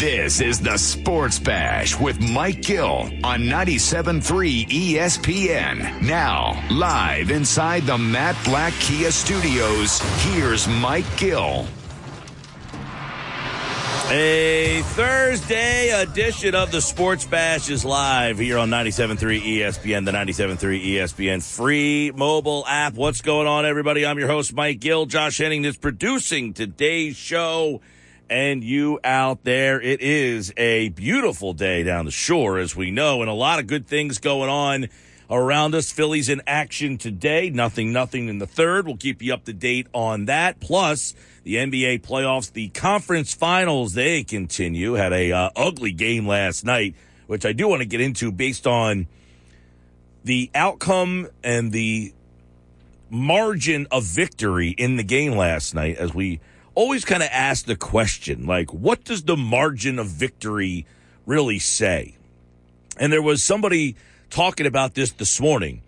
This is the Sports Bash with Mike Gill on 97.3 ESPN. Now, live inside the Matt Blatt Kia Studios, here's Mike Gill. A Thursday edition of the Sports Bash is live here on 97.3 ESPN, the 97.3 ESPN free mobile app. What's going on, everybody? I'm your host, Mike Gill. Josh Henning is producing today's show and you out there. It is a beautiful day down the shore, as we know, and a lot of good things going on around us. Phillies in action today. Nothing, nothing in the third. We'll keep you up to date on that. Plus, the NBA playoffs, the conference finals, they continue. Had a uh, ugly game last night, which I do want to get into based on the outcome and the margin of victory in the game last night as we always kind of ask the question like, what does the margin of victory really say? And there was somebody talking about this this morning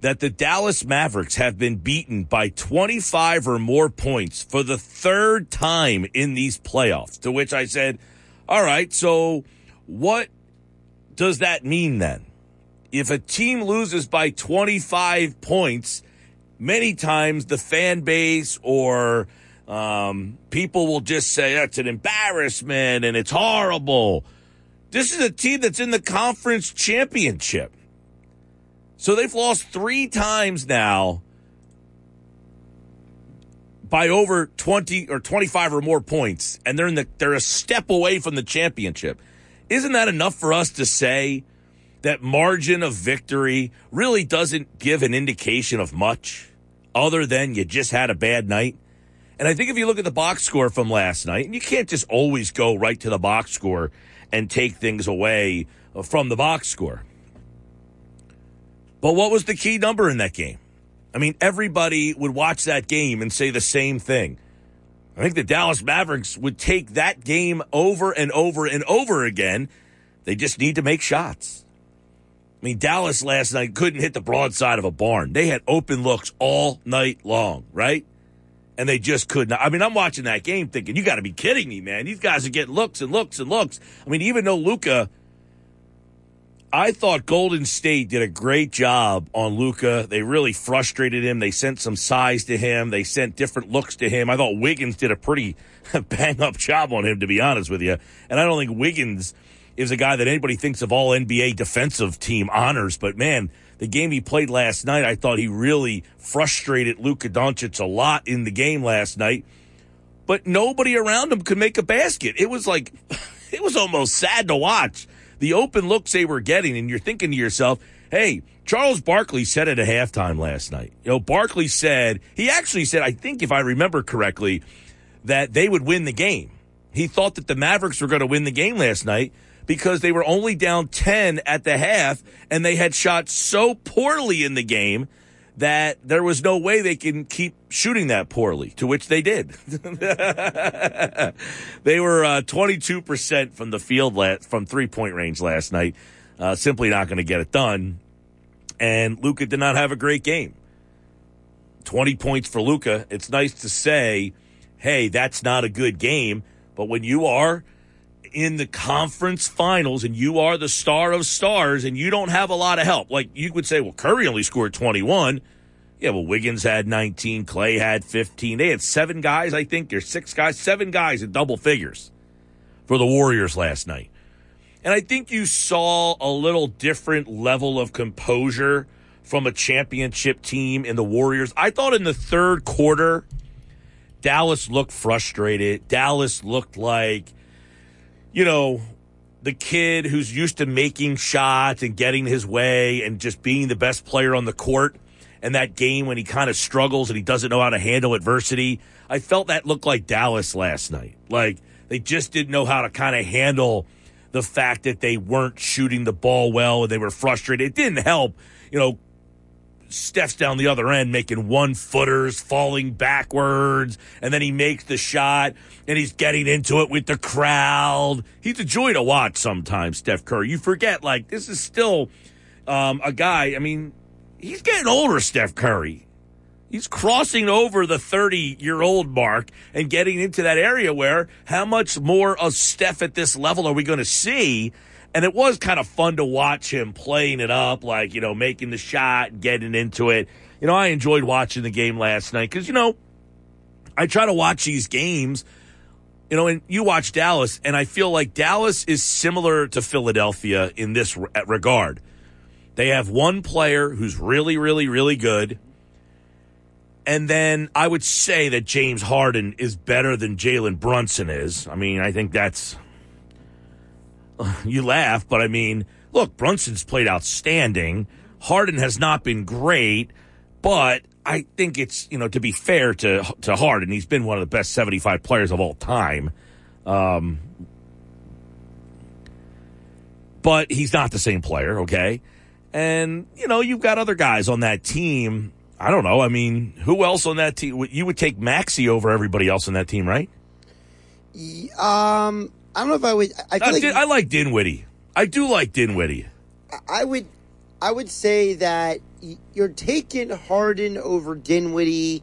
that the Dallas Mavericks have been beaten by 25 or more points for the third time in these playoffs. To which I said, all right, so what does that mean then? If a team loses by 25 points, many times the fan base or um, people will just say that's an embarrassment and it's horrible. This is a team that's in the conference championship. So they've lost three times now by over 20 or 25 or more points, and they're in the they're a step away from the championship. Isn't that enough for us to say that margin of victory really doesn't give an indication of much other than you just had a bad night? And I think if you look at the box score from last night, and you can't just always go right to the box score and take things away from the box score. But what was the key number in that game? I mean, everybody would watch that game and say the same thing. I think the Dallas Mavericks would take that game over and over and over again. They just need to make shots. I mean, Dallas last night couldn't hit the broadside of a barn. They had open looks all night long, right? And they just could not. I mean, I'm watching that game thinking, you got to be kidding me, man. These guys are getting looks and looks and looks. I mean, even though Luka, I thought Golden State did a great job on Luka. They really frustrated him. They sent some size to him. They sent different looks to him. I thought Wiggins did a pretty bang up job on him, to be honest with you. And I don't think Wiggins is a guy that anybody thinks of all NBA defensive team honors, but man, the game he played last night, I thought he really frustrated Luka Doncic a lot in the game last night. But nobody around him could make a basket. It was like, it was almost sad to watch the open looks they were getting. And you're thinking to yourself, hey, Charles Barkley said it at halftime last night. You know, Barkley said, he actually said, I think if I remember correctly, that they would win the game. He thought that the Mavericks were going to win the game last night because they were only down 10 at the half and they had shot so poorly in the game that there was no way they can keep shooting that poorly, to which they did. they were uh, 22% from the field last, from three point range last night. Uh, simply not going to get it done. And Luka did not have a great game. 20 points for Luka. It's nice to say, hey, that's not a good game. But when you are in the conference finals and you are the star of stars and you don't have a lot of help. Like you would say, well, Curry only scored 21. Yeah, well, Wiggins had 19, Clay had 15. They had seven guys, I think, or six guys, seven guys in double figures for the Warriors last night. And I think you saw a little different level of composure from a championship team in the Warriors. I thought in the third quarter, Dallas looked frustrated. Dallas looked like you know, the kid who's used to making shots and getting his way and just being the best player on the court and that game when he kind of struggles and he doesn't know how to handle adversity. I felt that looked like Dallas last night. Like they just didn't know how to kind of handle the fact that they weren't shooting the ball well and they were frustrated. It didn't help, you know, Steph's down the other end making one footers, falling backwards, and then he makes the shot and he's getting into it with the crowd. He's a joy to watch sometimes, Steph Curry. You forget, like, this is still um, a guy, I mean, he's getting older, Steph Curry. He's crossing over the 30 year old mark and getting into that area where how much more of Steph at this level are we going to see? And it was kind of fun to watch him playing it up, like, you know, making the shot, getting into it. You know, I enjoyed watching the game last night because, you know, I try to watch these games, you know, and you watch Dallas, and I feel like Dallas is similar to Philadelphia in this regard. They have one player who's really, really, really good and then I would say that James Harden is better than Jalen Brunson is. I mean, I think that's. You laugh, but I mean, look, Brunson's played outstanding. Harden has not been great, but I think it's, you know, to be fair to, to Harden, he's been one of the best 75 players of all time. Um, but he's not the same player, okay? And, you know, you've got other guys on that team I don't know. I mean, who else on that team? You would take Maxey over everybody else on that team, right? Um, I don't know if I would. I, feel uh, like I like Dinwiddie. I do like Dinwiddie. I would, I would say that you're taking Harden over Dinwiddie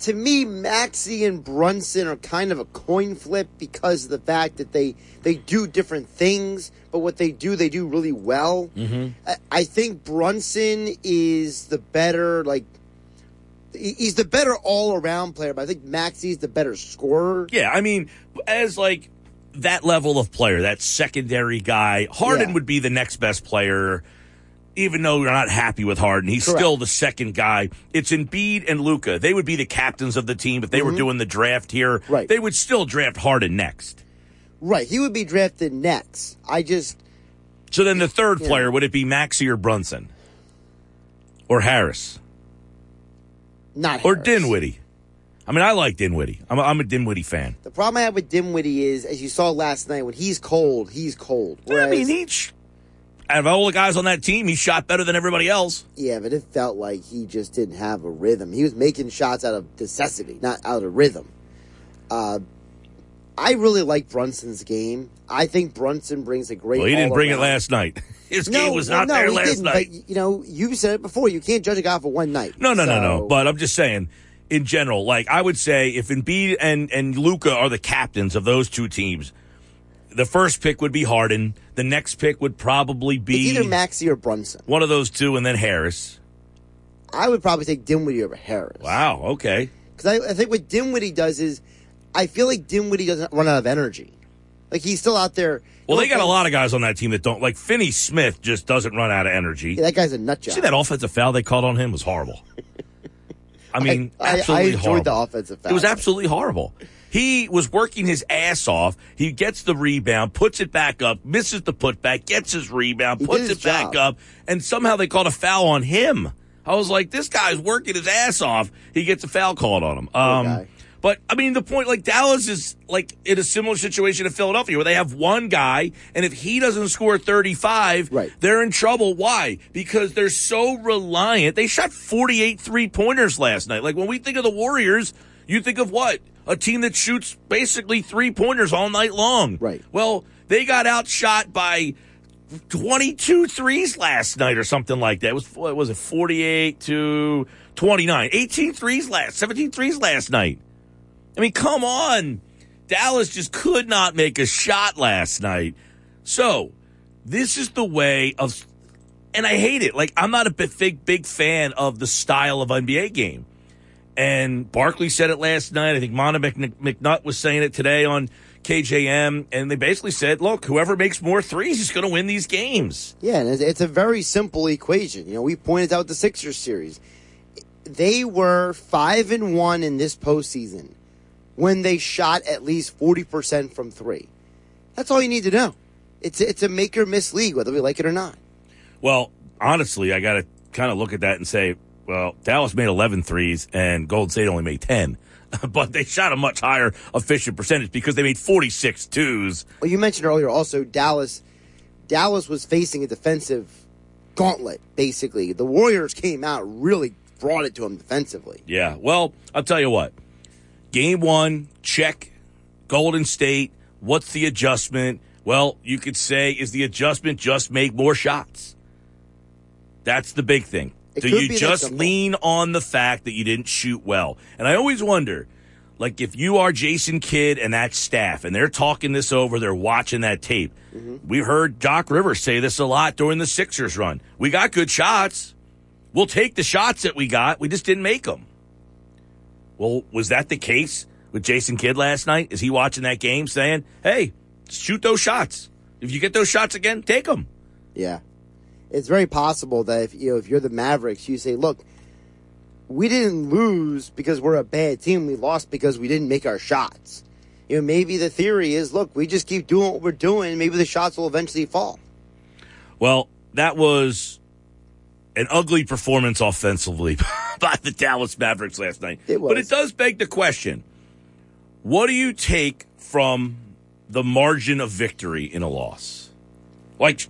to me, Maxey and Brunson are kind of a coin flip because of the fact that they they do different things, but what they do, they do really well. Mm-hmm. I, I think Brunson is the better like he's the better all around player, but I think Maxey's the better scorer. Yeah, I mean, as like that level of player, that secondary guy, Harden yeah. would be the next best player even though you're not happy with Harden, he's Correct. still the second guy. It's Embiid and Luka. They would be the captains of the team if they mm-hmm. were doing the draft here. Right. They would still draft Harden next. Right. He would be drafted next. I just. So then the third player, would it be Maxey or Brunson? Or Harris? Not Harris. Or Dinwiddie? I mean, I like Dinwiddie. I'm a, I'm a Dinwiddie fan. The problem I have with Dinwiddie is, as you saw last night, when he's cold, he's cold. Whereas, I mean, each out of all the guys on that team, he shot better than everybody else. Yeah, but it felt like he just didn't have a rhythm. He was making shots out of necessity, not out of rhythm. Uh, I really like Brunson's game. I think Brunson brings a great. Well, he didn't bring it last night. His no, game was not no, there last night. But you know, you said it before. You can't judge a guy for one night. No, no, so. no, no. But I'm just saying, in general, like I would say, if Embiid and and Luka are the captains of those two teams, the first pick would be Harden. The next pick would probably be it's either Maxey or Brunson. One of those two, and then Harris. I would probably take Dinwiddie over Harris. Wow. Okay. Because I, I, think what Dinwiddie does is, I feel like Dinwiddie doesn't run out of energy. Like he's still out there. Well, they got a lot of guys on that team that don't. Like Finney Smith just doesn't run out of energy. Yeah, that guy's a nut job. See that offensive foul they called on him was horrible. I mean, I, absolutely I, I enjoyed horrible. the offensive foul. It was absolutely horrible. He was working his ass off. He gets the rebound, puts it back up, misses the putback, gets his rebound, he puts it job. back up, and somehow they called a foul on him. I was like, this guy's working his ass off. He gets a foul called on him. Um, but I mean, the point, like Dallas is like in a similar situation to Philadelphia, where they have one guy, and if he doesn't score 35, right. they're in trouble. Why? Because they're so reliant. They shot 48 three pointers last night. Like when we think of the Warriors, you think of what? a team that shoots basically three pointers all night long. Right. Well, they got outshot by 22 threes last night or something like that. It was what was it 48 to 29. 18 threes last 17 threes last night. I mean, come on. Dallas just could not make a shot last night. So, this is the way of and I hate it. Like I'm not a big big fan of the style of NBA game. And Barkley said it last night. I think Mona McNutt was saying it today on KJM. And they basically said, look, whoever makes more threes is going to win these games. Yeah, and it's a very simple equation. You know, we pointed out the Sixers series. They were 5 and 1 in this postseason when they shot at least 40% from three. That's all you need to know. It's, it's a make or miss league, whether we like it or not. Well, honestly, I got to kind of look at that and say, well, Dallas made 11 threes and Golden State only made 10. but they shot a much higher efficient percentage because they made 46 twos. Well, you mentioned earlier also Dallas Dallas was facing a defensive gauntlet basically. The Warriors came out really brought it to them defensively. Yeah. Well, I'll tell you what. Game 1, check Golden State, what's the adjustment? Well, you could say is the adjustment just make more shots? That's the big thing It Do you just lean on the fact that you didn't shoot well? And I always wonder, like, if you are Jason Kidd and that staff, and they're talking this over, they're watching that tape. Mm-hmm. We heard Doc Rivers say this a lot during the Sixers run. We got good shots. We'll take the shots that we got. We just didn't make them. Well, was that the case with Jason Kidd last night? Is he watching that game saying, hey, shoot those shots? If you get those shots again, take them. Yeah, it's very possible that if you know if you're the Mavericks, you say, "Look, we didn't lose because we're a bad team. We lost because we didn't make our shots." You know, maybe the theory is, look, we just keep doing what we're doing. Maybe the shots will eventually fall. Well, that was an ugly performance offensively by the Dallas Mavericks last night. It was. But it does beg the question what do you take from the margin of victory in a loss? Like,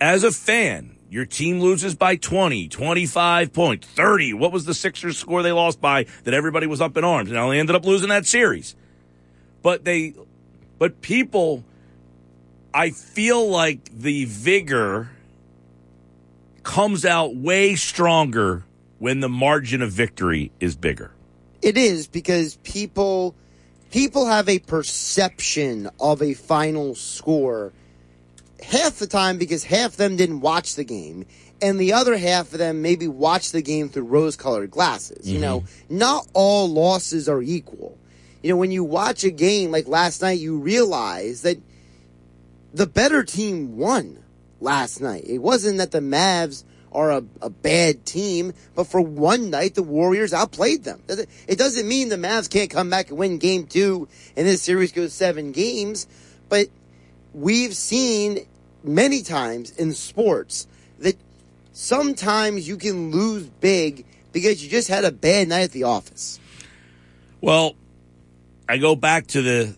as a fan, your team loses by 20, 25 points, 30. What was the Sixers score they lost by that everybody was up in arms? Now they ended up losing that series. But they, but people, I feel like the vigor comes out way stronger when the margin of victory is bigger. It is because people people have a perception of a final score half the time because half of them didn't watch the game and the other half of them maybe watched the game through rose colored glasses. You know, mm-hmm. not all losses are equal. You know, when you watch a game like last night, you realize that the better team won last night. It wasn't that the Mavs are a, a bad team, but for one night, the Warriors outplayed them. It doesn't mean the Mavs can't come back and win game two and this series goes seven games, but we've seen many times in sports that sometimes you can lose big because you just had a bad night at the office. Well, I go back to the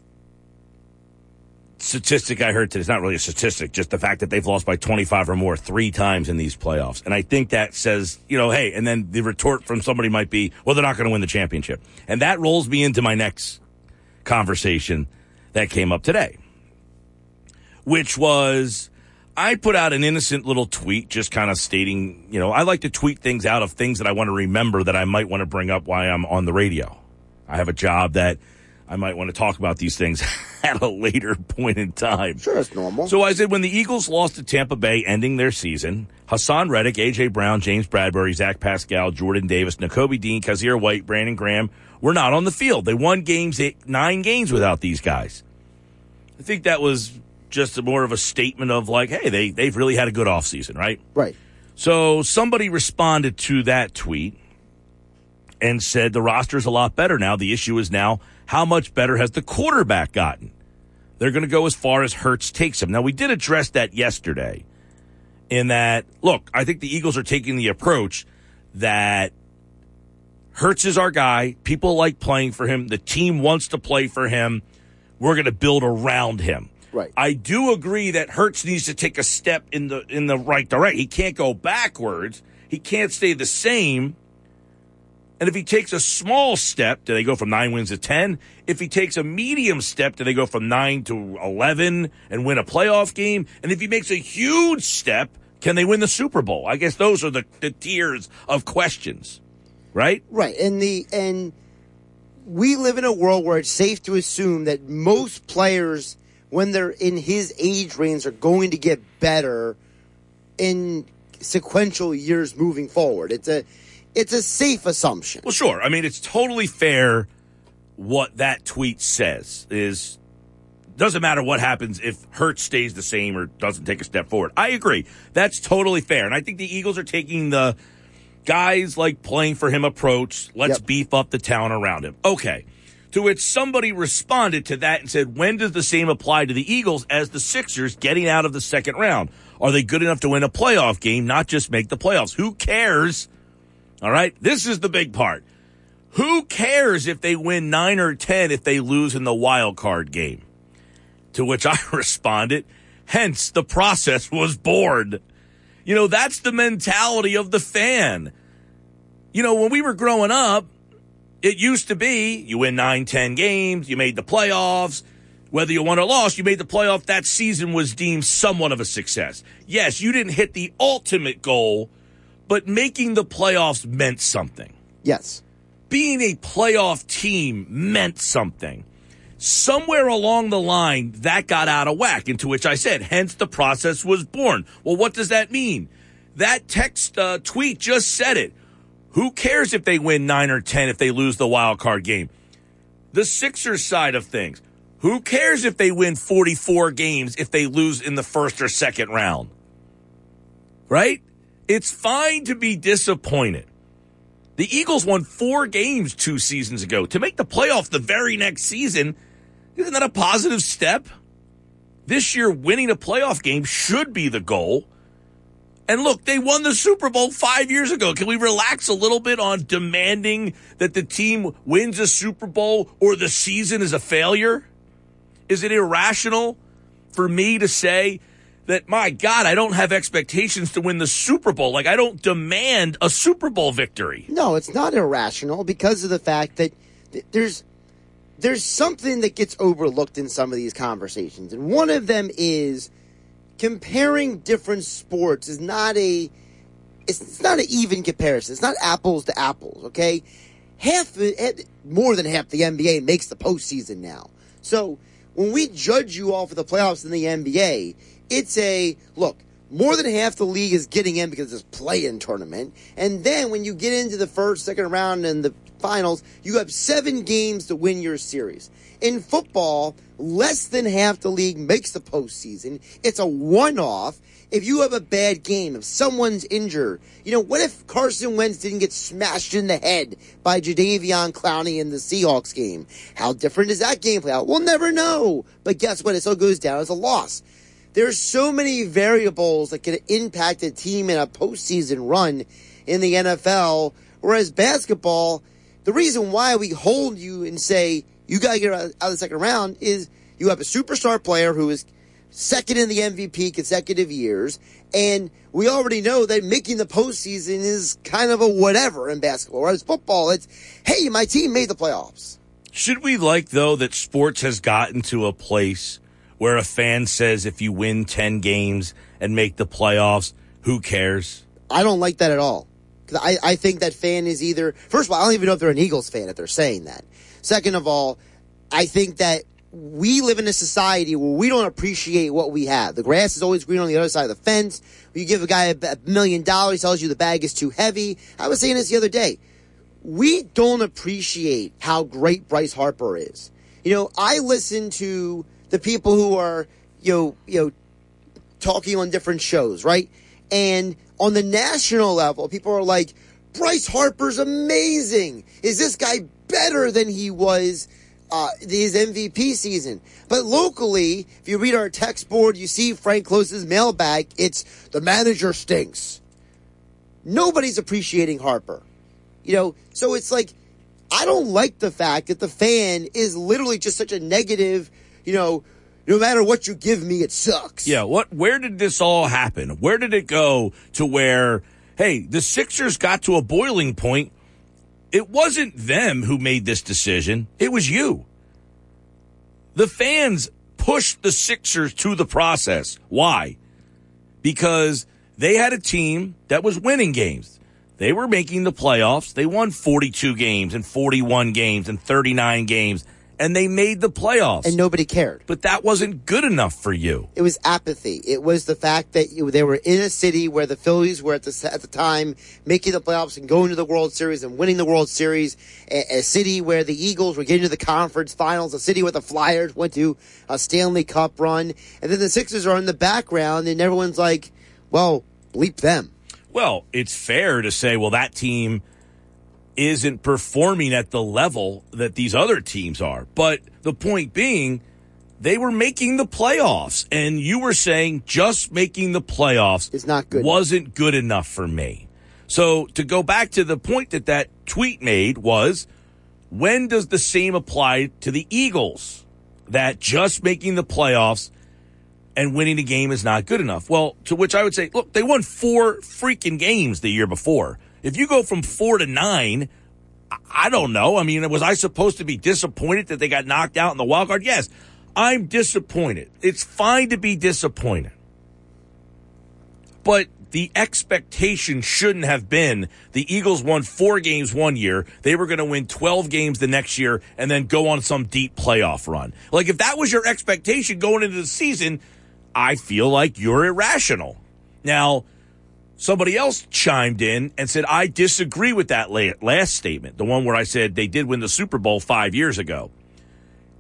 statistic I heard today. It's not really a statistic, just the fact that they've lost by 25 or more three times in these playoffs. And I think that says, you know, hey, and then the retort from somebody might be, well, they're not going to win the championship. And that rolls me into my next conversation that came up today, which was I put out an innocent little tweet just kind of stating, you know, I like to tweet things out of things that I want to remember that I might want to bring up while I'm on the radio. I have a job that I might want to talk about these things at a later point in time. Sure, it's normal. So I said when the Eagles lost to Tampa Bay, ending their season, Haason Reddick, AJ Brown, James Bradberry, Zach Pascal, Jordan Davis, Nakobe Dean, Kyzir White, Brandon Graham were not on the field. They won games, eight, nine games without these guys. I think that was just more of a statement of like, hey, they they've really had a good offseason, right? right. So somebody responded to that tweet and said the roster's a lot better now. The issue is now how much better has the quarterback gotten? They're going to go as far as Hurts takes him. Now we did address that yesterday in that look, I think the Eagles are taking the approach that Hurts is our guy. People like playing for him. The team wants to play for him. We're going to build around him. Right. I do agree that Hurts needs to take a step in the in the right direction. He can't go backwards. He can't stay the same. And if he takes a small step, do they go from nine wins to ten? If he takes a medium step, do they go from nine to eleven and win a playoff game? And if he makes a huge step, can they win the Super Bowl? I guess those are the, the tiers of questions. Right? Right. And the and we live in a world where it's safe to assume that most players when they're in his age range are going to get better in sequential years moving forward. It's a it's a safe assumption. Well, sure. I mean, it's totally fair what that tweet says is doesn't matter what happens if Hurts stays the same or doesn't take a step forward. I agree. That's totally fair. And I think the Eagles are taking the guys like playing for him approach. Let's Yep. beef up the talent around him. Okay. To which somebody responded to that and said, when does the same apply to the Eagles as the Sixers getting out of the second round? Are they good enough to win a playoff game, not just make the playoffs? Who cares? All right. This is the big part. Who cares if they win nine or 10 if they lose in the wild card game? To which I responded, hence the process was born. You know, that's the mentality of the fan. You know, when we were growing up, it used to be you win nine, ten games, you made the playoffs. Whether you won or lost, you made the playoff. That season was deemed somewhat of a success. Yes, you didn't hit the ultimate goal, but making the playoffs meant something. Yes. Being a playoff team meant something. Somewhere along the line, that got out of whack, into which I said, hence the process was born. Well, what does that mean? That text uh, tweet just said it. Who cares if they win nine or 10 if they lose the wild card game? The Sixers side of things. Who cares if they win 44 games if they lose in the first or second round? Right? It's fine to be disappointed. The Eagles won four games two seasons ago. To make the playoff the very next season, isn't that a positive step? This year, winning a playoff game should be the goal. And look, they won the Super Bowl five years ago. Can we relax a little bit on demanding that the team wins a Super Bowl or the season is a failure? Is it irrational for me to say that, my God, I don't have expectations to win the Super Bowl? Like, I don't demand a Super Bowl victory. No, it's not irrational because of the fact that th- there's there's something that gets overlooked in some of these conversations. And one of them is comparing different sports is not a it's, it's not an even comparison. It's not apples to apples, okay? Half eh, more than half the NBA makes the postseason now. So when we judge you all for the playoffs in the NBA, it's a look. More than half the league is getting in because it's play-in tournament, and then when you get into the first, second round, and the finals, you have seven games to win your series. In football, less than half the league makes the postseason. It's a one-off. If you have a bad game, if someone's injured, you know, what if Carson Wentz didn't get smashed in the head by Jadeveon Clowney in the Seahawks game? How different is that game play out? We'll never know. But guess what? It still goes down as a loss. There's so many variables that can impact a team in a postseason run in the NFL. Whereas basketball, the reason why we hold you and say you got to get out of the second round is you have a superstar player who is second in the MVP consecutive years, and we already know that making the postseason is kind of a whatever in basketball. Whereas football, it's hey, my team made the playoffs. Should we like though that sports has gotten to a place where a fan says if you win ten games and make the playoffs, who cares? I don't like that at all. I, I think that fan is either first of all, I don't even know if they're an Eagles fan if they're saying that. Second of all, I think that we live in a society where we don't appreciate what we have. The grass is always green on the other side of the fence. You give a guy a, a million dollars, he tells you the bag is too heavy. I was saying this the other day. We don't appreciate how great Bryce Harper is. You know, I listen to the people who are, you know, you know, talking on different shows, right? And on the national level, people are like, Bryce Harper's amazing. Is this guy better than he was uh, his MVP season. But locally, if you read our text board, you see Frank Close's mailbag. It's the manager stinks. Nobody's appreciating Harper. You know, so it's like, I don't like the fact that the fan is literally just such a negative, you know, no matter what you give me, it sucks. Yeah. What, where did this all happen? Where did it go to where, hey, the Sixers got to a boiling point it wasn't them who made this decision. It was you. The fans pushed the Sixers to the process. Why? Because they had a team that was winning games. They were making the playoffs. They won 42 games and 41 games and 39 games and they made the playoffs. And nobody cared. But that wasn't good enough for you. It was apathy. It was the fact that you, they were in a city where the Phillies were at the, at the time making the playoffs and going to the World Series and winning the World Series. A, a city where the Eagles were getting to the conference finals. A city where the Flyers went to a Stanley Cup run. And then the Sixers are in the background and everyone's like, well, bleep them. Well, it's fair to say, well, that team – isn't performing at the level that these other teams are. But the point being, they were making the playoffs, and you were saying just making the playoffs is not good. Wasn't good enough for me. So to go back to the point that that tweet made was, when does the same apply to the Eagles? That just making the playoffs and winning a game is not good enough. Well, to which I would say, look, they won four freaking games the year before. If you go from four to nine, I don't know. I mean, was I supposed to be disappointed that they got knocked out in the wild card? Yes, I'm disappointed. It's fine to be disappointed. But the expectation shouldn't have been the Eagles won four games one year. They were going to win 12 games the next year and then go on some deep playoff run. Like, if that was your expectation going into the season, I feel like you're irrational. Now, somebody else chimed in and said, I disagree with that last statement, the one where I said they did win the Super Bowl five years ago.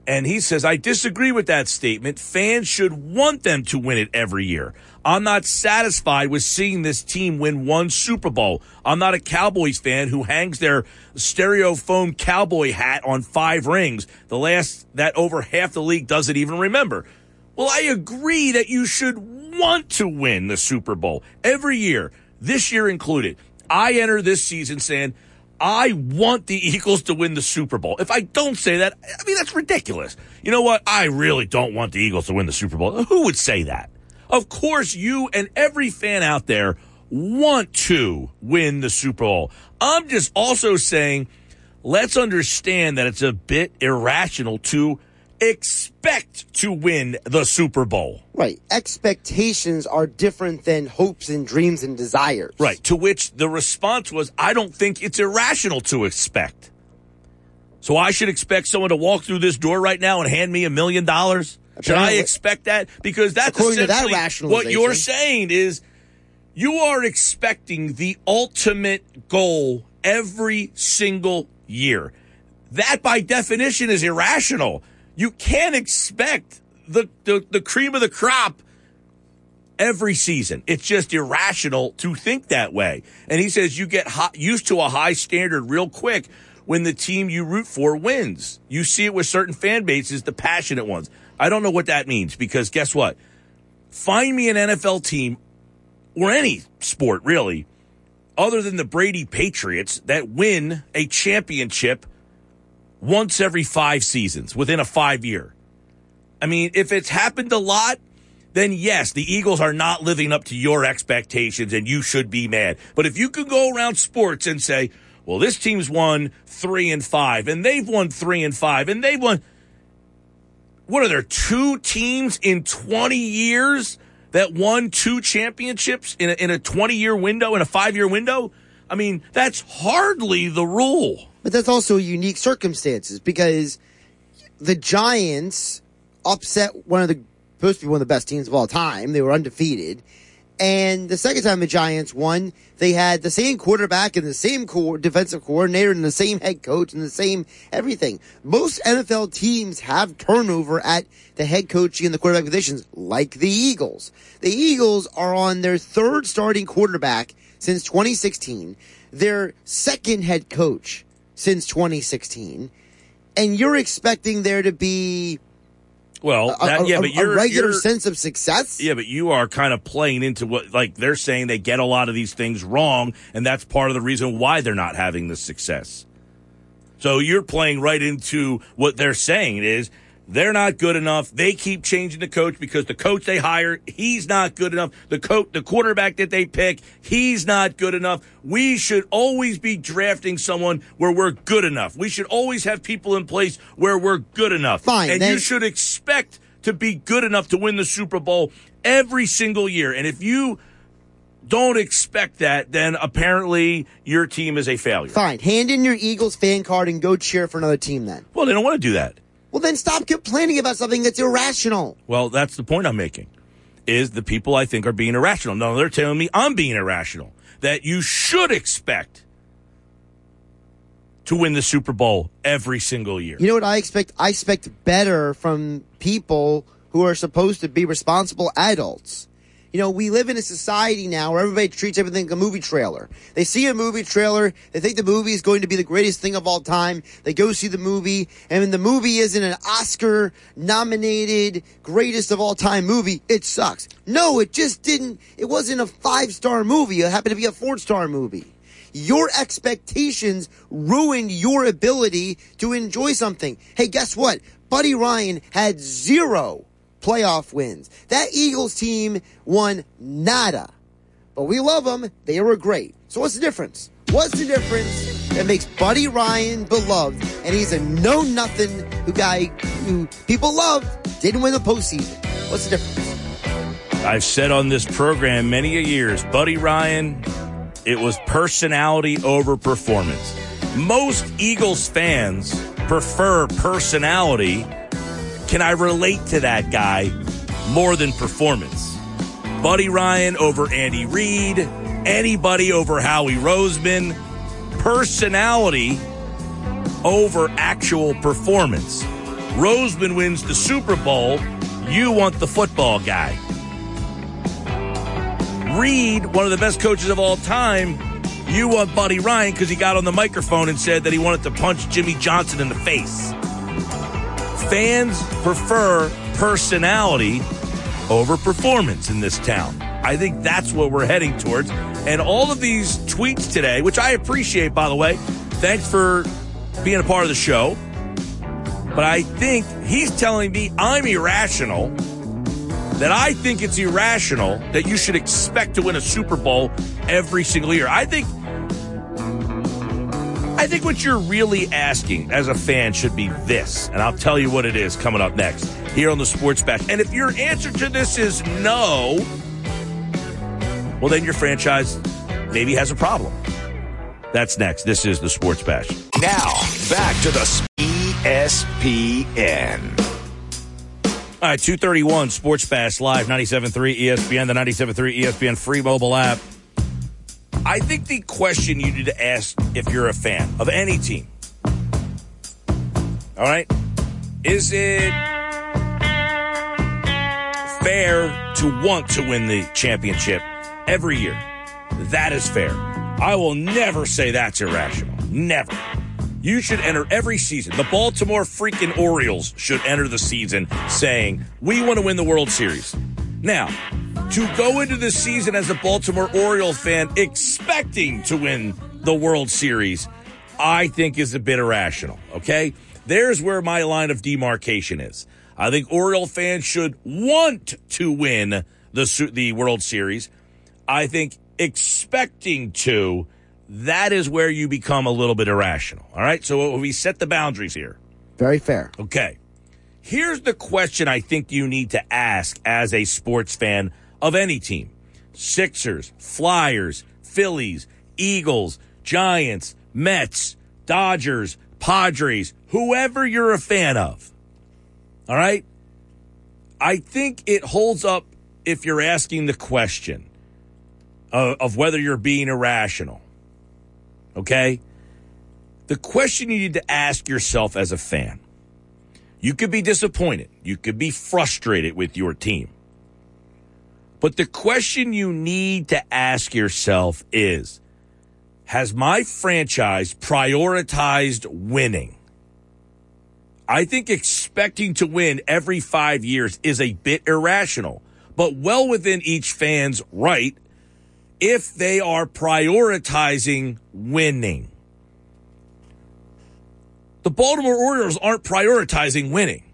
And he says, I disagree with that statement. Fans should want them to win it every year. I'm not satisfied with seeing this team win one Super Bowl. I'm not a Cowboys fan who hangs their styrofoam cowboy hat on five rings. The last that over half the league doesn't even remember. Well, I agree that you should want to win the Super Bowl every year, this year included. I enter this season saying, I want the Eagles to win the Super Bowl. If I don't say that, I mean, that's ridiculous. You know what? I really don't want the Eagles to win the Super Bowl. Who would say that? Of course, you and every fan out there want to win the Super Bowl. I'm just also saying, let's understand that it's a bit irrational to expect to win the Super Bowl. Right. Expectations are different than hopes and dreams and desires. Right. To which the response was, I don't think it's irrational to expect. So I should expect someone to walk through this door right now and hand me a million dollars? Should I expect that? Because that's According essentially that what you're saying is you are expecting the ultimate goal every single year. That by definition is irrational. You can't expect the, the, the cream of the crop every season. It's just irrational to think that way. And he says you get hot, used to a high standard real quick when the team you root for wins. You see it with certain fan bases, the passionate ones. I don't know what that means because guess what? Find me an NFL team or any sport really, other than the Brady Patriots that win a championship once every five seasons within a five year. I mean, if it's happened a lot, then yes, the Eagles are not living up to your expectations and you should be mad. But if you could go around sports and say, well, this team's won three and five and they've won three and five and they've won, what are there, two teams in 20 years that won two championships in a, in a 20 year window, in a five year window? I mean, that's hardly the rule. But that's also unique circumstances because the Giants upset one of the supposed to be one of the best teams of all time. They were undefeated. And the second time the Giants won, they had the same quarterback and the same co- defensive coordinator and the same head coach and the same everything. Most NFL teams have turnover at the head coaching and the quarterback positions, like the Eagles. The Eagles are on their third starting quarterback since 2016, their second head coach since 2016, and you're expecting there to be well, that, a, yeah, but you're a regular you're, sense of success. Yeah, but you are kind of playing into what like they're saying they get a lot of these things wrong, and that's part of the reason why they're not having the success. So you're playing right into what they're saying is they're not good enough. They keep changing the coach because the coach they hire, he's not good enough. The coach, the quarterback that they pick, he's not good enough. We should always be drafting someone where we're good enough. We should always have people in place where we're good enough. Fine. And then- you should expect to be good enough to win the Super Bowl every single year. And if you don't expect that, then apparently your team is a failure. Fine. Hand in your Eagles fan card and go cheer for another team then. Well, they don't want to do that. Well, then stop complaining about something that's irrational. Well, that's the point I'm making. Is the people I think are being irrational. No, they're telling me I'm being irrational. That you should expect to win the Super Bowl every single year. You know what I expect? I expect better from people who are supposed to be responsible adults. You know, we live in a society now where everybody treats everything like a movie trailer. They see a movie trailer, they think the movie is going to be the greatest thing of all time. They go see the movie, and when the movie isn't an Oscar nominated greatest of all time movie, it sucks. No, it just didn't, it wasn't a five star movie. It happened to be a four star movie. Your expectations ruined your ability to enjoy something. Hey, guess what? Buddy Ryan had zero playoff wins. That Eagles team won nada. But we love them. They were great. So what's the difference? What's the difference that makes Buddy Ryan beloved and he's a know nothing who guy who people love didn't win the postseason? What's the difference? I've said on this program many a years, Buddy Ryan, it was personality over performance. Most Eagles fans prefer personality. Can I relate to that guy more than performance? Buddy Ryan over Andy Reid, anybody over Howie Roseman, personality over actual performance. Roseman wins the Super Bowl, you want the football guy. Reid, one of the best coaches of all time, you want Buddy Ryan because he got on the microphone and said that he wanted to punch Jimmy Johnson in the face. Fans prefer personality over performance in this town. I think that's what we're heading towards. And all of these tweets today, which I appreciate, by the way, thanks for being a part of the show. But I think he's telling me I'm irrational, that I think it's irrational that you should expect to win a Super Bowl every single year. I think I think what you're really asking as a fan should be this, and I'll tell you what it is coming up next here on the Sports Bash. And if your answer to this is no, well, then your franchise maybe has a problem. That's next. This is the Sports Bash. Now, back to the ESPN. All right, 231 Sports Bash Live, 97.3 ESPN, the 97.3 ESPN free mobile app. I think the question you need to ask if you're a fan of any team, all right, is it fair to want to win the championship every year? That is fair. I will never say that's irrational. Never. You should enter every season. The Baltimore freaking Orioles should enter the season saying, we want to win the World Series. Now, to go into the season as a Baltimore Oriole fan expecting to win the World Series, I think is a bit irrational. Okay. There's where my line of demarcation is. I think Oriole fans should want to win the, the World Series. I think expecting to, that is where you become a little bit irrational. All right. So uh, we set the boundaries here. Very fair. Okay. Here's the question I think you need to ask as a sports fan of any team Sixers, Flyers, Phillies, Eagles, Giants, Mets, Dodgers, Padres, whoever you're a fan of. All right? I think it holds up if you're asking the question of, of whether you're being irrational. Okay? The question you need to ask yourself as a fan you could be disappointed, you could be frustrated with your team. But the question you need to ask yourself is Has my franchise prioritized winning? I think expecting to win every five years is a bit irrational, but well within each fan's right if they are prioritizing winning. The Baltimore Orioles aren't prioritizing winning.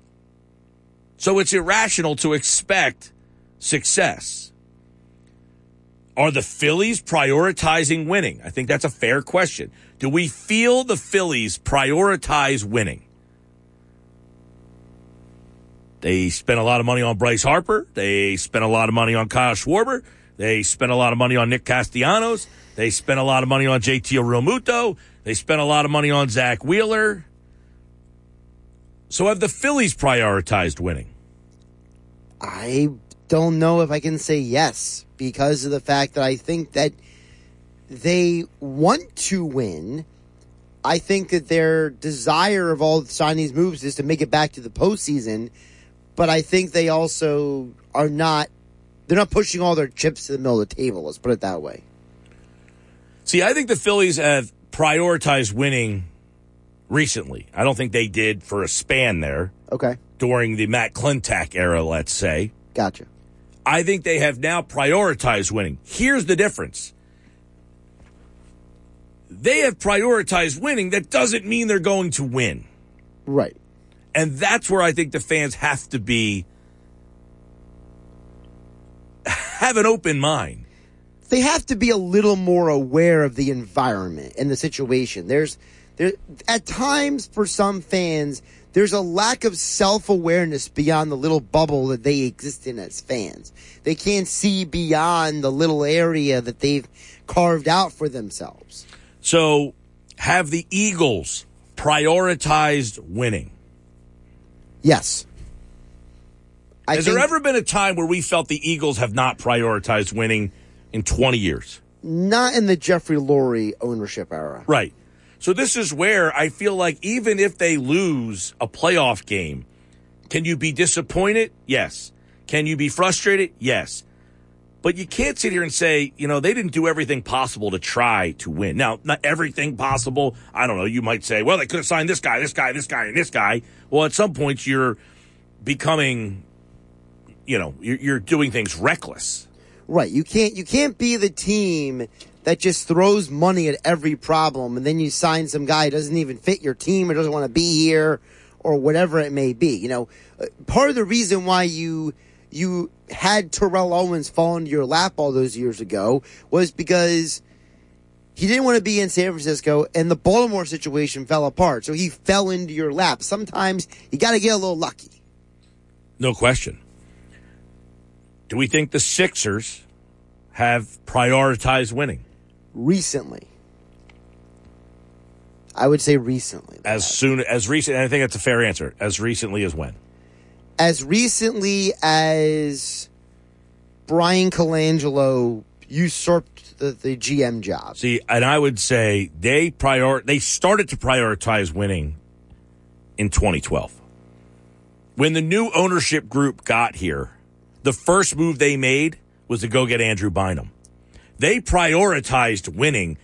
So it's irrational to expect success. Are the Phillies prioritizing winning? I think that's a fair question. Do we feel the Phillies prioritize winning? They spent a lot of money on Bryce Harper. They spent a lot of money on Kyle Schwarber. They spent a lot of money on Nick Castellanos. They spent a lot of money on JT Realmuto. They spent a lot of money on Zack Wheeler. So have the Phillies prioritized winning? I don't know if I can say yes because of the fact that I think that they want to win. I think that their desire of all signing these moves is to make it back to the postseason, but I think they also are not. They're not pushing all their chips to the middle of the table. Let's put it that way. See, I think the Phillies have prioritized winning recently. I don't think they did for a span there. Okay. During the Matt Klentak era, let's say. Gotcha. I think they have now prioritized winning. Here's the difference. They have prioritized winning. That doesn't mean they're going to win. Right. And that's where I think the fans have to be have an open mind. They have to be a little more aware of the environment and the situation. There's there at times for some fans there's a lack of self-awareness beyond the little bubble that they exist in as fans. They can't see beyond the little area that they've carved out for themselves. So, have the Eagles prioritized winning? Yes. I Has think there ever been a time where we felt the Eagles have not prioritized winning in 20 years? not in the Jeffrey Lurie ownership era. Right. So this is where I feel like even if they lose a playoff game, can you be disappointed? Yes. Can you be frustrated? Yes. But you can't sit here and say, you know, they didn't do everything possible to try to win. Now, not everything possible. I don't know. You might say, well, they could have signed this guy, this guy, this guy, and this guy. Well, at some points, you're becoming, you know, you're, doing things reckless. Right. You can't you can't be the team that just throws money at every problem and then you sign some guy who doesn't even fit your team or doesn't want to be here or whatever it may be. You know, uh, part of the reason why you you had Terrell Owens fall into your lap all those years ago was because he didn't want to be in San Francisco and the Baltimore situation fell apart. So he fell into your lap. Sometimes you got to get a little lucky. No question. Do we think the Sixers have prioritized winning Recently. I would say recently. as soon as recent? And I think that's a fair answer. As recently as when? as recently as Bryan Colangelo usurped the, the GM job. See, and I would say they prior they started to prioritize winning in 2012. When the new ownership group got here, the first move they made was to go get Andrew Bynum. They prioritized winning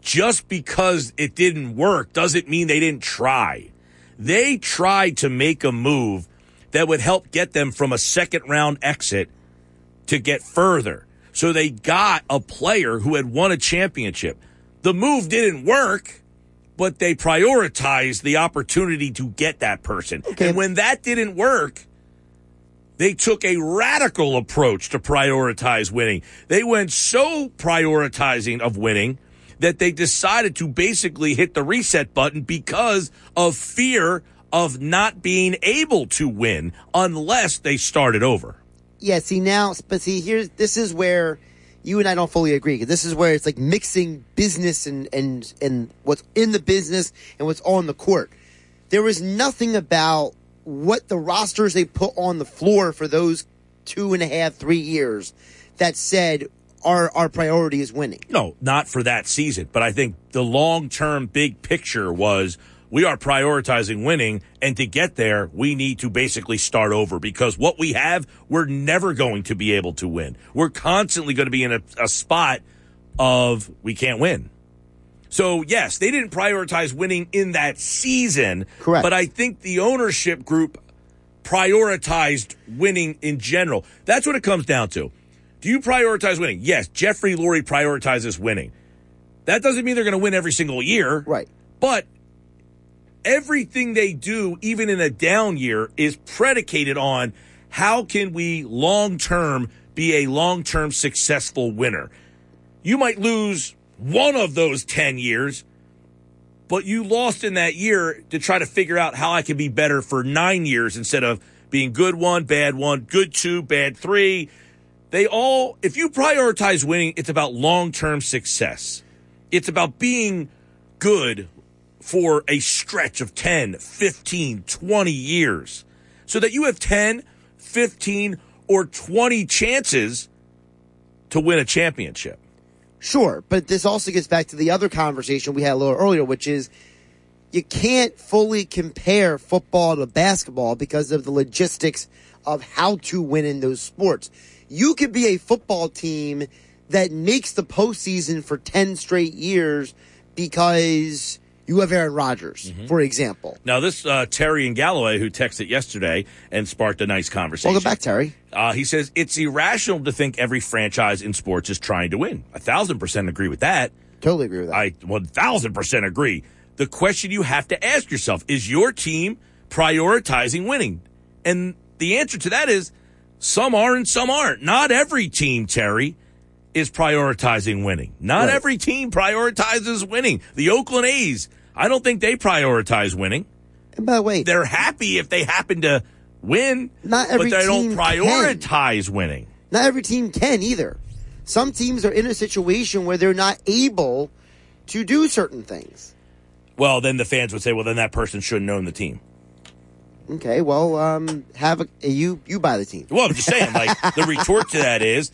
just because it didn't work doesn't mean they didn't try. They tried to make a move that would help get them from a second round exit to get further. So they got a player who had won a championship. The move didn't work, but they prioritized the opportunity to get that person. Okay. And when that didn't work, they took a radical approach to prioritize winning. They went so prioritizing of winning that they decided to basically hit the reset button because of fear of not being able to win unless they started over. Yeah, see now, but see here's this is where you and I don't fully agree. This is where it's like mixing business and and and what's in the business and what's on the court. There was nothing about what the rosters they put on the floor for those two and a half, three years that said our our priority is winning. No, not for that season, but I think the long term big picture was we are prioritizing winning, and to get there, we need to basically start over because what we have, we're never going to be able to win. We're constantly going to be in a, a spot of we can't win. So, yes, they didn't prioritize winning in that season. Correct. But I think the ownership group prioritized winning in general. That's what it comes down to. Do you prioritize winning? Yes, Jeffrey Lurie prioritizes winning. That doesn't mean they're going to win every single year. Right. But everything they do, even in a down year, is predicated on how can we long term be a long term successful winner. You might lose one of those 10 years, but you lost in that year to try to figure out how I can be better for nine years instead of being good one, bad one, good two, bad three. They all, if you prioritize winning, it's about long term success. It's about being good for a stretch of 10, 15, 20 years so that you have 10, 15, or 20 chances to win a championship. Sure, but this also gets back to the other conversation we had a little earlier, which is you can't fully compare football to basketball because of the logistics of how to win in those sports. You could be a football team that makes the postseason for 10 straight years because you have Aaron Rodgers, for example. Now, this uh, Terry and Galloway, who texted yesterday and sparked a nice conversation. Welcome back, Terry. Uh, he says it's irrational to think every franchise in sports is trying to win. A thousand percent agree with that. Totally agree with that. I one thousand percent agree. The question you have to ask yourself is your team prioritizing winning? And the answer to that is some are and some aren't. Not every team, Terry, is prioritizing winning. Not Right. every team prioritizes winning. The Oakland A's I don't think they prioritize winning. And by the way, They're happy if they happen to win, Not every but they don't prioritize winning. not every team can either. Some teams are in a situation where they're not able to do certain things. Well, then the fans would say, well, then that person shouldn't own the team. Okay, well, um, have a, you you buy the team. Well, I'm just saying, like the retort to that is,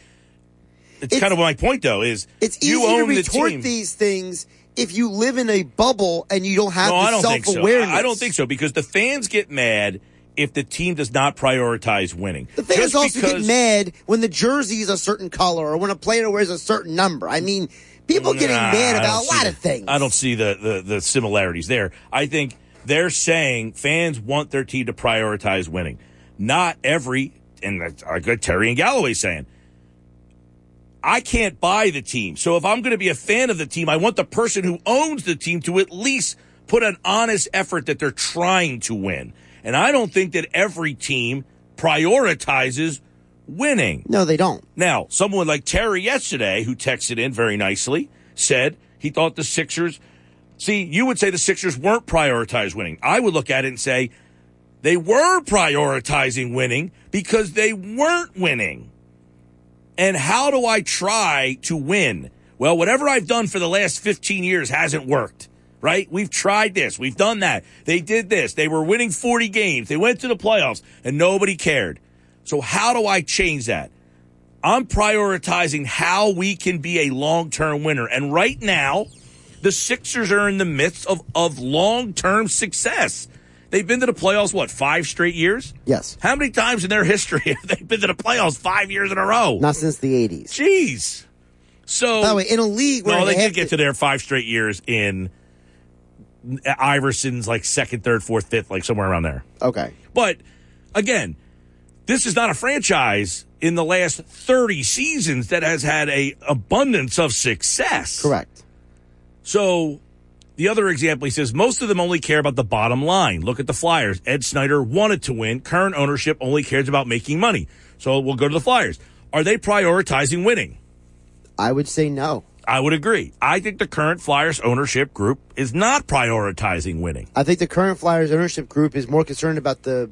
it's, It's- kind of my point though. Is It's easy you to own the retort team. these things if you live in a bubble and you don't have no, I don't self so. awareness. I I don't think so because the fans get mad if the team does not prioritize winning. The fans Just also because, get mad when the jersey is a certain color or when a player wears a certain number. I mean, people getting mad about a lot the- of things. I don't see the, the, the similarities there. I think they're saying fans want their team to prioritize winning. Not every, and that's like Terry and Galloway saying. I can't buy the team. So if I'm going to be a fan of the team, I want the person who owns the team to at least put an honest effort that they're trying to win. And I don't think that every team prioritizes winning. No, they don't. Now, someone like Terry yesterday, who texted in very nicely, said he thought the Sixers. See, you would say the Sixers weren't prioritized winning. I would look at it and say they were prioritizing winning because they weren't winning. And how do I try to win? Well, whatever I've done for the last 15 years hasn't worked, right? We've tried this. We've done that. They did this. They were winning 40 games. They went to the playoffs and nobody cared. So how do I change that? I'm prioritizing how we can be a long-term winner. And right now, the Sixers are in the midst of, of long-term success. They've been to the playoffs, what, five straight years? Yes. How many times in their history have they been to the playoffs five years in a row? Not since the 80s. Jeez. So By the way, in a league where no, they they did get to their five straight years in Iverson's like second, third, fourth, fifth, like somewhere around there. Okay. But again, this is not a franchise in the last 30 seasons that has had a abundance of success. Correct. So the other example, he says most of them only care about the bottom line. Look at the Flyers. Ed Snider wanted to win. Current ownership only cares about making money. So we'll go to the Flyers. Are they prioritizing winning? I would say no. I would agree. I think the current Flyers ownership group is not prioritizing winning. I think the current Flyers ownership group is more concerned about the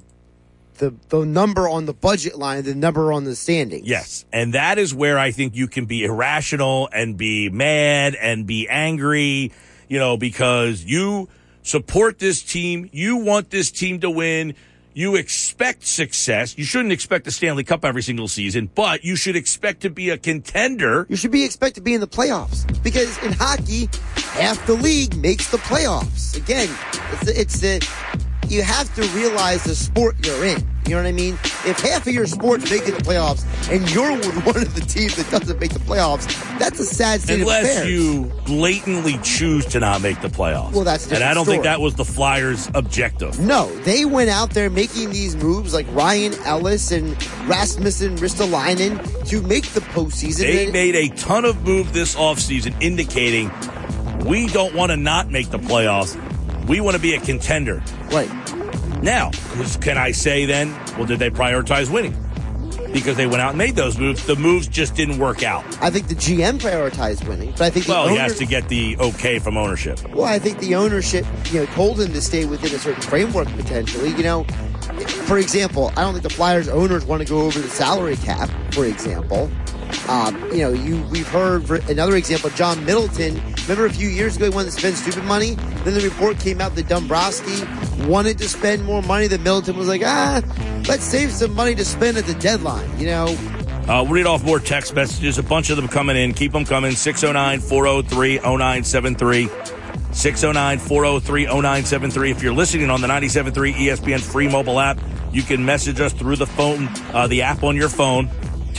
the the number on the budget line the number on the standings. Yes. And that is where I think you can be irrational and be mad and be angry, you know, because you support this team. You want this team to win. You expect success. You shouldn't expect the Stanley Cup every single season, but you should expect to be a contender. You should be expected to be in the playoffs because in hockey, half the league makes the playoffs. Again, it's it's the you have to realize the sport you're in. You know what I mean? If half of your sport's making the playoffs and you're one of the teams that doesn't make the playoffs, that's a sad state of Unless you blatantly choose to not make the playoffs. Well, that's And I don't think that was the Flyers' objective. No, they went out there making these moves like Ryan Ellis and Rasmussen Ristolainen to make the postseason. They And- made a ton of moves this offseason indicating we don't want to not make the playoffs. We want to be a contender. right. Now, can I say then, well, did they prioritize winning? Because they went out and made those moves. The moves just didn't work out. I think the GM prioritized winning, but I think Well, he has to get the okay from ownership. Well, I think the ownership, you know, told him to stay within a certain framework potentially. You know, for example, I don't think the Flyers owners want to go over the salary cap. For example, um, you know, you we've heard another example, John Middleton. Remember a few years ago he wanted to spend stupid money. Then the report came out that Dombrowski wanted to spend more money. That Middleton was like, ah, let's save some money to spend at the deadline. You know, Uh, we'll read off more text messages. A bunch of them coming in. Keep them coming. 609 403 0973. 609 403 0973. If you're listening on the 97.3 ESPN free mobile app, you can message us through the phone, uh, the app on your phone.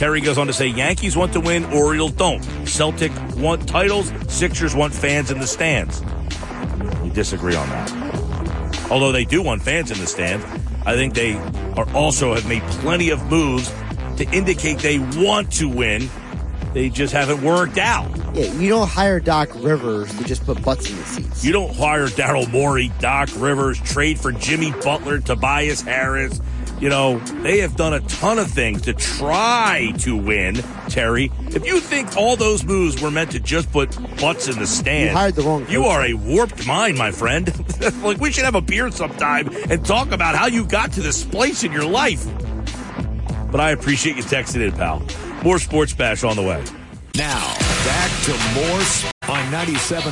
Terry goes on to say Yankees want to win, Orioles don't. Celtic want titles, Sixers want fans in the stands. We disagree on that. Although they do want fans in the stands, I think they are also have made plenty of moves to indicate they want to win. They just haven't worked out. yeah, you don't hire Doc Rivers to just put butts in the seats. You don't hire Daryl Morey, Doc Rivers, trade for Jimmy Butler, Tobias Harris, you know, they have done a ton of things to try to win, Terry. If you think all those moves were meant to just put butts in the stand, You hired the wrong You are a warped mind, my friend. like, we should have a beer sometime and talk about how you got to this place in your life. But I appreciate you texting in, pal. More Sports Bash on the way. Now, back to more sp- on 97.3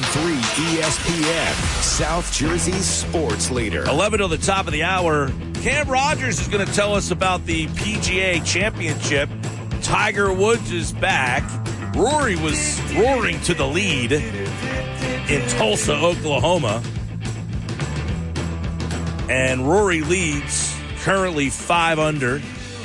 ESPN, South Jersey's sports leader. 11 till the top of the hour. Cam Rogers is going to tell us about the PGA Championship. Tiger Woods is back. Rory was roaring to the lead in Tulsa, Oklahoma. And Rory leads currently five under.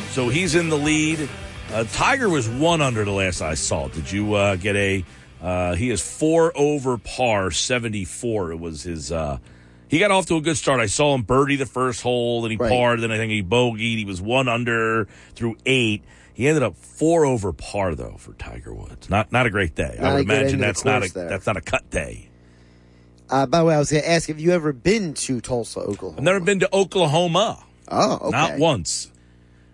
So he's in the lead. Uh, Tiger was one under the last I saw. Did you uh, get a? Uh, he is four over par, seventy four. It was his. Uh, he got off to a good start. I saw him birdie the first hole, then he Right. parred, then I think he bogeyed. He was one under through eight. He ended up four over par though for Tiger Woods. Not not a great day. Not I would imagine that's not a there. that's not a cut day. Uh, by the way, I was going to ask have you ever been to Tulsa, Oklahoma? I've never been to Oklahoma. Oh, okay. Not once.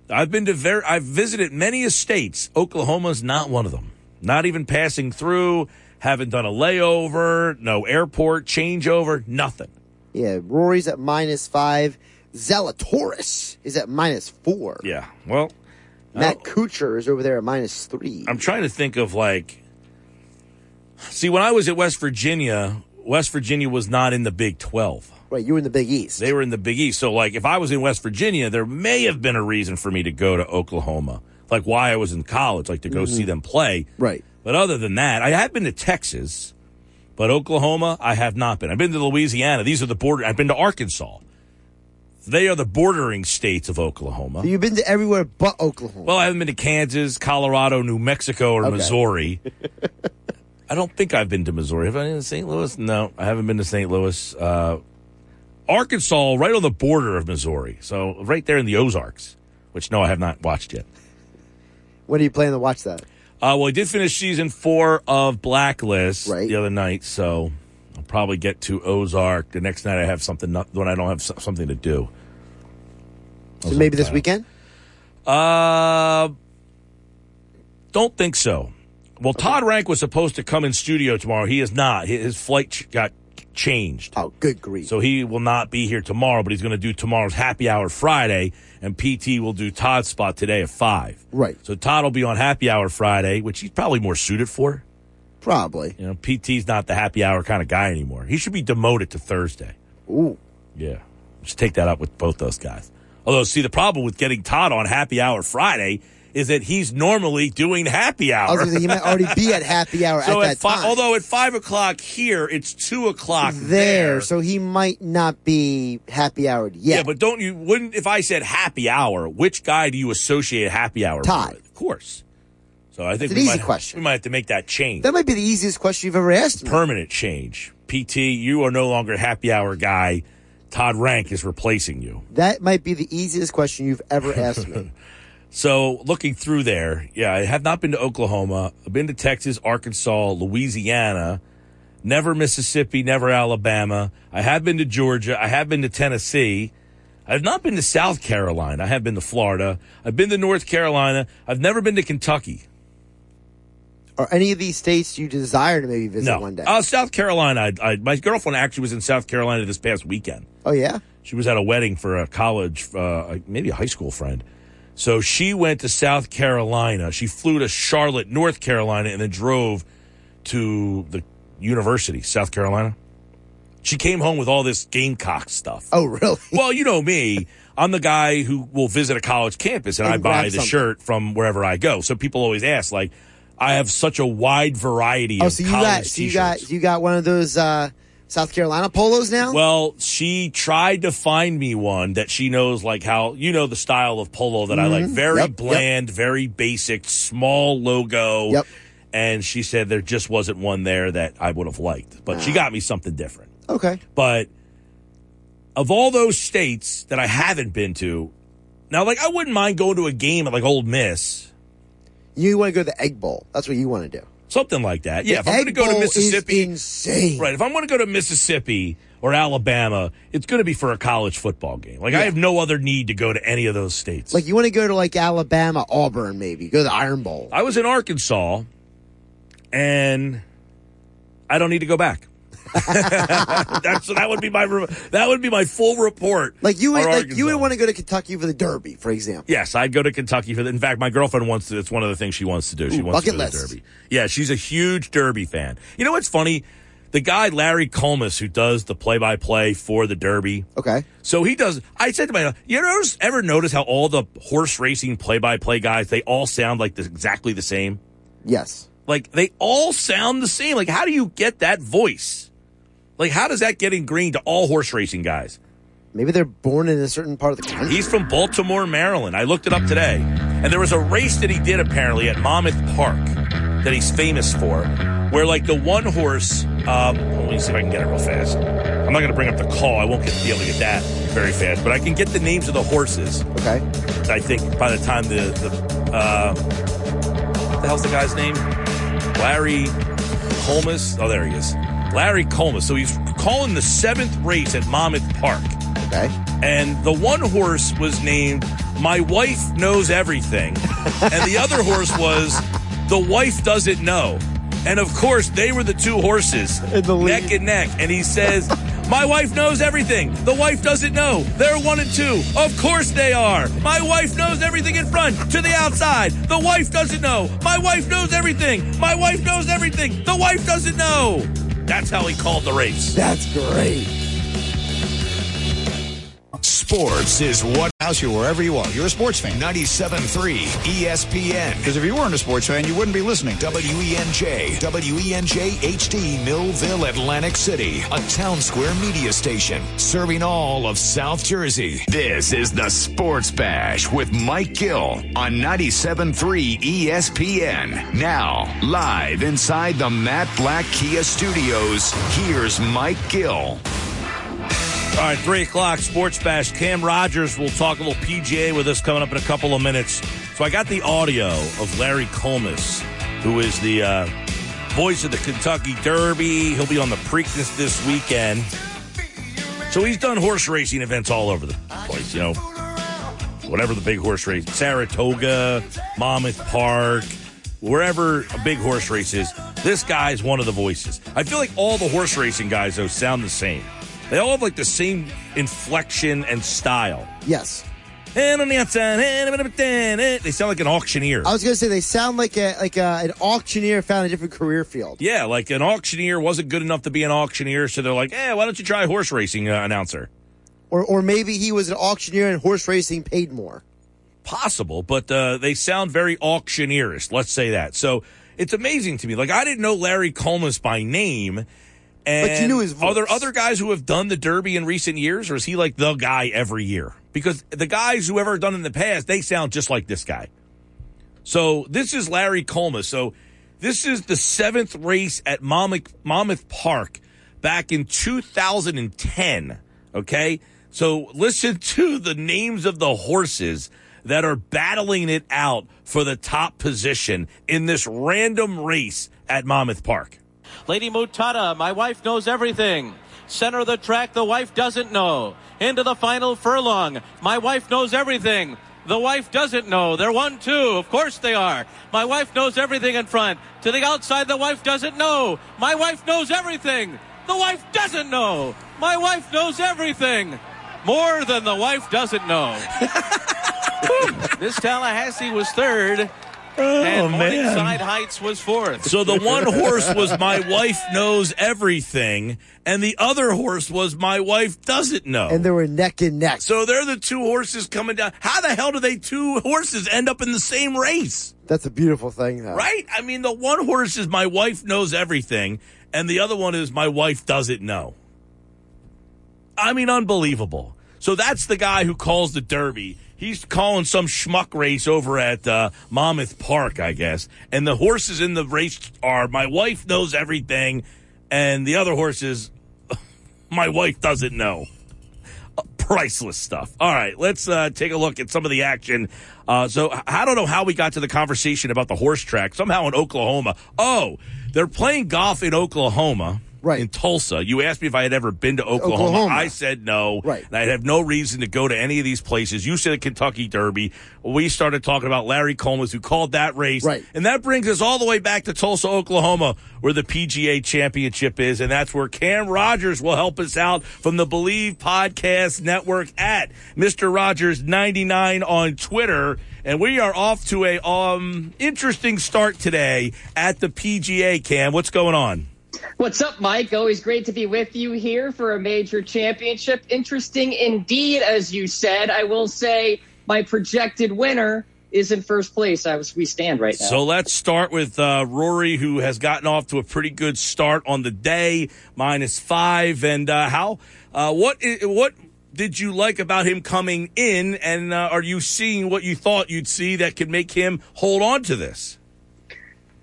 I've been to very. I've visited many estates. Oklahoma's not one of them. Not even passing through. Haven't done a layover. No airport changeover. Nothing. Yeah, Rory's at minus five. Zalatoris is at minus four. Yeah. Well, Matt oh, Kuchar is over there at minus three. I'm trying to think of like. See, when I was at West Virginia, West Virginia was not in the Big Twelve. right, you were in the Big East. They were in the Big East. So, like, if I was in West Virginia, there may have been a reason for me to go to Oklahoma, like why I was in college, like to go see them play. right. But other than that, I have been to Texas, but Oklahoma, I have not been. I've been to Louisiana. These are the border. I've been to Arkansas. They are the bordering states of Oklahoma. So you've been to everywhere but Oklahoma. Well, I haven't been to Kansas, Colorado, New Mexico, or Okay. Missouri. I don't think I've been to Missouri. Have I been to St. Louis? No, I haven't been to St. Louis. Uh, Arkansas, right on the border of Missouri. So right there in the Ozarks, which no, I have not watched yet. When are you planning to watch that? Uh, well, I did finish season four of Blacklist Right. the other night, so I'll probably get to Ozark the next night. I have something not, when I don't have something to do. So maybe this weekend? Uh, don't think so. Well, Todd Rank was supposed to come in studio tomorrow. He is not. His flight got changed. Oh, good grief. So he will not be here tomorrow, but he's going to do tomorrow's happy hour Friday, and PT will do Todd's spot today at 5. Right. So Todd will be on happy hour Friday, which he's probably more suited for. Probably. You know, PT's not the happy hour kind of guy anymore. He should be demoted to Thursday. Ooh. Yeah. Just take that up with both those guys. Although, see, the problem with getting Todd on happy hour Friday is that he's normally doing happy hour. was going to say, he might already be at happy hour so at at that fi- time. although at five o'clock here, it's two o'clock there, there. so he might not be happy hour yet. yeah, but don't you wouldn't if I said happy hour? Which guy do you associate happy hour Todd. with? Of course. So I think It's an we easy might, question. We might have to make that change. that might be the easiest question you've ever asked me. Permanent change. PT, you are no longer happy hour guy. Todd Rank is replacing you. That might be the easiest question you've ever asked me. So looking through there, yeah, I have not been to Oklahoma. I've been to Texas, Arkansas, Louisiana, never Mississippi, never Alabama. I have been to Georgia. I have been to Tennessee. I have not been to South Carolina. I have been to Florida. I've been to North Carolina. I've never been to Kentucky. Are any of these states you desire to maybe visit No. one day? Uh, South Carolina. I, I, my girlfriend actually was in South Carolina this past weekend. oh, yeah? She was at a wedding for a college, uh, maybe a high school friend. So she went to South Carolina. She flew to Charlotte, North Carolina, and then drove to the university, South Carolina. She came home with all this Gamecock stuff. Oh, really? Well, you know me. I'm the guy who will visit a college campus and, And I buy the something. shirt from wherever I go. So people always ask, like, I have such a wide variety Oh, of so you college got so you got you got one of those uh, South Carolina polos now? Well, she tried to find me one that she knows, like how you know the style of polo that I like. Very Mm-hmm. Yep, yep. bland, very basic, small logo. Yep. And she said there just wasn't one there that I would have liked, but she got me something different. okay. But of all those states that I haven't been to, now like I wouldn't mind going to a game at like Ole Miss. You want to go to the Egg Bowl. That's what you want to do. Something like that. Yeah, if I'm going to go to Mississippi, insane. right? If I'm going to go to Mississippi or Alabama, it's going to be for a college football game. Like I have no other need to go to any of those states. Like you want to go to like Alabama, Auburn, maybe go to the Iron Bowl. I was in Arkansas, and I don't need to go back. That's that would be my that would be my full report. Like you would, like you would want to go to Kentucky for the Derby, for example. Yes, I'd go to Kentucky for that. In fact, my girlfriend wants to. It's one of the things she wants to do. She Ooh, wants to go to the. Derby. Yeah, she's a huge Derby fan. You know what's funny? The guy Larry Collmus, who does the play-by-play for the Derby, Okay. so he does. I said to myself, you ever ever notice how all the horse racing play-by-play guys they all sound like the, exactly the same? Yes. Like they all sound the same. Like how do you get that voice? Like how does that get ingrained to all horse racing guys? Maybe they're born in a certain part of the country. He's from Baltimore, Maryland. I looked it up today. And there was a race that he did apparently at Monmouth Park that he's famous for, where like the one horse, um, let me see if I can get it real fast. I'm not going to bring up the call. I won't get, be able to get that very fast, but I can get the names of the horses. okay. I think by the time the, the uh, what the hell's the guy's name? Larry Holmes. Oh, there he is. Larry Collmus. So he's calling the seventh race at Monmouth Park Okay. and the one horse was named My Wife Knows Everything, and the other horse was The Wife Doesn't Know. And of course, they were the two horses, the neck and neck. And he says, My wife knows everything. The wife doesn't know. They're one and two. Of course they are. My wife knows everything in front to the outside. The wife doesn't know. My wife knows everything. My wife knows everything. The wife doesn't know. That's how he called the race. That's great. Sports is what house you wherever you are. You're a sports fan. 97.3 ESPN. Because if you weren't a sports fan, you wouldn't be listening. WENJ, WENJ HD, Millville, Atlantic City, a town square media station serving all of South Jersey. This is the Sports Bash with Mike Gill on 97.3 ESPN. Now, live inside the Matt Black Kia Studios, here's Mike Gill. All right, three o'clock Sports Bash. Cam Rogers will talk a little PGA with us coming up in a couple of minutes. So I got the audio of Larry Collmus, who is the uh, voice of the Kentucky Derby. He'll be on the Preakness this weekend. So he's done horse racing events all over the place, you know, whatever the big horse race, Saratoga, Monmouth Park, wherever a big horse race is. This guy's one of the voices. I feel like all the horse racing guys, though, sound the same. They all have like the same inflection and style. Yes. And on the outside, they sound like an auctioneer. I was gonna say they sound like a like a, an auctioneer found a different career field. Yeah, like an auctioneer wasn't good enough to be an auctioneer, so they're like, "Eh, why don't you try horse racing uh, announcer?" Or or maybe he was an auctioneer and horse racing paid more. Possible, but uh, they sound very auctioneerish. Let's say that. So it's amazing to me. Like I didn't know Larry Collmus by name. And But you knew his Are there other guys who have done the Derby in recent years, or is he like the guy every year? Because the guys who ever done in the past, they sound just like this guy. So this is Larry Collmus. So this is the seventh race at Monmouth, Monmouth Park back in 2010. Okay. So listen to the names of the horses that are battling it out for the top position in this random race at Monmouth Park. Lady Mutata, my wife knows everything. Center of the track, the wife doesn't know. Into the final furlong, my wife knows everything. The wife doesn't know. They're one, two. Of course they are. My wife knows everything in front. To the outside, the wife doesn't know. My wife knows everything. The wife doesn't know. My wife knows everything. More than the wife doesn't know. this Tallahassee was third. Oh, and Morningside Heights was fourth. So the one horse was my wife knows everything, and the other horse was my wife doesn't know. And they were neck and neck. so they're the two horses coming down. How the hell do they two horses end up in the same race? That's a beautiful thing, though. Right? I mean, the one horse is my wife knows everything, and the other one is my wife doesn't know. I mean, unbelievable. So that's the guy who calls the Derby. He's calling some schmuck race over at uh, Monmouth Park, I guess. And the horses in the race are my wife knows everything, and the other horses, my wife doesn't know. Uh, priceless stuff. All right, let's uh, take a look at some of the action. Uh, so I don't know how we got to the conversation about the horse track. Somehow in Oklahoma. Oh, they're playing golf in Oklahoma. Right. In Tulsa. You asked me if I had ever been to Oklahoma. Oklahoma. I said no. Right. And I'd have no reason to go to any of these places. You said the Kentucky Derby. We started talking about Larry Collmus, who called that race. Right. And that brings us all the way back to Tulsa, Oklahoma, where the PGA championship is. And that's where Cam Rogers will help us out from the Believe Podcast Network at Mr. Rogers 99 on Twitter. And we are off to a um interesting start today at the PGA, Cam. What's going on? What's up, Mike? Always great to be with you here for a major championship. Interesting indeed, as you said. I will say my projected winner is in first place as we stand right now. So let's start with uh, Rory, who has gotten off to a pretty good start on the day, minus five. And uh, how? Uh, what? What did you like about him coming in? And uh, are you seeing what you thought you'd see that could make him hold on to this?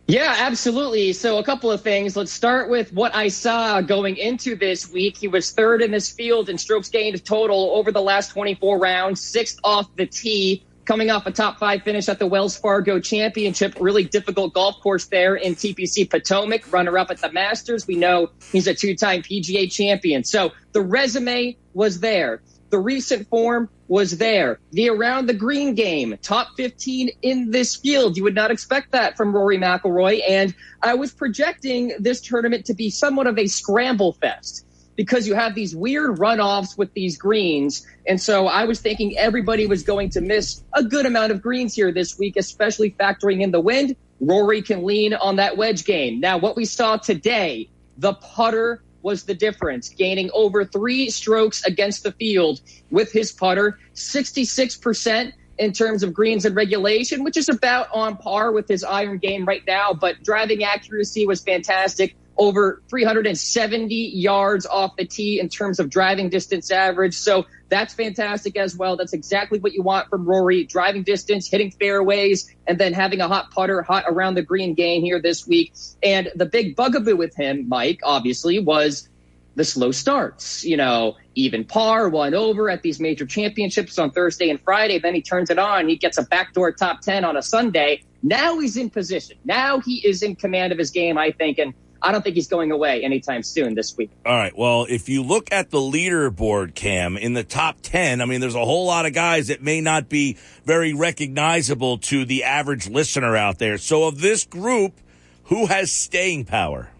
Yeah, absolutely. So, a couple of things. Let's start with what I saw going into this week. He was third in this field in strokes gained total over the last 24 rounds, sixth off the tee, coming off a top five finish at the Wells Fargo Championship. Really difficult golf course there in TPC Potomac, runner up at the Masters. We know he's a two time PGA champion. So, the resume was there. The recent form was there. The around the green game, top 15 in this field. You would not expect that from Rory McIlroy. And I was projecting this tournament to be somewhat of a scramble fest because you have these weird runoffs with these greens. And so I was thinking everybody was going to miss a good amount of greens here this week, especially factoring in the wind. Rory can lean on that wedge game. Now, what we saw today, the putter was the difference, gaining over three strokes against the field with his putter, 66% in terms of greens and regulation, which is about on par with his iron game right now. But driving accuracy was fantastic. Over 370 yards off the tee in terms of driving distance average. So that's fantastic as well. That's exactly what you want from Rory. Driving distance, hitting fairways, and then having a hot putter, hot around the green game here this week. And the big bugaboo with him, Mike, obviously, was the slow starts. You know, even par, one over at these major championships on Thursday and Friday. Then he turns it on. He gets a backdoor top 10 on a Sunday. Now he's in position. Now he is in command of his game, I think. And I don't think he's going away anytime soon this week. All right. Well, if you look at the leaderboard, Cam, in the top 10, I mean, there's a whole lot of guys that may not be very recognizable to the average listener out there. So, of this group, who has staying power?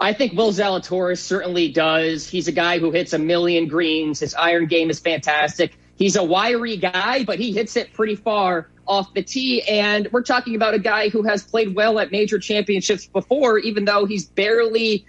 I think Will Zalatoris certainly does. He's a guy who hits a million greens. His iron game is fantastic. He's a wiry guy, but he hits it pretty far off the tee. And we're talking about a guy who has played well at major championships before, even though he's barely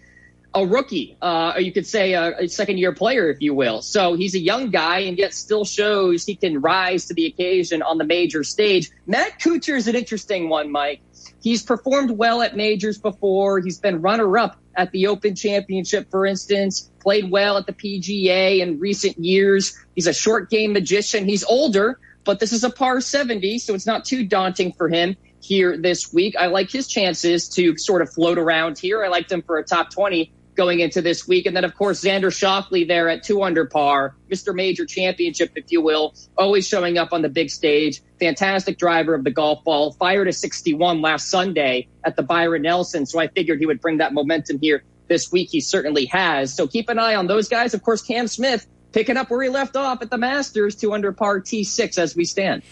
a rookie, uh, or you could say a, a second year player, if you will. So he's a young guy and yet still shows he can rise to the occasion on the major stage. Matt Kuchar is an interesting one, Mike. He's performed well at majors before. He's been runner up at the Open Championship, for instance, played well at the PGA in recent years. He's a short game magician. He's older, but this is a par 70, so it's not too daunting for him here this week. I like his chances to sort of float around here. I liked him for a top 20 going into this week. And then, of course, Xander Schauffele there at two under par, Mr. Major Championship, if you will, always showing up on the big stage. Fantastic driver of the golf ball. Fired a 61 last Sunday at the Byron Nelson. So I figured he would bring that momentum here this week. He certainly has. So keep an eye on those guys. Of course, Cam Smith picking up where he left off at the Masters, two under par T6 as we stand.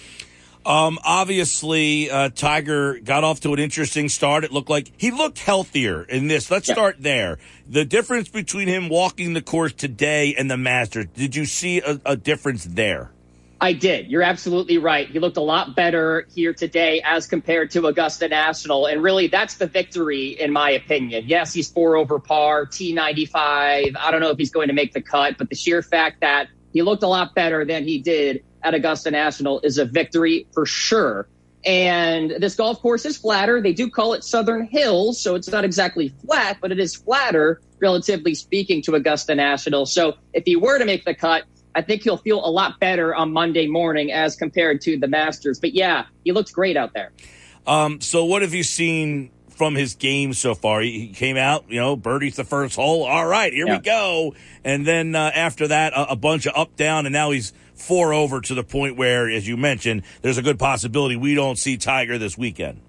Um, obviously, uh, Tiger got off to an interesting start. It looked like he looked healthier in this. Let's Yeah. start there. The difference between him walking the course today and the Masters, did you see a, a difference there? I did. You're absolutely right. He looked a lot better here today as compared to Augusta National. And really, that's the victory, in my opinion. Yes, he's four over par, T95. I don't know if he's going to make the cut, but the sheer fact that he looked a lot better than he did at Augusta National is a victory for sure. And this golf course is flatter. They do call it Southern Hills, so it's not exactly flat, but it is flatter, relatively speaking, to Augusta National. So if he were to make the cut, I think he'll feel a lot better on Monday morning as compared to the Masters. But yeah, he looks great out there. Um, so what have you seen from his game so far? He, he came out, you know, birdie's the first hole. All right, here Yeah. we go. And then uh, after that, a, a bunch of up down, and now he's four over to the point where, as you mentioned, there's a good possibility we don't see Tiger this weekend.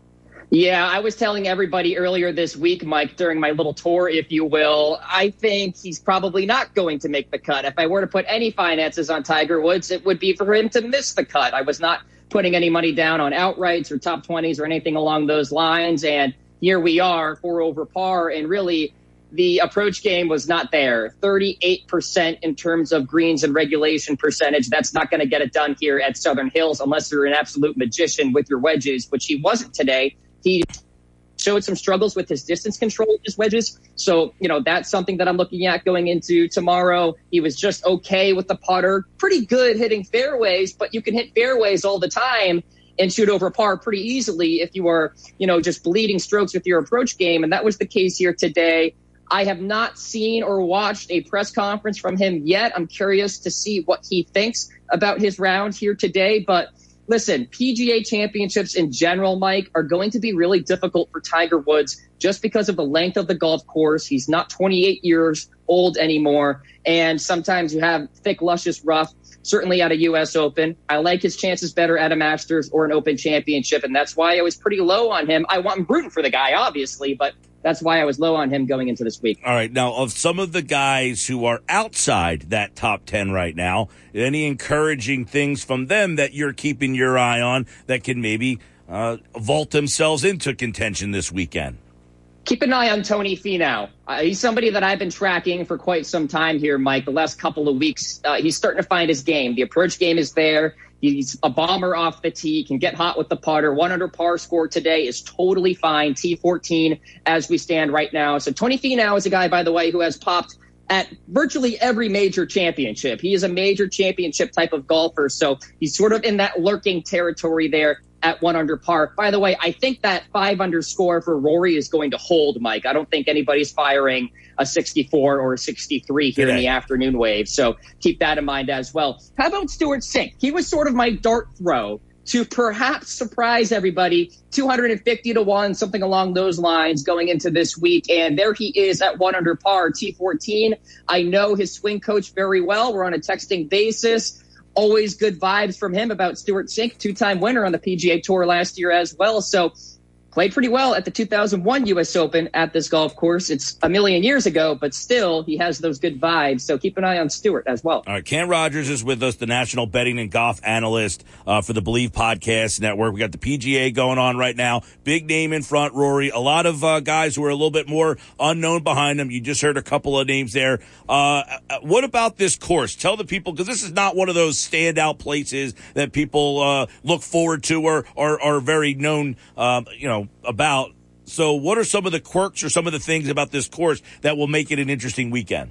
Yeah, I was telling everybody earlier this week, Mike, during my little tour, if you will, I think he's probably not going to make the cut. If I were to put any finances on Tiger Woods, it would be for him to miss the cut. I was not putting any money down on outrights or top 20s or anything along those lines. And here we are, four over par. And really, the approach game was not there. 38% in terms of greens and regulation percentage. That's not going to get it done here at Southern Hills unless you're an absolute magician with your wedges, which he wasn't today. He showed some struggles with his distance control with his wedges. So, you know, that's something that I'm looking at going into tomorrow. He was just okay with the putter, pretty good hitting fairways, but you can hit fairways all the time and shoot over par pretty easily if you are, you know, just bleeding strokes with your approach game. And that was the case here today. I have not seen or watched a press conference from him yet. I'm curious to see what he thinks about his round here today, but listen, PGA championships in general, Mike, are going to be really difficult for Tiger Woods just because of the length of the golf course. He's not 28 years old anymore. And sometimes you have thick, luscious rough, certainly at a U.S. Open. I like his chances better at a Masters or an Open Championship. And that's why I was pretty low on him. I want, I'm rooting for the guy, obviously, but that's why I was low on him going into this week. All right. Now, of some of the guys who are outside that top 10 right now, any encouraging things from them that you're keeping your eye on that can maybe uh, vault themselves into contention this weekend? keep an eye on Tony Finau. Uh, he's somebody that I've been tracking for quite some time here, Mike. The last couple of weeks, uh, he's starting to find his game. The approach game is there. He's a bomber off the tee, can get hot with the putter. One under par score today is totally fine. T14 as we stand right now. So Tony Finau is a guy, by the way, who has popped at virtually every major championship. He is a major championship type of golfer. So he's sort of in that lurking territory there at one under par. By the way, I think that five underscore for Rory is going to hold, Mike. I don't think anybody's firing a 64 or a 63 here in the afternoon wave. So keep that in mind as well. How about Stewart Cink? He was sort of my dart throw to perhaps surprise everybody 250 to 1 something along those lines going into this week and there he is at 1 under par t14 i know his swing coach very well we're on a texting basis always good vibes from him about Stewart Cink, two-time winner on the PGA Tour last year as well. So played pretty well at the 2001 U.S. Open at this golf course. It's a million years ago, but still he has those good vibes. So keep an eye on Stewart as well. All right, Cam Rogers is with us, the national betting and golf analyst uh, for the Believe Podcast Network. We got the PGA going on right now. Big name in front, Rory. A lot of uh, guys who are a little bit more unknown behind them. You just heard a couple of names there. Uh, uh, what about this course? Tell the people because this is not one of those standout places that people uh, look forward to or are very known, um, you know, about. So, what are some of the quirks or some of the things about this course that will make it an interesting weekend?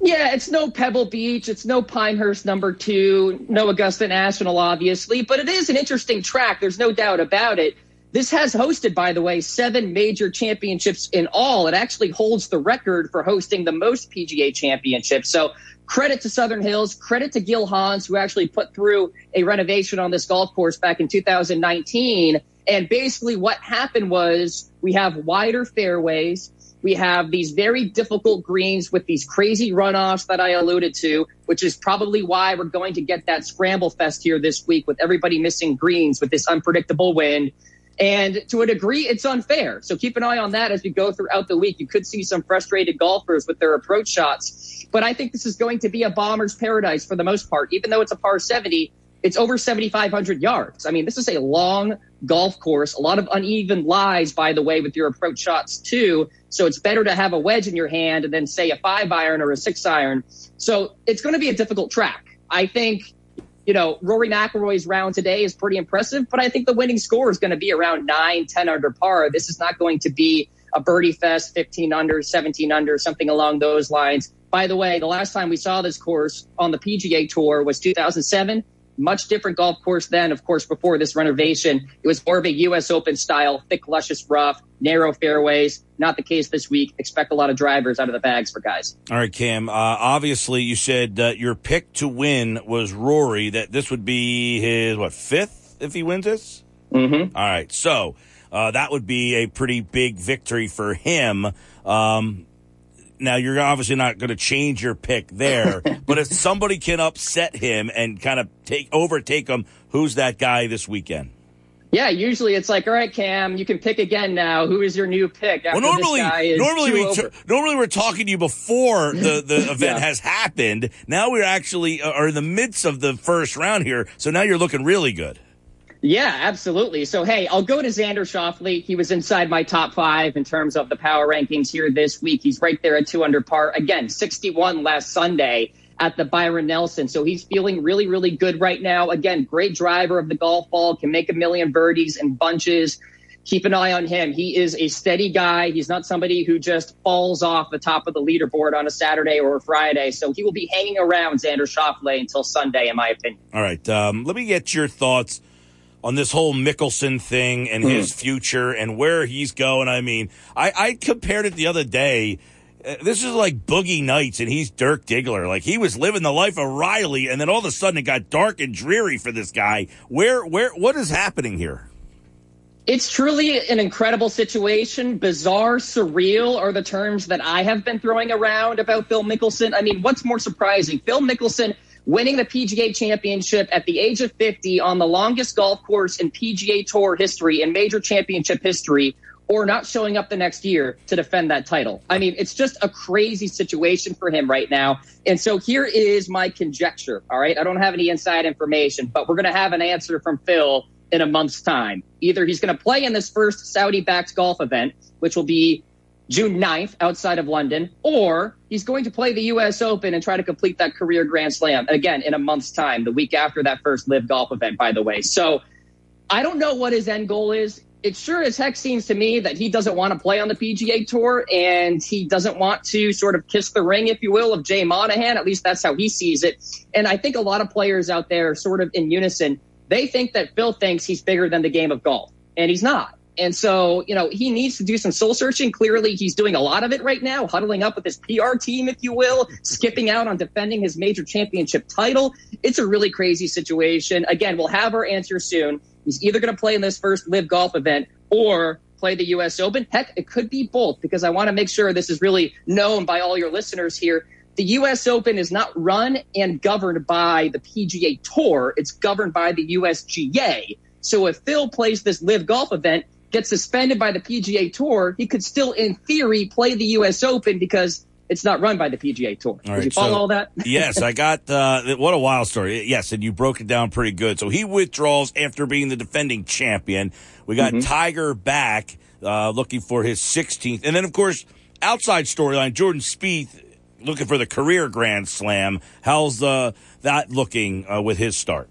Yeah, it's no Pebble Beach. It's no Pinehurst number two, no Augusta National, obviously, but it is an interesting track. There's no doubt about it. This has hosted, by the way, seven major championships in all. It actually holds the record for hosting the most PGA championships. So credit to Southern Hills, credit to Gil Hanse, who actually put through a renovation on this golf course back in 2019. And basically what happened was we have wider fairways. We have these very difficult greens with these crazy runoffs that I alluded to, which is probably why we're going to get that scramble fest here this week with everybody missing greens with this unpredictable wind. And to a degree, it's unfair. So keep an eye on that as we go throughout the week. You could see some frustrated golfers with their approach shots. But I think this is going to be a bomber's paradise for the most part. Even though it's a par 70, it's over 7,500 yards. I mean, this is a long golf course, a lot of uneven lies, by the way, with your approach shots too. So it's better to have a wedge in your hand and then say a five iron or a six iron. So it's going to be a difficult track. I think, you know, Rory McIlroy's round today is pretty impressive, but I think the winning score is going to be around nine, 10 under par. This is not going to be a birdie fest, 15 under, 17 under, something along those lines. By the way, the last time we saw this course on the PGA Tour was 2007 much different golf course then, of course, before this renovation. It was more of a U.S. Open style, thick, luscious rough, narrow fairways. Not the case this week. Expect a lot of drivers out of the bags for guys. All right, Cam. Uh, obviously, you said uh, your pick to win was Rory. That this would be his what fifth if he wins this. Mm-hmm. All right. So uh, that would be a pretty big victory for him. Um, now you're obviously not going to change your pick there, but if somebody can upset him and kind of take overtake him, who's that guy this weekend? Yeah, usually it's like, all right, Cam, you can pick again now. Who is your new pick? Well, normally, normally we t- normally we're talking to you before the the event yeah. has happened. Now we're actually uh, are in the midst of the first round here, so now you're looking really good. Yeah, absolutely. So, hey, I'll go to Xander Schauffele. He was inside my top five in terms of the power rankings here this week. He's right there at two under par. Again, 61 last Sunday at the Byron Nelson. So he's feeling really, really good right now. Again, great driver of the golf ball, can make a million birdies and bunches. Keep an eye on him. He is a steady guy. He's not somebody who just falls off the top of the leaderboard on a Saturday or a Friday. So he will be hanging around Xander Schauffele until Sunday, in my opinion. All right. Um, let me get your thoughts on this whole Mickelson thing and mm. his future and where he's going. I mean, I, I compared it the other day uh, this is like Boogie Nights, and he's Dirk Diggler. Like he was living the life of Riley, and then all of a sudden it got dark and dreary for this guy. Where, where, what is happening here? It's truly an incredible situation. Bizarre, surreal are the terms that I have been throwing around about Phil Mickelson. I mean, what's more surprising? Phil Mickelson winning the PGA championship at the age of 50 on the longest golf course in PGA Tour history and major championship history or not showing up the next year to defend that title. I mean, it's just a crazy situation for him right now. And so here is my conjecture. All right. I don't have any inside information, but we're going to have an answer from Phil in a month's time. Either he's going to play in this first Saudi backed golf event, which will be June 9th outside of London, or he's going to play the U.S. Open and try to complete that career Grand Slam again in a month's time, the week after that first live golf event, by the way. So I don't know what his end goal is it sure as heck seems to me that he doesn't want to play on the PGA Tour and he doesn't want to sort of kiss the ring, if you will, of Jay Monahan. At least that's how he sees it. And I think a lot of players out there, sort of in unison, they think that Phil thinks he's bigger than the game of golf, and he's not. And so, you know, he needs to do some soul searching. Clearly, he's doing a lot of it right now, huddling up with his PR team, if you will, skipping out on defending his major championship title. It's a really crazy situation. Again, we'll have our answer soon. He's either going to play in this first live golf event or play the U.S. Open. Heck, it could be both because I want to make sure this is really known by all your listeners here. The U.S. Open is not run and governed by the PGA Tour. It's governed by the USGA. So if Phil plays this live golf event, gets suspended by the PGA Tour, he could still, in theory, play the U.S. Open because it's not run by the PGA Tour. All Did you follow so, all that? yes, I got. Uh, what a wild story. Yes, and you broke it down pretty good. So he withdraws after being the defending champion. We got mm-hmm. Tiger back, uh, looking for his 16th, and then of course outside storyline Jordan Spieth looking for the career Grand Slam. How's uh, that looking uh, with his start?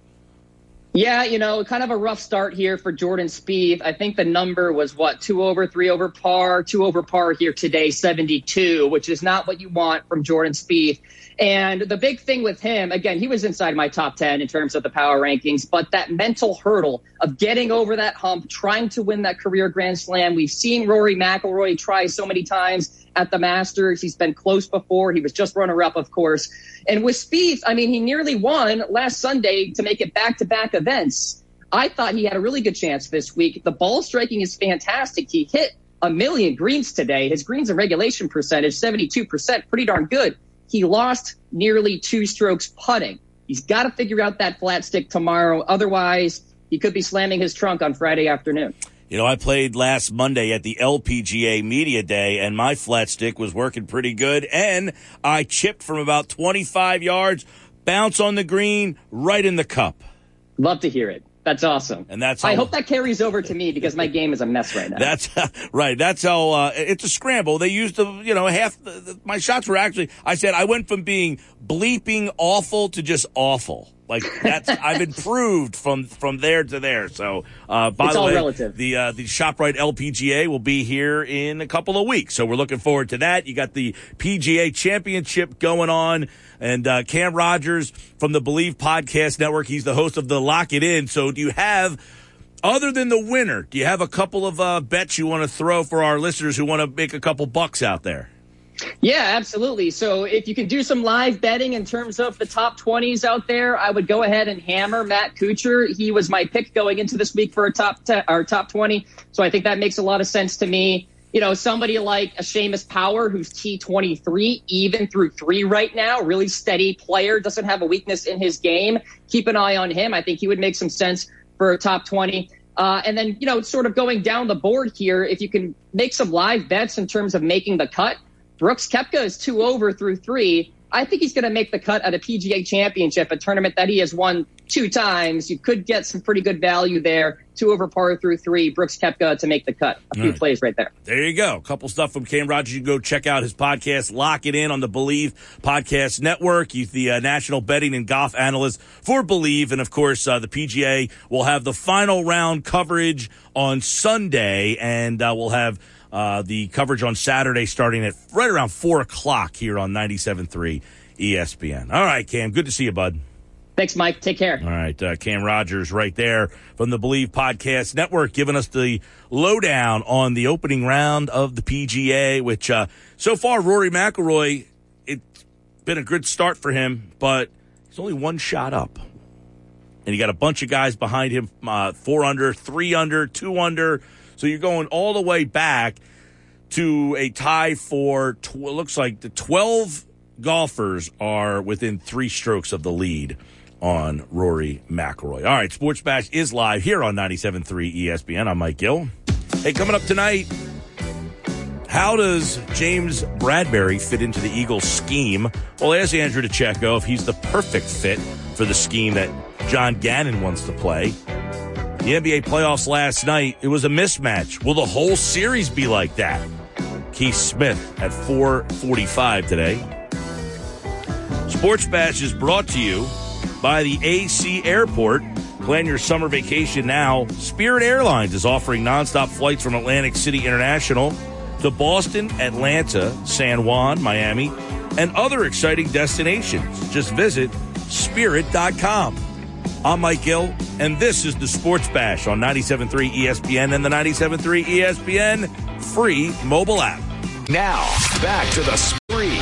Yeah, you know, kind of a rough start here for Jordan Spieth. I think the number was what two over, three over par, two over par here today, seventy-two, which is not what you want from Jordan Spieth. And the big thing with him, again, he was inside my top 10 in terms of the power rankings, but that mental hurdle of getting over that hump, trying to win that career Grand Slam. We've seen Rory McIlroy try so many times at the Masters. He's been close before. He was just runner up, of course. And with Spieth, I mean, he nearly won last Sunday to make it back to back events. I thought he had a really good chance this week. The ball striking is fantastic. He hit a million greens today. His greens and regulation percentage, 72%, pretty darn good. He lost nearly two strokes putting. He's got to figure out that flat stick tomorrow. Otherwise, he could be slamming his trunk on Friday afternoon. You know, I played last Monday at the LPGA Media Day, and my flat stick was working pretty good. And I chipped from about 25 yards, bounce on the green, right in the cup. Love to hear it. That's awesome. And that's how, I hope that carries over to me because my game is a mess right now. That's right. That's how uh, it's a scramble. They used the you know half the, the, my shots were actually. I said I went from being bleeping awful to just awful. Like that's I've improved from from there to there. So uh, by it's the way, relative. the uh, the Shoprite LPGA will be here in a couple of weeks. So we're looking forward to that. You got the PGA Championship going on, and uh, Cam Rogers from the Believe Podcast Network. He's the host of the Lock It In. So do you have? Other than the winner, do you have a couple of uh, bets you want to throw for our listeners who want to make a couple bucks out there? Yeah, absolutely. So if you can do some live betting in terms of the top 20s out there, I would go ahead and hammer Matt Kuchar. He was my pick going into this week for a top 10 or top 20. So I think that makes a lot of sense to me. You know, somebody like a Seamus Power, who's T23, even through three right now, really steady player, doesn't have a weakness in his game. Keep an eye on him. I think he would make some sense for a top 20. Uh, and then, you know, sort of going down the board here, if you can make some live bets in terms of making the cut, Brooks Koepka is two over through three. I think he's going to make the cut at a PGA championship, a tournament that he has won two times. You could get some pretty good value there. Two over par through three. Brooks Koepka to make the cut. A few right. plays right there. There you go. A couple stuff from Cam Rogers. You can go check out his podcast, Lock It In on the Believe Podcast Network. He's the uh, national betting and golf analyst for Believe. And of course, uh, the PGA will have the final round coverage on Sunday, and uh, we'll have uh, the coverage on Saturday starting at right around 4 o'clock here on 97.3 ESPN. All right, Cam. Good to see you, bud. Thanks, Mike. Take care. All right, uh, Cam Rogers right there from the Believe Podcast Network giving us the lowdown on the opening round of the PGA, which uh, so far Rory McIlroy, it's been a good start for him, but he's only one shot up. And you got a bunch of guys behind him, uh, four under, three under, two under. So you're going all the way back to a tie for, tw- looks like the 12 golfers are within three strokes of the lead on Rory McIlroy. All right, Sports Bash is live here on 97.3 ESPN. I'm Mike Gill. Hey, coming up tonight, how does James Bradberry fit into the Eagles scheme? Well, ask Andrew DeCecco if he's the perfect fit for the scheme that John Gannon wants to play. The NBA playoffs last night, it was a mismatch. Will the whole series be like that? Keith Smith at 445 today. Sports Bash is brought to you by the AC Airport. Plan your summer vacation now. Spirit Airlines is offering nonstop flights from Atlantic City International to Boston, Atlanta, San Juan, Miami, and other exciting destinations. Just visit spirit.com. I'm Mike Gill, and this is the Sports Bash on 97.3 ESPN and the 97.3 ESPN free mobile app. Now, back to the spree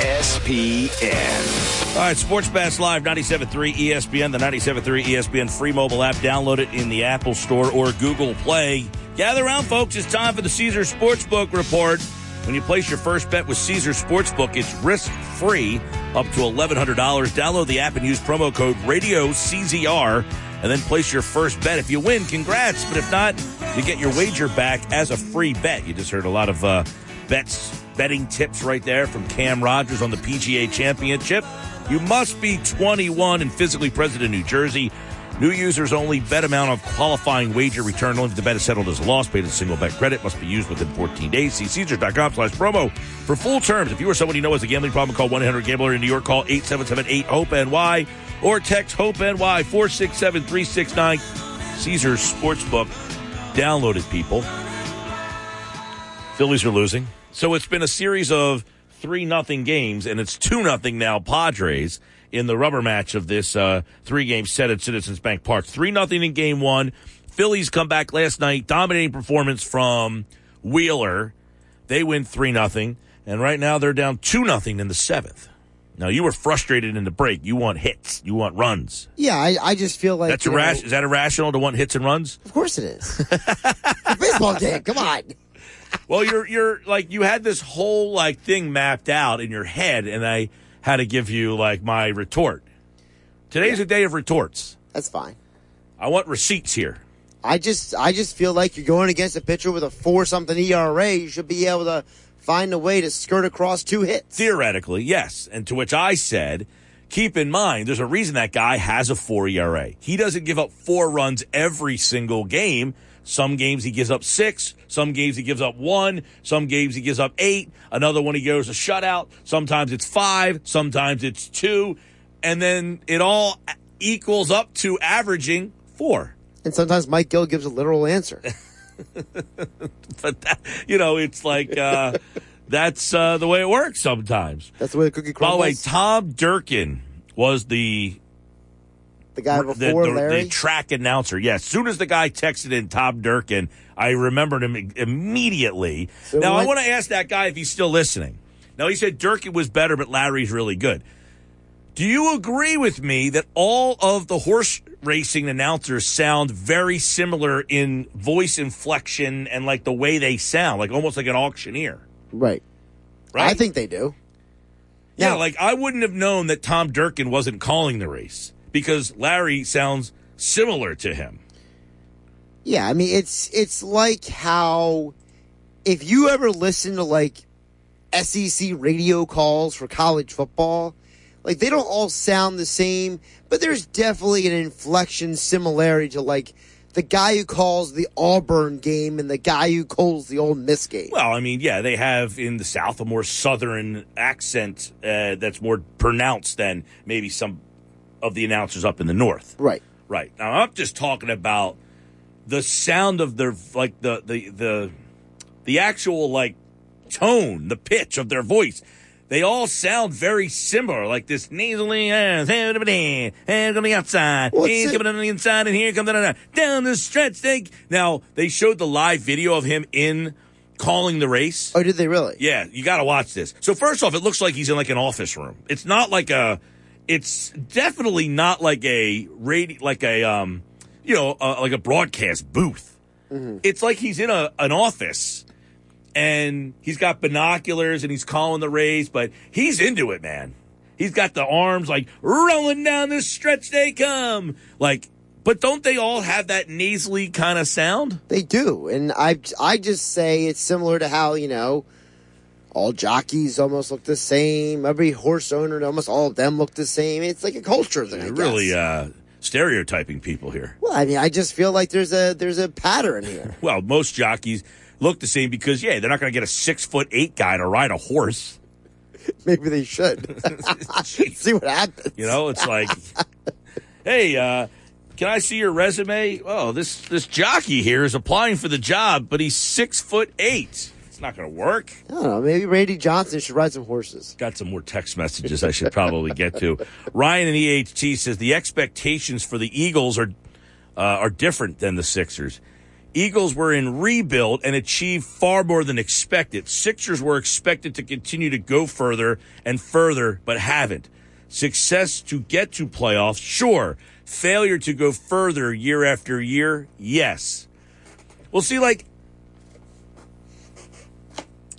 ESPN. All right, Sports Bash Live, 97.3 ESPN, the 97.3 ESPN free mobile app. Download it in the Apple Store or Google Play. Gather around, folks. It's time for the Caesars Sportsbook Report. When you place your first bet with Caesars Sportsbook, it's risk free up to $1,100. Download the app and use promo code Radio CZR and then place your first bet. If you win, congrats. But if not, you get your wager back as a free bet. You just heard a lot of uh, bets, betting tips right there from Cam Rogers on the PGA Championship. You must be 21 and physically present in New Jersey. New users only. Bet amount of qualifying wager return only if the bet is settled as a loss. Paid in single bet credit. Must be used within 14 days. See Caesars.com slash promo for full terms. If you or someone you know has a gambling problem, call 1-800-GAMBLER in New York. Call 877-8-HOPE-NY or text HOPE-NY 467-369. Caesars Sportsbook. Downloaded people. Phillies are losing. So it's been a series of 3 nothing games, and it's 2 nothing now Padres in the rubber match of this uh, three game set at Citizens Bank Park. 3 nothing in game one. Phillies come back last night, dominating performance from Wheeler. They win 3 nothing, and right now they're down 2 nothing in the seventh. Now you were frustrated in the break. You want hits. You want runs. Yeah, I, I just feel like That's irrational. Is that irrational to want hits and runs? Of course it is. Baseball game. Come on. Well, you're you're like you had this whole like thing mapped out in your head, and I had to give you like my retort. Today's a day of retorts. That's fine. I want receipts here. I just I just feel like you're going against a pitcher with a four something ERA. You should be able to find a way to skirt across two hits. Theoretically, yes. And to which I said, keep in mind, there's a reason that guy has a four ERA. He doesn't give up four runs every single game. Some games he gives up six. Some games he gives up one. Some games he gives up eight. Another one he goes a shutout. Sometimes it's five. Sometimes it's two. And then it all equals up to averaging four. And sometimes Mike Gill gives a literal answer. But that, you know, it's like uh, that's uh, the way it works sometimes. That's the way the cookie crumbles. By the way. Tom Durkin was the the guy before the- Larry. the track announcer. Yes, as soon as the guy texted in Tom Durkin, I remembered him immediately. So now I want to ask that guy if he's still listening. Now he said Durkin was better, but Larry's really good. Do you agree with me that all of the horse racing announcers sound very similar in voice inflection and like the way they sound, like almost like an auctioneer? Right. Right? I think they do. Yeah, Now- like I wouldn't have known that Tom Durkin wasn't calling the race because Larry sounds similar to him. Yeah, I mean it's it's like how if you ever listen to like SEC radio calls for college football, like they don't all sound the same, but there's definitely an inflection similarity to like the guy who calls the Auburn game and the guy who calls the Ole Miss game. Well, I mean, yeah, they have in the South a more southern accent uh, that's more pronounced than maybe some of the announcers up in the North. right. Right. Now I'm just talking about the sound of their like the the the the actual like tone, the pitch of their voice. They all sound very similar, like this nasally uh, hands on the outside, What's it- coming on the inside, and here comes down, down the stretch. They now they showed the live video of him in calling the race. Oh, did they really? Yeah, you got to watch this. So first off, it looks like he's in like an office room. It's not like a. It's definitely not like a radio, like a um, you know, uh, like a broadcast booth. It's like he's in a an office, and he's got binoculars and he's calling the race, but he's into it, man. He's got the arms like rolling down the stretch. They come like, but don't they all have that nasally kind of sound? They do, and I I just say it's similar to how you know all jockeys almost look the same. Every horse owner, almost all of them look the same. It's like a culture thing. You're really uh, stereotyping people here. Well, I mean, I just feel like there's a there's a pattern here. Well, most jockeys look the same because yeah, they're not going to get a six foot eight guy to ride a horse. Maybe they should see what happens. You know, it's like, hey, uh, can I see your resume? Oh, this this jockey here is applying for the job, but he's six foot eight. It's not going to work. I don't know. Maybe Randy Johnson should ride some horses. Got some more text messages I should probably get to. Ryan in EHT says the expectations for the Eagles are uh, are different than the Sixers. Eagles were in rebuild and achieved far more than expected. Sixers were expected to continue to go further and further, but haven't. Success to get to playoffs, sure. Failure to go further year after year, yes. Well, see, like,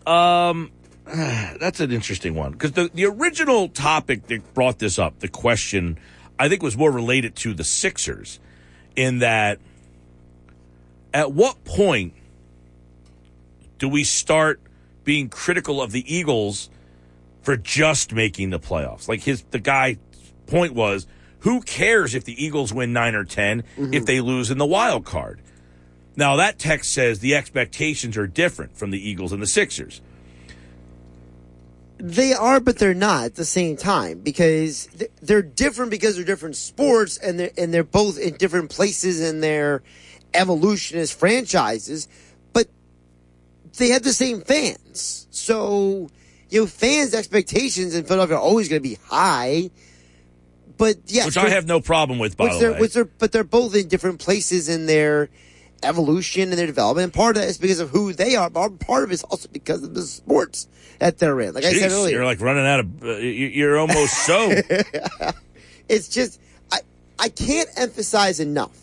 um, that's an interesting one because the, the original topic that brought this up, the question, I think was more related to the Sixers in that at what point do we start being critical of the Eagles for just making the playoffs? Like his the guy point was, who cares if the Eagles win 9 or 10 if they lose in the wild card? Now that text says the expectations are different from the Eagles and the Sixers. They are, but they're not at the same time because they're different because they're different sports and they're and they're both in different places in their evolution as franchises. But they have the same fans, so you know fans' expectations in Philadelphia are always going to be high. But yes, Which I have no problem with, by which the way. they're, but they're both in different places in their evolution and their development. And part of that is because of who they are, but part of it is also because of the sports that they're in. Like I said earlier, you're like running out of. Uh, you- you're almost so. it's just I I can't emphasize enough.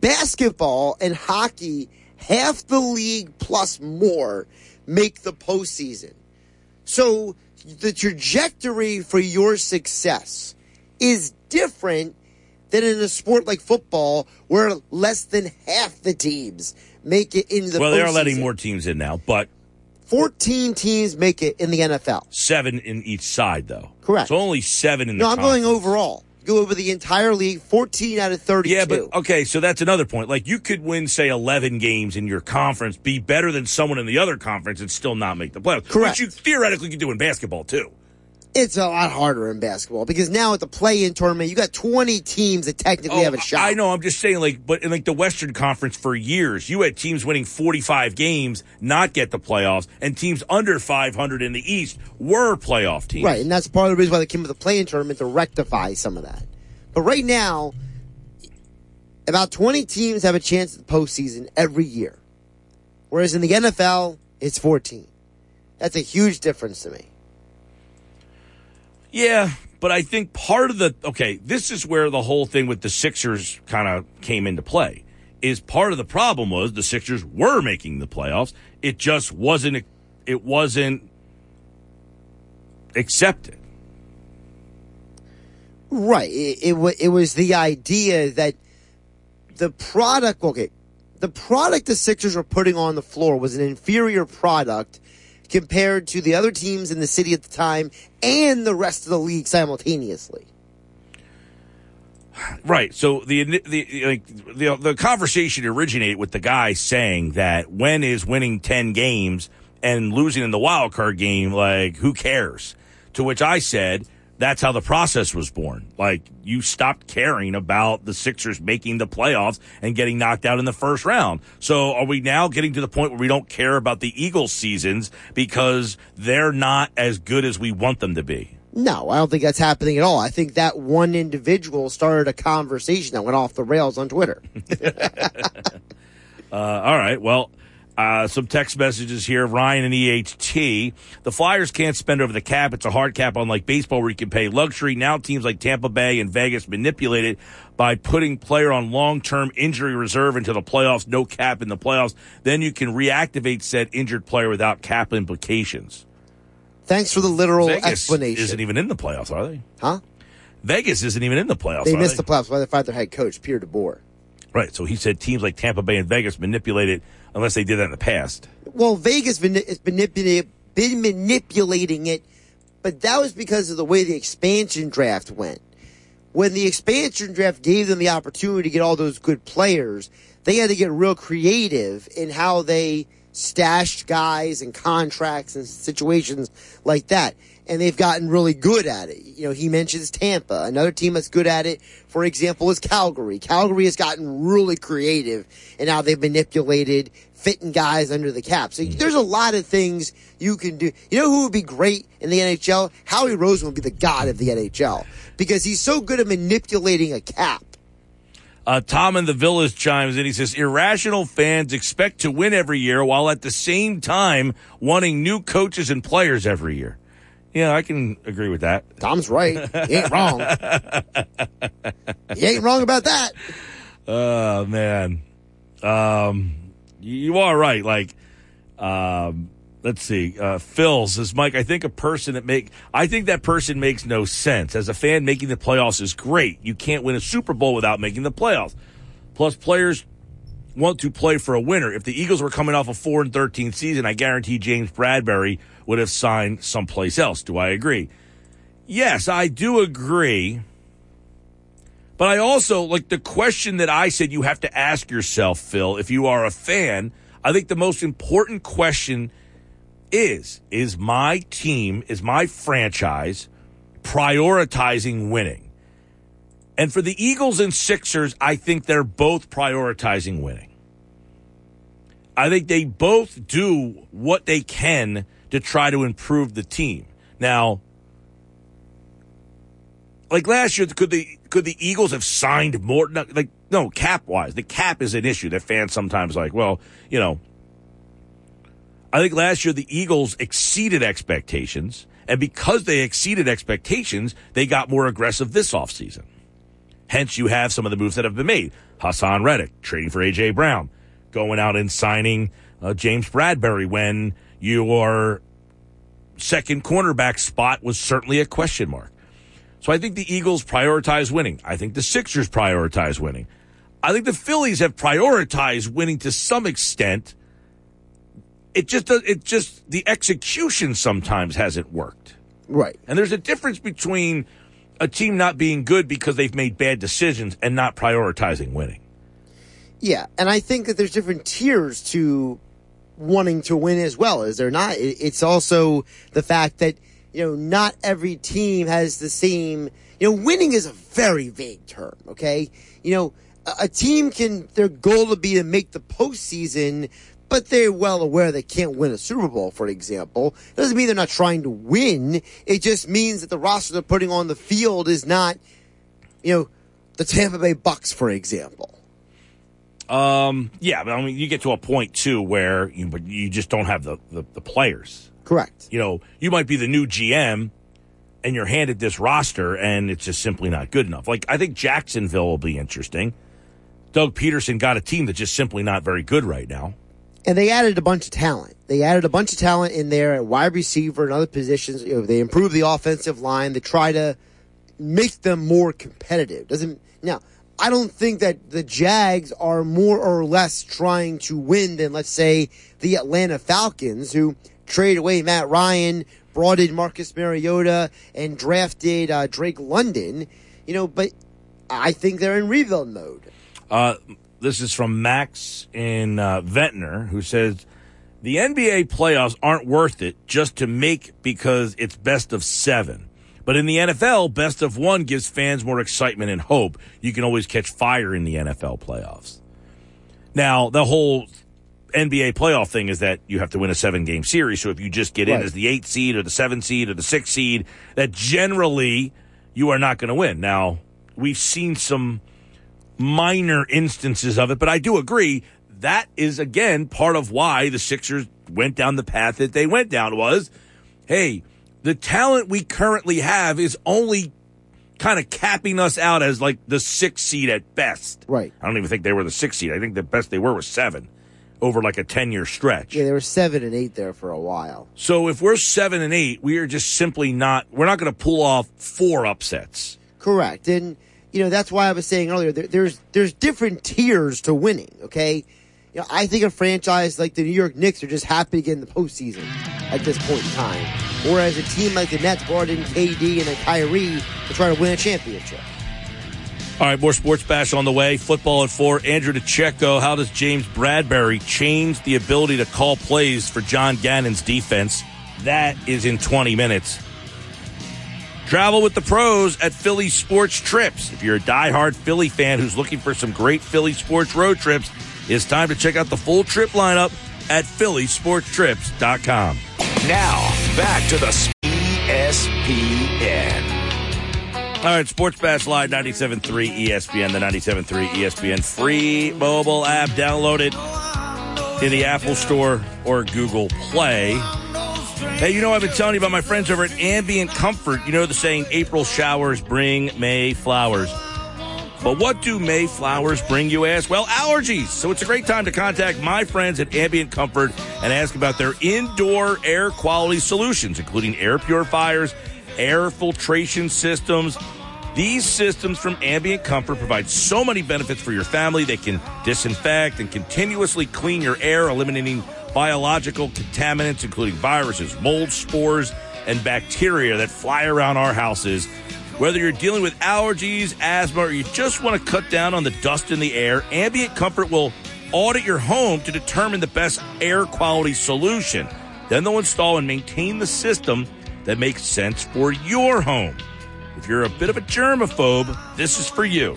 Basketball and hockey, half the league plus more make the postseason. So the trajectory for your success is different than in a sport like football where less than half the teams make it into the well, they are letting more teams in now, but 14 teams make it in the NFL. seven in each side, though. Correct. So only seven in the. No, I'm going overall. Go over the entire league, 14 out of 32. Yeah, but okay, so that's another point. Like you could win, say, eleven games in your conference, be better than someone in the other conference, and still not make the playoffs. Correct. Which you theoretically could do in basketball too. It's a lot harder in basketball because now at the play-in tournament, you got 20 teams that technically oh, have a shot. Oh, I know. I'm just saying, like, but in like the Western Conference for years, you had teams winning 45 games, not get the playoffs, and teams under 500 in the East were playoff teams. Right, and that's part of the reason why they came with the play-in tournament to rectify some of that. But right now, about 20 teams have a chance at the postseason every year. Whereas in the NFL, it's 14. That's a huge difference to me. Yeah, but I think part of the okay, this is where the whole thing with the Sixers kind of came into play. Is part of the problem was the Sixers were making the playoffs. It just wasn't it wasn't accepted. Right. It, it, it was the idea that the product, okay, the product the Sixers were putting on the floor was an inferior product compared to the other teams in the city at the time and the rest of the league simultaneously. Right. So the the like the the conversation originated with the guy saying that when is winning ten games and losing in the wild card game, like who cares? To which I said, that's how the process was born. Like you stopped caring about the Sixers making the playoffs and getting knocked out in the first round. So are we now getting to the point where we don't care about the Eagles seasons because they're not as good as we want them to be? No, I don't think that's happening at all. I think that one individual started a conversation that went off the rails on Twitter. Uh, all right. Well, uh, some text messages here. Ryan and EHT. The Flyers can't spend over the cap. It's a hard cap, unlike baseball, where you can pay luxury. Now teams like Tampa Bay and Vegas manipulate it by putting player on long-term injury reserve into the playoffs. No cap in the playoffs. Then you can reactivate said injured player without cap implications. Thanks for the literal Vegas explanation. isn't even in the playoffs, are they? huh? Vegas isn't even in the playoffs. They missed they? the playoffs by they fired their head coach, Pierre DeBoer. Right. So he said teams like Tampa Bay and Vegas manipulate it unless they did that in the past. Well, Vegas has been, been manipulating it, but that was because of the way the expansion draft went. When the expansion draft gave them the opportunity to get all those good players, they had to get real creative in how they stashed guys and contracts and situations like that. And they've gotten really good at it. You know, he mentions Tampa. Another team that's good at it, for example, is Calgary. Calgary has gotten really creative and how they've manipulated fitting guys under the cap. So there's a lot of things you can do. You know who would be great in the NHL? Howie Roseman would be the god of the NHL because he's so good at manipulating a cap. Uh, Tom in the Villas chimes in. He says, irrational fans expect to win every year while at the same time wanting new coaches and players every year. Yeah, I can agree with that. Tom's right. He ain't wrong. he ain't wrong about that. Oh, man. Um, you are right. Like, um, let's see. Uh, Phil says, Mike, I think a person that make, I think that person makes no sense. As a fan, making the playoffs is great. You can't win a Super Bowl without making the playoffs. Plus, players want to play for a winner. If the Eagles were coming off a 4 and 13 season, I guarantee James Bradberry would have signed someplace else. Do I agree? Yes, I do agree. But I also like the question that I said you have to ask yourself, Phil, if you are a fan. I think the most important question is is my team, is my franchise prioritizing winning? And for the Eagles and Sixers, I think they're both prioritizing winning. I think they both do what they can to try to improve the team. Now, like last year, could the could the Eagles have signed more? no, Like no, cap wise, the cap is an issue that fans sometimes like. Well, you know, I think last year the Eagles exceeded expectations, and because they exceeded expectations, they got more aggressive this offseason. Hence, you have some of the moves that have been made. Haason Reddick trading for AJ Brown, going out and signing uh, James Bradberry when your second cornerback spot was certainly a question mark. So I think the Eagles prioritize winning. I think the Sixers prioritize winning. I think the Phillies have prioritized winning to some extent. It just it just the execution sometimes hasn't worked. Right. And there's a difference between a team not being good because they've made bad decisions and not prioritizing winning. Yeah, and I think that there's different tiers to wanting to win as well. Is there not? It's also the fact that you know not every team has the same. You know, winning is a very vague term. Okay, you know, a, team can their goal to be to make the postseason. But they're well aware they can't win a Super Bowl, for example. Doesn't mean they're not trying to win. It just means that the roster they're putting on the field is not, you know, the Tampa Bay Bucks, for example. Um, yeah, but I mean, you get to a point too where you but you just don't have the, the, the players. Correct. You know, you might be the new GM, and you're handed this roster, and it's just simply not good enough. Like I think Jacksonville will be interesting. Doug Pederson got a team that's just simply not very good right now. And they added a bunch of talent. They added a bunch of talent in there at wide receiver and other positions. You know, they improved the offensive line. They try to make them more competitive. Doesn't now. I don't think that the Jags are more or less trying to win than, let's say, the Atlanta Falcons, who traded away Matt Ryan, brought in Marcus Mariota, and drafted uh, Drake London. You know, but I think they're in rebuild mode. Uh, this is from Max in uh, Ventnor, who says the NBA playoffs aren't worth it just to make because it's best of seven. But in the NFL, best of one gives fans more excitement and hope. You can always catch fire in the NFL playoffs. Now, the whole NBA playoff thing is that you have to win a seven game series. So if you just get in as the eight seed or the seven seed or the six seed, that generally you are not going to win. Now, we've seen some minor instances of it, but I do agree that is again part of why the Sixers went down the path that they went down was, hey, the talent we currently have is only kind of capping us out as like the sixth seed at best. Right. I don't even think they were the sixth seed. I think the best they were was seven over like a 10 year stretch. Yeah, they were seven and eight there for a while. So if we're seven and eight, we are just simply not, we're not going to pull off four upsets. Correct, and you know that's why I was saying earlier. There, there's there's different tiers to winning. Okay, you know I think a franchise like the New York Knicks are just happy to get in the postseason at this point in time, whereas a team like the Nets brought in KD and a Kyrie to try to win a championship. All right, more sports bash on the way. Football at four. Andrew DeCecco. How does James Bradberry change the ability to call plays for John Gannon's defense? That is in 20 minutes. Travel with the pros at Philly Sports Trips. If you're a diehard Philly fan who's looking for some great Philly sports road trips, it's time to check out the full trip lineup at phillysportstrips.com. Now, back to the ESPN. All right, Sports Bash Live 97.3 ESPN, the 97.3 ESPN free mobile app. Download it in the Apple Store or Google Play. Hey, you know, I've been telling you about my friends over at Ambient Comfort. You know the saying, April showers bring May flowers. But what do May flowers bring, you ask? Well, allergies. So it's a great time to contact my friends at Ambient Comfort and ask about their indoor air quality solutions, including air purifiers, air filtration systems. These systems from Ambient Comfort provide so many benefits for your family. They can disinfect and continuously clean your air, eliminating biological contaminants, including viruses, mold, spores, and bacteria that fly around our houses. Whether you're dealing with allergies, asthma, or you just want to cut down on the dust in the air, Ambient Comfort will audit your home to determine the best air quality solution. Then they'll install and maintain the system that makes sense for your home. If you're a bit of a germaphobe, this is for you.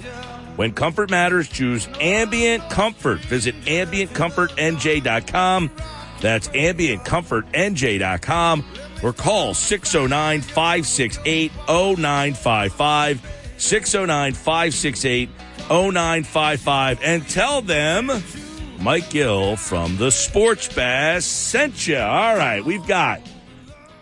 When comfort matters, choose Ambient Comfort. Visit ambientcomfortnj.com. That's ambientcomfortnj.com or call 609 568 0955. 609 568 0955 and tell them Mike Gill from the Sports Bash sent you. All right, we've got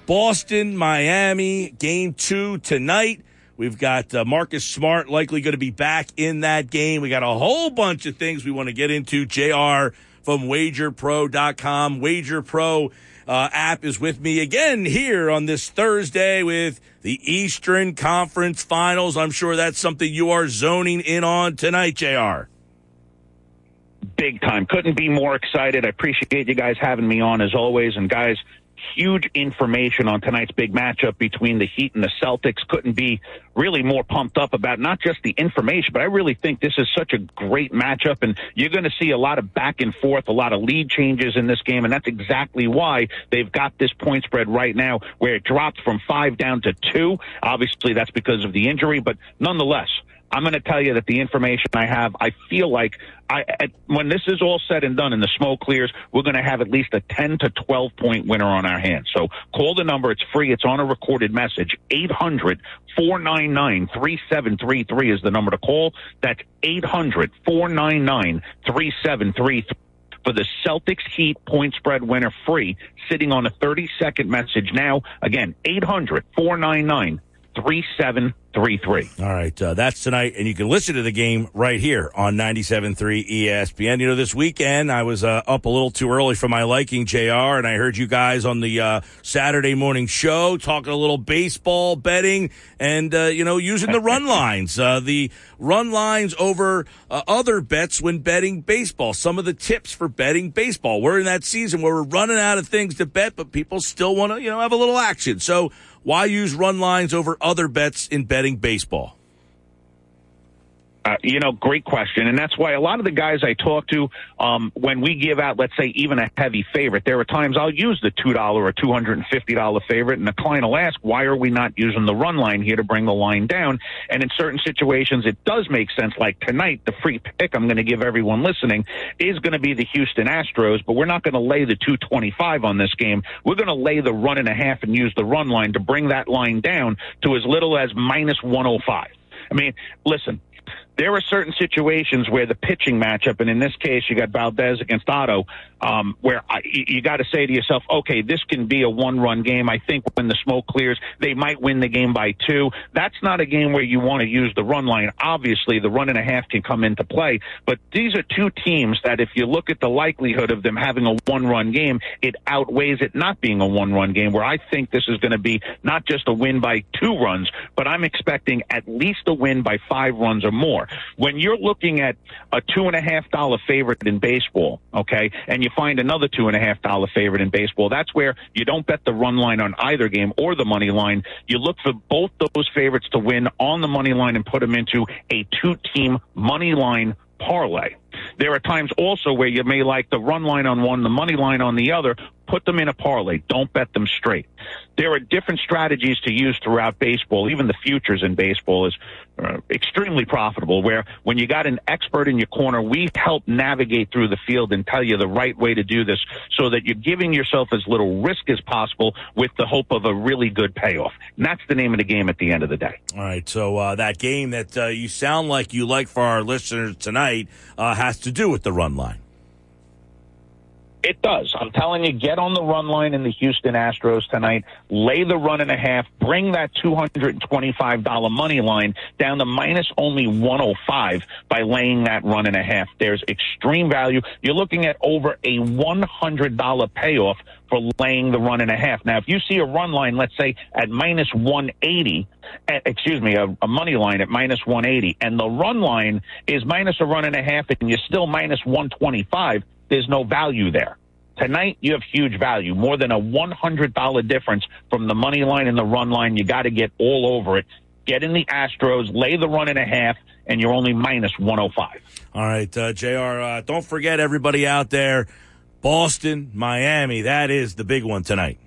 Boston, Miami, game two tonight. We've got uh, Marcus Smart likely going to be back in that game. We got a whole bunch of things we want to get into. JR from wagerpro.com. Wager Pro uh, app is with me again here on this Thursday with the Eastern Conference Finals. I'm sure that's something you are zoning in on tonight, JR. big time. Couldn't be more excited. I appreciate you guys having me on as always. And guys, huge information on tonight's big matchup between the Heat and the Celtics. Couldn't be really more pumped up about not just the information, but I really think this is such a great matchup. And you're going to see a lot of back and forth, a lot of lead changes in this game. And that's exactly why they've got this point spread right now where it dropped from five down to two. Obviously, that's because of the injury, but nonetheless, I'm going to tell you that the information I have, I feel like I, at, when this is all said and done and the smoke clears, we're going to have at least a 10 to 12 point winner on our hands. So call the number. It's free. It's on a recorded message. 800 499 3733 is the number to call. That's 800 499 3733 for the Celtics Heat point spread winner free, sitting on a 30 second message now. Again, 800 499 3733. All right, uh, that's tonight, and you can listen to the game right here on 97.3 ESPN. You know, this weekend I was uh, up a little too early for my liking, JR, and I heard you guys on the uh, Saturday morning show talking a little baseball betting and, uh, you know, using the run lines, uh, the run lines over uh, other bets when betting baseball. Some of the tips for betting baseball. We're in that season where we're running out of things to bet, but people still want to, you know, have a little action. So, why use run lines over other bets in betting baseball? Uh, you know, great question. And that's why a lot of the guys I talk to, um, when we give out, let's say, even a heavy favorite, there are times I'll use the $2 or $250 favorite, and the client will ask, why are we not using the run line here to bring the line down? And in certain situations, it does make sense. Like tonight, the free pick I'm going to give everyone listening is going to be the Houston Astros, but we're not going to lay the 225 on this game. We're going to lay the run and a half and use the run line to bring that line down to as little as minus 105. I mean, listen, there are certain situations where the pitching matchup, and in this case, you got Valdez against Otto, um, where I, you got to say to yourself, okay, this can be a one run game. I think when the smoke clears, they might win the game by two. That's not a game where you want to use the run line. Obviously, the run and a half can come into play, but these are two teams that if you look at the likelihood of them having a one run game, it outweighs it not being a one run game, where I think this is going to be not just a win by two runs, but I'm expecting at least a win by five runs or more. When you're looking at a two and a half dollar favorite in baseball, okay, and you find another two and a half dollar favorite in baseball, that's where you don't bet the run line on either game or the money line. You look for both those favorites to win on the money line and put them into a two team money line parlay. There are times also where you may like the run line on one, the money line on the other. Put them in a parlay. Don't bet them straight. There are different strategies to use throughout baseball. Even the futures in baseball is uh, extremely profitable. Where when you got an expert in your corner, we help navigate through the field and tell you the right way to do this, so that you're giving yourself as little risk as possible with the hope of a really good payoff. And that's the name of the game at the end of the day. All right. So uh, that game that uh, you sound like you like for our listeners tonight uh, has to do with the run line. It does. I'm telling you, get on the run line in the Houston Astros tonight. Lay the run and a half. Bring that $225 money line down to minus only 105 by laying that run and a half. There's extreme value. You're looking at over a $100 payoff for laying the run and a half. Now, if you see a run line, let's say at minus 180, eh, excuse me, a, a money line at minus 180, and the run line is minus a run and a half, and you're still minus 125, there's no value there. Tonight, you have huge value, more than a $100 difference from the money line and the run line. You got to get all over it. Get in the Astros, lay the run and a half, and you're only minus 105. All right, uh, JR, uh, don't forget everybody out there Boston, Miami, that is the big one tonight.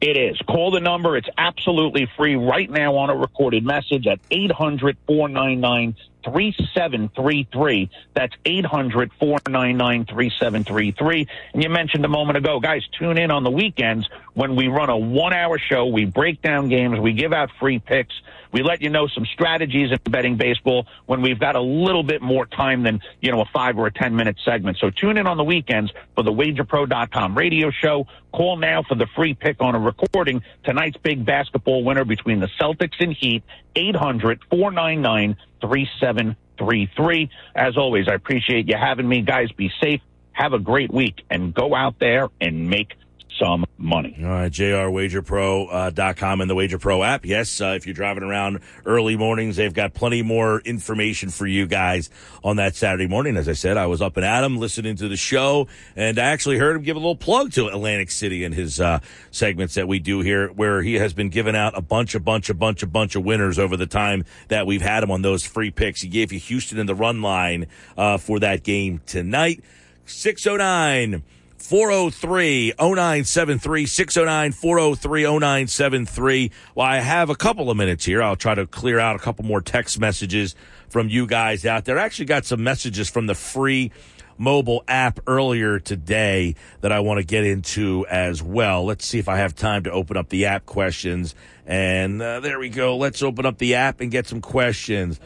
It is. Call the number. It's absolutely free right now on a recorded message at 800 499 3733. That's 800 499 3733. And you mentioned a moment ago, guys, tune in on the weekends when we run a one hour show. We break down games, we give out free picks, we let you know some strategies in betting baseball when we've got a little bit more time than, you know, a five or a 10 minute segment. So tune in on the weekends for the wagerpro.com radio show. Call now for the free pick on a recording. Tonight's big basketball winner between the Celtics and Heat, 800 499 3733. As always, I appreciate you having me. Guys, be safe. Have a great week and go out there and make some money. All right, jrwagerpro.com uh, dot com and the Wager Pro app. Yes, uh, if you're driving around early mornings, they've got plenty more information for you guys on that Saturday morning. As I said, I was up in Adam listening to the show, and I actually heard him give a little plug to Atlantic City in his uh, segments that we do here, where he has been giving out a bunch, a bunch, a bunch, a bunch of winners over the time that we've had him on those free picks. He gave you Houston in the run line uh, for that game tonight. 609- 403 0973 609 403 0973. Well, I have a couple of minutes here. I'll try to clear out a couple more text messages from you guys out there. I actually got some messages from the free mobile app earlier today that I want to get into as well. Let's see if I have time to open up the app questions. And uh, there we go. Let's open up the app and get some questions.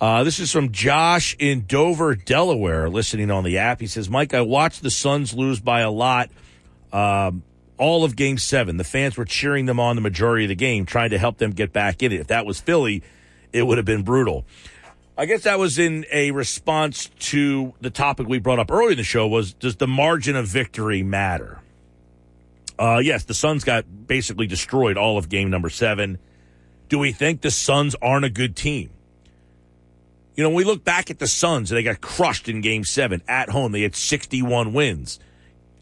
Uh, this is from Josh in Dover, Delaware, listening on the app. He says, Mike, I watched the Suns lose by a lot um, all of game seven. The fans were cheering them on the majority of the game, trying to help them get back in it. If that was Philly, it would have been brutal. I guess that was in a response to the topic we brought up earlier in the show was does the margin of victory matter? Uh, yes, the Suns got basically destroyed all of game number seven. Do we think the Suns aren't a good team? You know, when we look back at the Suns, and they got crushed in game seven at home. They had 61 wins.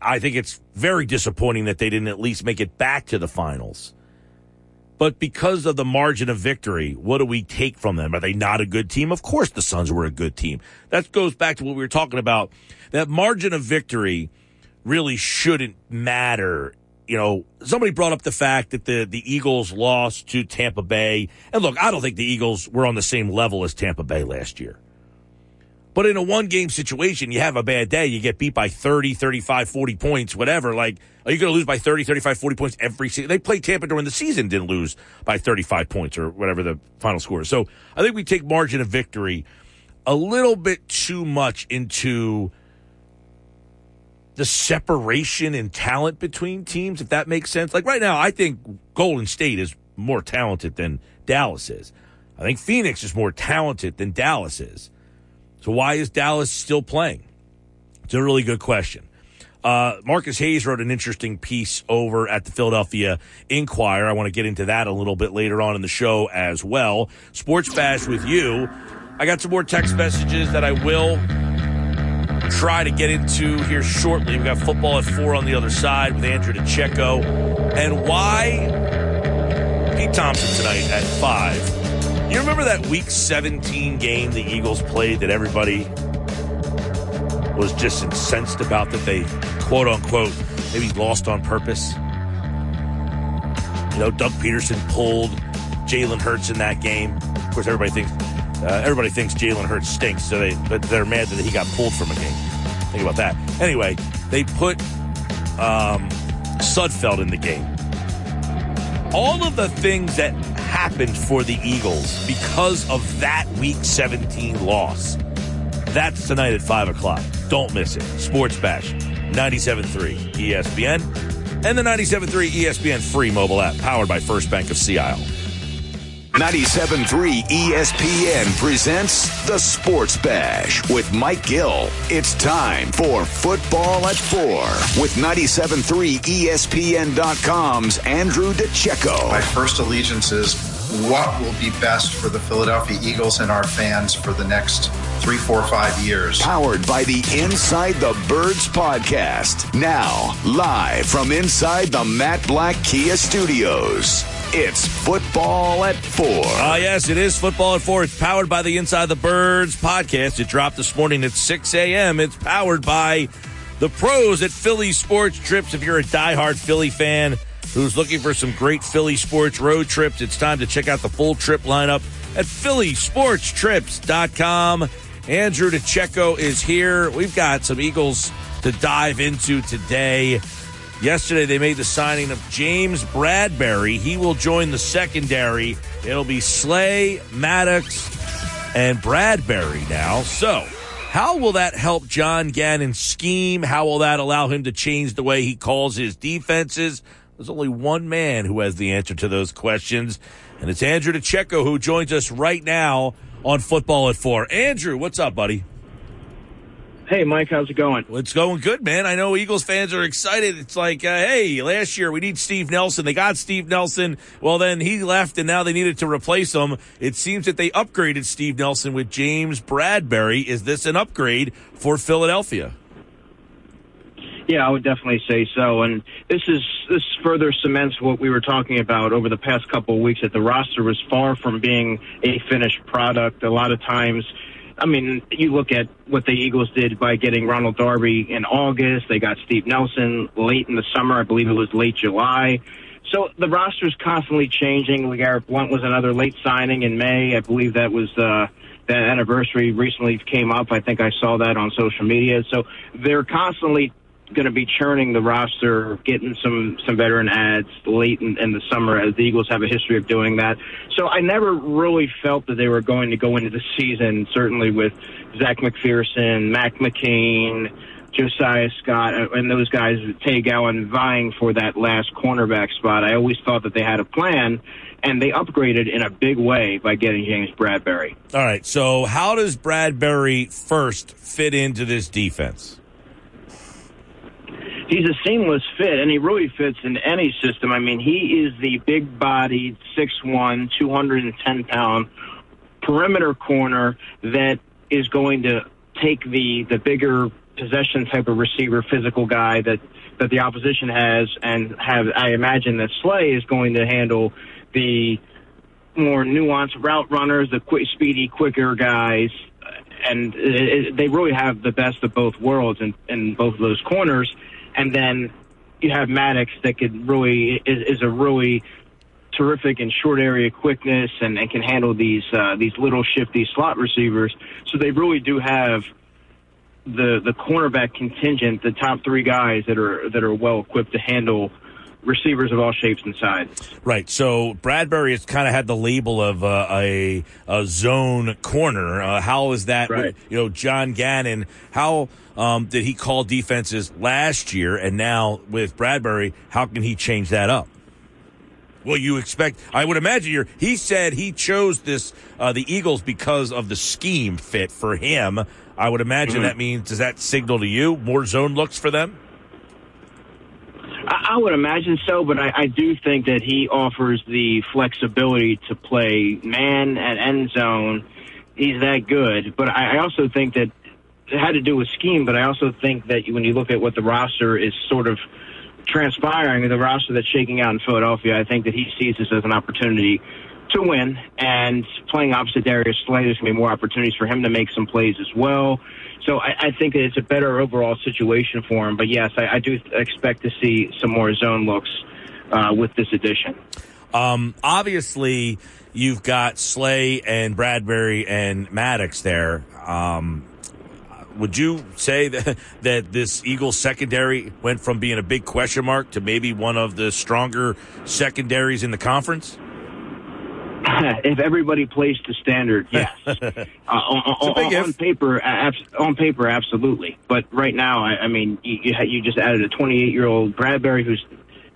I think it's very disappointing that they didn't at least make it back to the finals. But because of the margin of victory, what do we take from them? Are they not a good team? Of course the Suns were a good team. That goes back to what we were talking about. That margin of victory really shouldn't matter. You know, somebody brought up the fact that the, the Eagles lost to Tampa Bay. And look, I don't think the Eagles were on the same level as Tampa Bay last year. But in a one game situation, you have a bad day, you get beat by 30, 35, 40 points, whatever. Like, are you going to lose by 30, 35, 40 points every season? They played Tampa during the season, didn't lose by 35 points or whatever the final score is. So I think we take margin of victory a little bit too much into the separation in talent between teams, if that makes sense. Like right now, I think Golden State is more talented than Dallas is. I think Phoenix is more talented than Dallas is. So why is Dallas still playing? It's a really good question. Uh, Marcus Hayes wrote an interesting piece over at the Philadelphia Inquirer. I want to get into that a little bit later on in the show as well. Sports Bash with you. I got some more text messages that I will try to get into here shortly. We've got football at four on the other side with Andrew DeCecco. And why Pete Thompson tonight at five. You remember that week 17 game the Eagles played that everybody was just incensed about that they quote unquote maybe lost on purpose? You know, Doug Pederson pulled Jalen Hurts in that game. Of course, everybody thinks uh, everybody thinks Jalen Hurts stinks, so they but they're mad that he got pulled from a game. Think about that. Anyway, they put um, Sudfeld in the game. All of the things that happened for the Eagles because of that Week 17 loss. That's tonight at 5 o'clock. Don't miss it. Sports Bash, 97.3 ESPN, and the 97.3 ESPN free mobile app powered by First Bank of Sea Isle. 97.3 ESPN presents the Sports Bash with Mike Gill. It's time for Football at 4 with 97.3 ESPN.com's Andrew DeCecco. My first allegiance is what will be best for the Philadelphia Eagles and our fans for the next three, four, five years. Powered by the Inside the Birds podcast. Now, live from inside the Matt Blatt Kia Studios. It's football at four. Ah, yes, it is football at four. It's powered by the Inside the Birds podcast. It dropped this morning at 6 a.m. It's powered by the pros at Philly Sports Trips. If you're a diehard Philly fan who's looking for some great Philly sports road trips, it's time to check out the full trip lineup at PhillySportsTrips.com. Andrew DeCecco is here. We've got some Eagles to dive into today. Yesterday, they made the signing of James Bradberry. He will join the secondary. It'll be Slay, Maddox, and Bradberry now. So, how will that help John Gannon's scheme? How will that allow him to change the way he calls his defenses? There's only one man who has the answer to those questions, and it's Andrew DeCecco who joins us right now on Football at Four. Andrew, what's up, buddy? Hey, Mike, how's it going? Well, it's going good, man. I know Eagles fans are excited. It's like, uh, hey, last year we need Steve Nelson. They got Steve Nelson. Well, then he left, and now they needed to replace him. It seems that they upgraded Steve Nelson with James Bradberry. Is this an upgrade for Philadelphia? Yeah, I would definitely say so. And this is this further cements what we were talking about over the past couple of weeks. That the roster was far from being a finished product. A lot of times I mean, you look at what the Eagles did by getting Ronald Darby in August. They got Steve Nelson late in the summer. I believe it was late July. So the roster is constantly changing. LeGarrette Blunt was another late signing in May. I believe that was uh, that anniversary recently came up. I think I saw that on social media. So they're constantly going to be churning the roster, getting some some veteran ads late in, in, the summer, as the Eagles have a history of doing that. So I never really felt that they were going to go into the season, certainly with Zech McPhearson, Mac McCain, Josiah Scott, uh, and those guys, Tay Gowan, vying for that last cornerback spot. I always thought that they had a plan. And they upgraded in a big way by getting James Bradberry. All right. So, how does Bradberry first fit into this defense? He's a seamless fit, and he really fits in any system. I mean, he is the big-bodied, 6'1", 210 pound perimeter corner that is going to take the the bigger possession type of receiver, physical guy that that the opposition has, and have. I imagine that Slay is going to handle the more nuanced route runners, the quick, speedy, quicker guys, and it, it, they really have the best of both worlds in, in both of those corners and then you have Maddox that could really is, is a really terrific in short area quickness and, and can handle these uh, these little shifty slot receivers. So they really do have the the cornerback contingent, the top three guys that are that are well equipped to handle receivers of all shapes and sizes. Right. So Bradberry has kind of had the label of uh, a a zone corner. Uh, how is that? Right. you know, John Gannon. How um, did he call defenses last year, and now with Bradberry, how can he change that up? Well, you expect? I would imagine you're. He said he chose this uh, the Eagles because of the scheme fit for him. I would imagine mm-hmm. that means does that signal to you more zone looks for them? I, would imagine so, but I, I do think that he offers the flexibility to play man and end zone. He's that good, but I, I also think that it had to do with scheme. But I also think that when you look at what the roster is sort of transpiring, the roster that's shaking out in Philadelphia, I think that he sees this as an opportunity to win. And playing opposite Darius Slay, there's going to be more opportunities for him to make some plays as well. So I, I think it's a better overall situation for him. But yes, I, I do expect to see some more zone looks uh, with this addition. Um, obviously, you've got Slay and Bradberry and Maddox there. Um, would you say that, that this Eagles secondary went from being a big question mark to maybe one of the stronger secondaries in the conference? if everybody plays to standard, yes. uh, on, on, on paper, on paper, absolutely. But right now, I, I mean, you, you just added a 28 year old Bradberry who's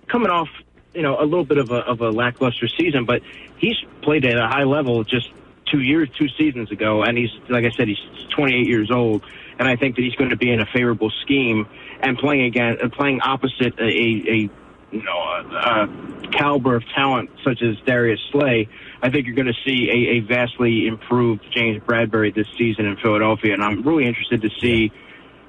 coming off, you know, a little bit of a, of a lackluster season, but he's played at a high level just two years, two seasons ago, and he's like I said, he's 28 years old, and I think that he's going to be in a favorable scheme and playing again, playing opposite a, a you know, a, a caliber of talent such as Darius Slay, I think you're going to see a, a vastly improved James Bradberry this season in Philadelphia, and I'm really interested to see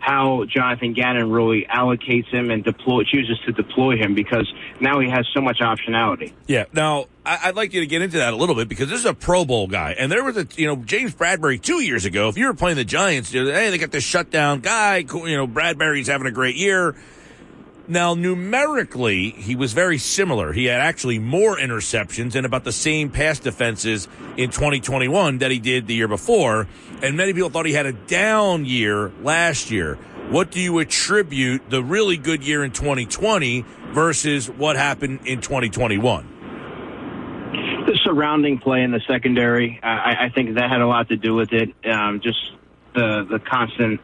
how Jonathan Gannon really allocates him and deploy chooses to deploy him because now he has so much optionality. Yeah. Now I'd like you to get into that a little bit because this is a Pro Bowl guy, and there was a you know James Bradberry two years ago. If you were playing the Giants, hey, they got this shutdown guy. You know, Bradberry's having a great year. Now, numerically, he was very similar. He had actually more interceptions and about the same pass defenses in 2021 that he did the year before. And many people thought he had a down year last year. What do you attribute the really good year in 2020 versus what happened in 2021? The surrounding play in the secondary, I, I think that had a lot to do with it. Um, just the the constant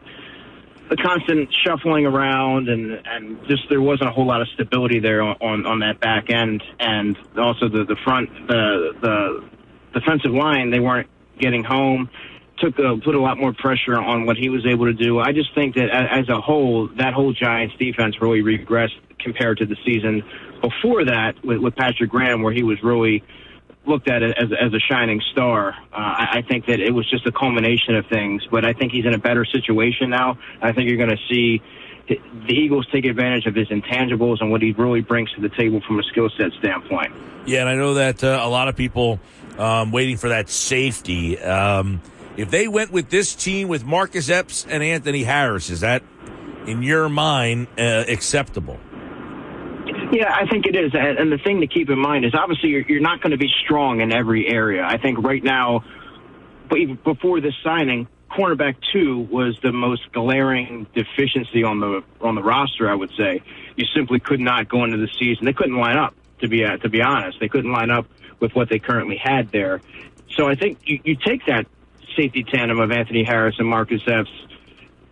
the constant shuffling around and and just there wasn't a whole lot of stability there on on, on that back end and also the the front the the defensive line they weren't getting home took a, put a lot more pressure on what he was able to do. I just think that as a whole that whole Giants defense really regressed compared to the season before that with, with Patrick Graham where he was really looked at it as, as a shining star. Uh, I, I think that it was just a culmination of things, but I think he's in a better situation now. I think you're going to see the Eagles take advantage of his intangibles and what he really brings to the table from a skill set standpoint. Yeah, and I know that uh, a lot of people um, waiting for that safety. Um, If they went with this team with Marcus Epps and Anthony Harris, is that in your mind uh, acceptable? Yeah, I think it is. And the thing to keep in mind is obviously you're, you're not going to be strong in every area. I think right now, even before this signing, cornerback two was the most glaring deficiency on the on the roster. I would say you simply could not go into the season. They couldn't line up. To be uh, to be honest, they couldn't line up with what they currently had there. So I think you, you take that safety tandem of Anthony Harris and Marcus Epps,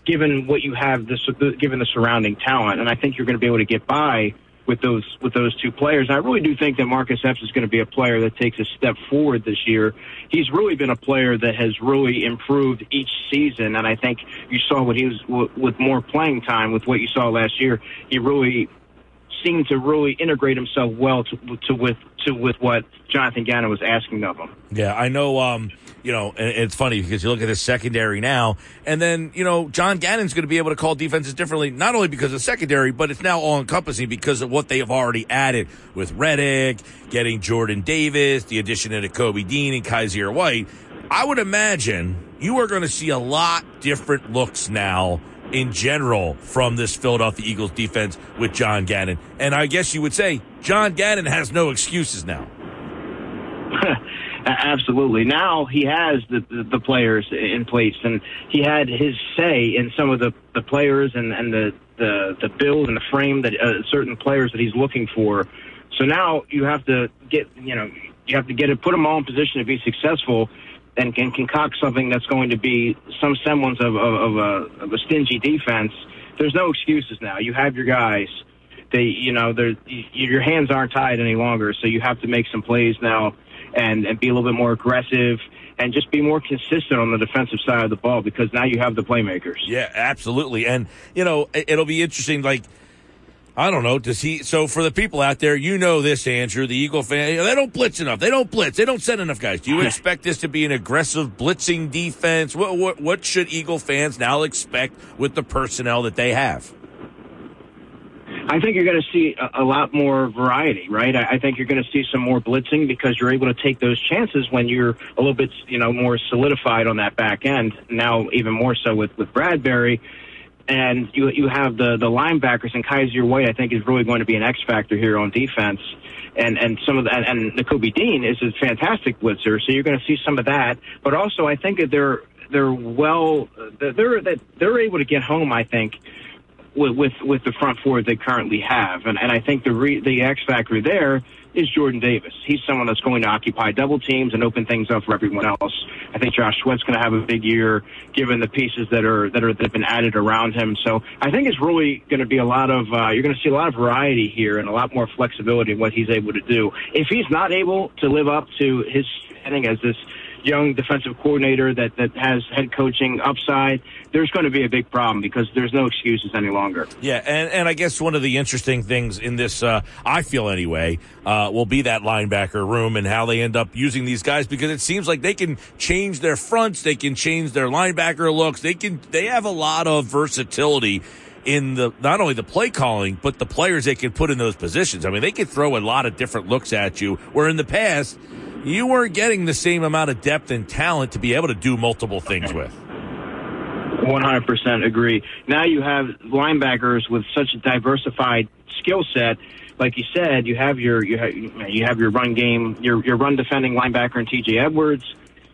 given what you have, this, given the surrounding talent, and I think you're going to be able to get by with those with those two players. And I really do think that Marcus Epps is going to be a player that takes a step forward this year. He's really been a player that has really improved each season, and I think you saw what he was with more playing time with what you saw last year. He really seemed to really integrate himself well to, to with to with what Jonathan Gannon was asking of him. Yeah, I know. Um, you know, it's funny because you look at the secondary now, and then you know John Gannon's going to be able to call defenses differently, not only because of secondary, but it's now all encompassing because of what they have already added with Reddick, getting Jordan Davis, the addition of Kobe Dean and Kyzir White. I would imagine you are going to see a lot different looks now in general from this Philadelphia Eagles defense with John Gannon. And I guess you would say John Gannon has no excuses now. Absolutely. Now he has the, the, the players in place, and he had his say in some of the, the players and, and the, the the build and the frame that uh, certain players that he's looking for. So now you have to get you know you have to get it put them all in position to be successful and can concoct something that's going to be some semblance of, of, of, a, of a stingy defense, there's no excuses now. You have your guys. They, you know, they're, your hands aren't tied any longer, so you have to make some plays now and, and be a little bit more aggressive and just be more consistent on the defensive side of the ball because now you have the playmakers. Yeah, absolutely. And, you know, it'll be interesting, like, I don't know. Does he? So for the people out there, you know this, Andrew, the Eagle fan. They don't blitz enough. They don't blitz. They don't send enough guys. Do you expect this to be an aggressive blitzing defense? What what what should Eagle fans now expect with the personnel that they have? I think you're going to see a, a lot more variety, right? I, I think you're going to see some more blitzing because you're able to take those chances when you're a little bit, you know, more solidified on that back end. Now, even more so with with Bradberry and you you have the the linebackers and Kyzir White. I think is really going to be an X factor here on defense, and and some of the, and, and Nakobe Dean is a fantastic blitzer. So you're going to see some of that, but also I think that they're they're well they're that they're able to get home. I think with with, with the front four they currently have, and and I think the re, the X factor there is Jordan Davis. He's someone that's going to occupy double teams and open things up for everyone else. I think Josh Sweat's going to have a big year given the pieces that are that are that have been added around him. So I think it's really going to be a lot of uh, you're going to see a lot of variety here and a lot more flexibility in what he's able to do. If he's not able to live up to his standing as this young defensive coordinator that, that has head coaching upside, there's going to be a big problem because there's no excuses any longer. Yeah, and, and I guess one of the interesting things in this, uh, I feel anyway, uh, will be that linebacker room and how they end up using these guys because it seems like they can change their fronts, they can change their linebacker looks, they can they have a lot of versatility in the not only the play calling but the players they can put in those positions. I mean, they can throw a lot of different looks at you. Where in the past you weren't getting the same amount of depth and talent to be able to do multiple things with. 100% agree. Now you have linebackers with such a diversified skill set. Like you said, you have your you have, you have your run game, your your run defending linebacker in T.J. Edwards.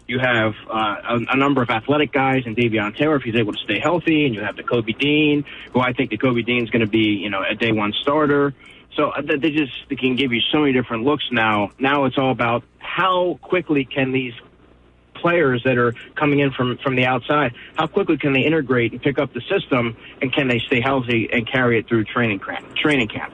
You have uh, a, a, number of athletic guys in Davion Taylor if he's able to stay healthy, and you have Nakobe Dean, who I think Nakobe Dean is going to be, you know, a day one starter. So uh, they just they can give you so many different looks now. Now it's all about how quickly can these players that are coming in from from the outside, how quickly can they integrate and pick up the system, and can they stay healthy and carry it through training camp? Training camp.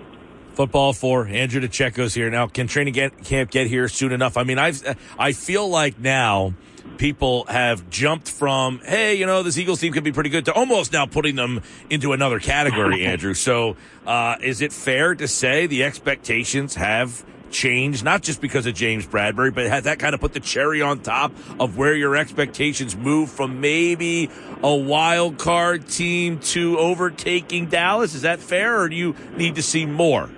Football for Andrew DeCecco's here now. Can training get, camp get here soon enough? I mean, I I feel like now people have jumped from hey, you know, this Eagles team could be pretty good to almost now putting them into another category, Andrew. So, uh, is it fair to say the expectations have changed, not just because of James Bradberry, but has that kind of put the cherry on top of where your expectations move from maybe a wild card team to overtaking Dallas? Is that fair, or do you need to see more?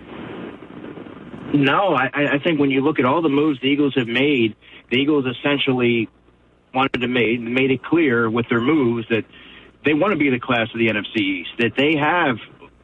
No, I, I think when you look at all the moves the Eagles have made, the Eagles essentially wanted to make made it clear with their moves that they want to be the class of the NFC East. That they have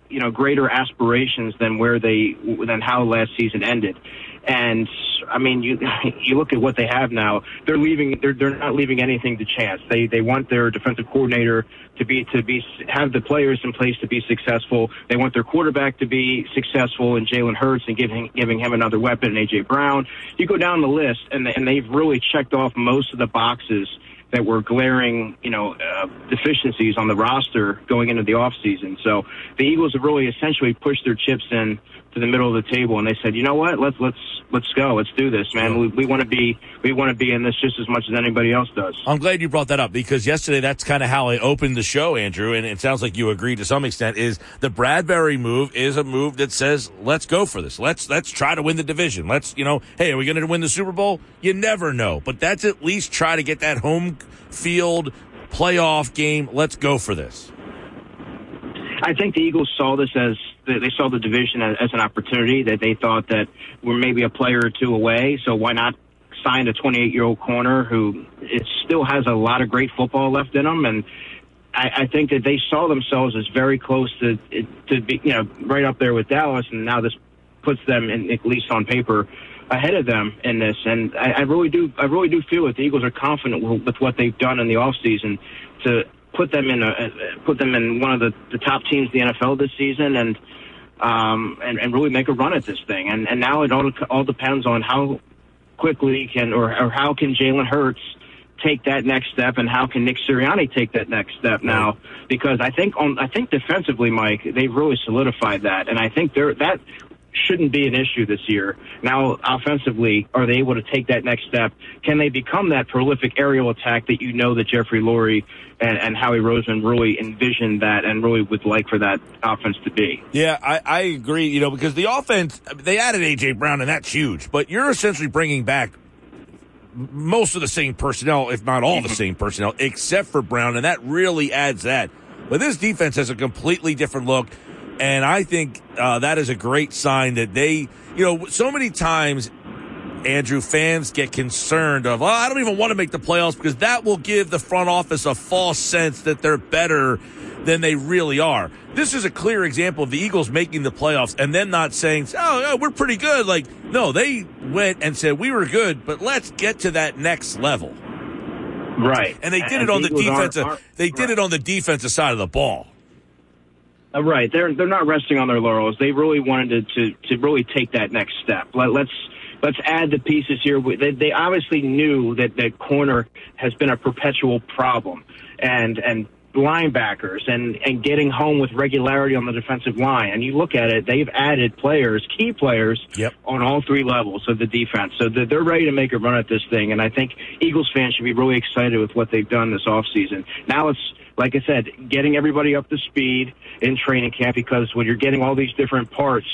you know greater aspirations than where they than how last season ended. And I mean, you you look at what they have now. They're leaving. They're they're not leaving anything to chance. They they want their defensive coordinator to be to be have the players in place to be successful. They want their quarterback to be successful in Jalen Hurts and giving giving him another weapon in AJ Brown. You go down the list, and and they've really checked off most of the boxes that were glaring, you know, uh, deficiencies on the roster going into the offseason. So the Eagles have really essentially pushed their chips in to the middle of the table, and they said, you know what, let's let's let's go, let's do this, man. We, we want to be we want to be in this just as much as anybody else does. I'm glad you brought that up because yesterday that's kind of how I opened the show, Andrew, and it sounds like you agree to some extent. Is the Bradberry move is a move that says let's go for this, let's let's try to win the division, let's you know, hey, are we going to win the Super Bowl? You never know, but that's at least try to get that home field playoff game. Let's go for this. I think the Eagles saw this as they saw the division as an opportunity that they thought that we're maybe a player or two away. So why not sign a 28 year old corner who it still has a lot of great football left in him and. I, think that they saw themselves as very close to to be, you know, right up there with Dallas, and now this puts them, in, at least on paper, ahead of them in this. And I, I really do, I really do feel that the Eagles are confident with, with what they've done in the offseason to put them in a put them in one of the, the top teams in the NFL this season and um and, and really make a run at this thing. And and now it all all depends on how quickly can or, or how can Jalen Hurts take that next step and how can Nick Sirianni take that next step now because I think on I think defensively Mike they've really solidified that and I think they're that shouldn't be an issue this year. Now, offensively, are they able to take that next step? Can they become that prolific aerial attack that you know that Jeffrey Lurie and, and Howie Roseman really envisioned that and really would like for that offense to be? Yeah, I, I agree. You know, because the offense, they added A.J. Brown, and that's huge, but you're essentially bringing back most of the same personnel, if not all the mm-hmm. same personnel, except for Brown, and that really adds that. But this defense has a completely different look. And I think uh, that is a great sign that they, you know, so many times, Andrew, fans get concerned of, oh, I don't even want to make the playoffs because that will give the front office a false sense that they're better than they really are. This is a clear example of the Eagles making the playoffs and then not saying, oh, yeah, we're pretty good. Like, no, they went and said, we were good, but let's get to that next level. Right. And they did And it on the defensive, aren't- they did it on the defensive side of the ball. Uh, right. They're they're not resting on their laurels. They really wanted to to, to really take that next step. Let, let's let's add the pieces here. They, they obviously knew that that corner has been a perpetual problem, and and linebackers and and getting home with regularity on the defensive line. And you look at it, they've added players, key players, Yep. on all three levels of the defense. So they're they're ready to make a run at this thing. And I think Eagles fans should be really excited with what they've done this offseason. Now it's like I said, getting everybody up to speed in training camp because when you're getting all these different parts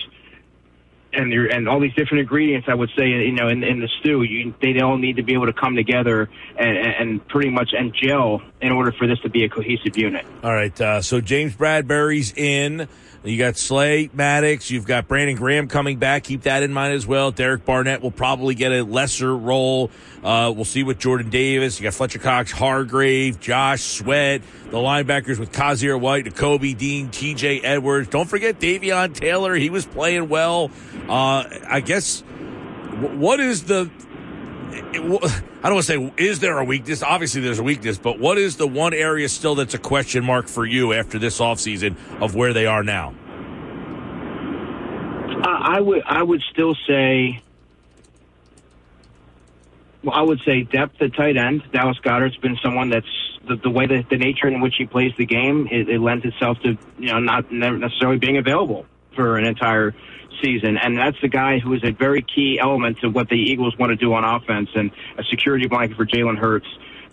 and you're, and all these different ingredients, I would say, you know, in, in the stew, you, they all need to be able to come together and, and pretty much and gel in order for this to be a cohesive unit. All right. Uh, so James Bradberry's in. You got Slay, Maddox. You've got Brandon Graham coming back. Keep that in mind as well. Derek Barnett will probably get a lesser role. Uh, we'll see with Jordan Davis. You got Fletcher Cox, Hargrave, Josh Sweat, the linebackers with Kyzir White, Nakobe Dean, TJ Edwards. Don't forget Davion Taylor. He was playing well. Uh, I guess what is the it- I don't want to say is there a weakness? Obviously, there's a weakness, but what is the one area still that's a question mark for you after this offseason of where they are now? I, would I would still say. Well, I would say depth at tight end. Dallas Goedert's been someone that's the, the way that the nature in which he plays the game, it, it lends itself to you know not necessarily being available for an entire season, and that's the guy who is a very key element to what the Eagles want to do on offense and a security blanket for Jalen Hurts.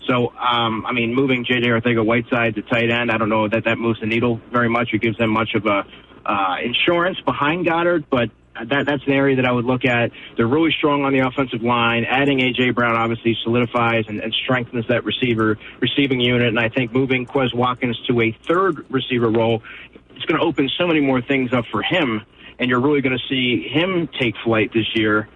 So, um, I mean, moving J.J. Arcega-Whiteside to tight end, I don't know that that moves the needle very much. It gives them much of a uh, insurance behind Goedert, but that that's an area that I would look at. They're really strong on the offensive line. Adding AJ Brown obviously solidifies and, and strengthens that receiver receiving unit. And I think moving Quez Watkins to a third receiver role, it's going to open so many more things up for him. And you're really going to see him take flight this year.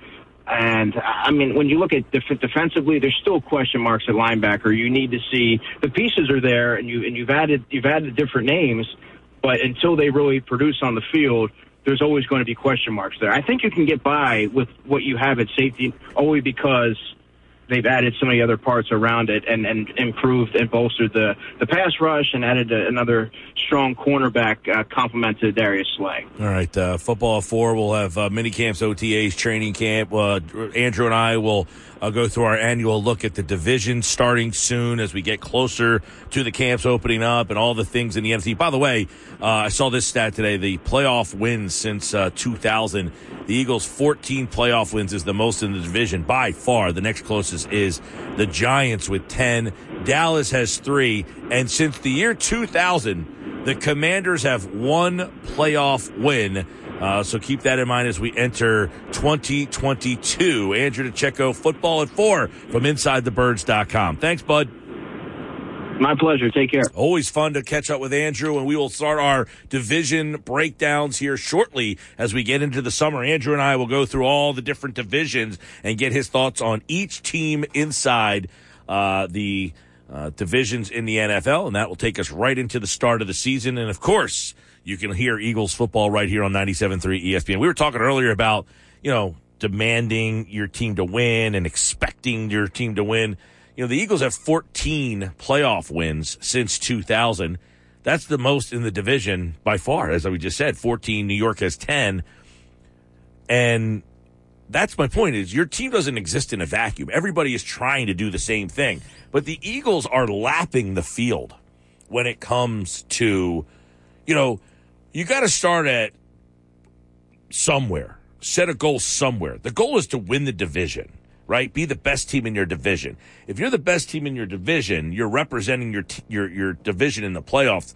And I mean, when you look at def- defensively, there's still question marks at linebacker. You need to see the pieces are there, and you and you've added you've added different names, but until they really produce on the field, there's always going to be question marks there. I think you can get by with what you have at safety only because they've added so many other parts around it and, and improved and bolstered the, the pass rush and added a, another strong cornerback uh, complement to Darius Slay. All right, uh, football four. We'll have uh, mini camps, OTAs, training camp. Uh, Andrew and I will uh, go through our annual look at the division starting soon as we get closer to the camps opening up and all the things in the NFC. By the way, uh, I saw this stat today: the playoff wins since uh, 2000. The Eagles' 14 playoff wins is the most in the division by far. The next closest is the Giants with 10. Dallas has three, and since the year 2000, the Commanders have one playoff win. Uh, so keep that in mind as we enter 2022. Andrew DeCecco, football at four from InsideTheBirds.com. Thanks, bud. My pleasure. Take care. Always fun to catch up with Andrew, and we will start our division breakdowns here shortly as we get into the summer. Andrew and I will go through all the different divisions and get his thoughts on each team inside uh, the uh, divisions in the NFL, and that will take us right into the start of the season. And of course, you can hear Eagles football right here on 97.3 ESPN. We were talking earlier about, you know, demanding your team to win and expecting your team to win. You know, the Eagles have 14 playoff wins since 2000. That's the most in the division by far, as we just said. 14. New York has 10. And that's my point is your team doesn't exist in a vacuum. Everybody is trying to do the same thing. But the Eagles are lapping the field when it comes to, you know, you got to start at somewhere. Set a goal somewhere. The goal is to win the division, right? Be the best team in your division. If you're the best team in your division, you're representing your t- your your division in the playoffs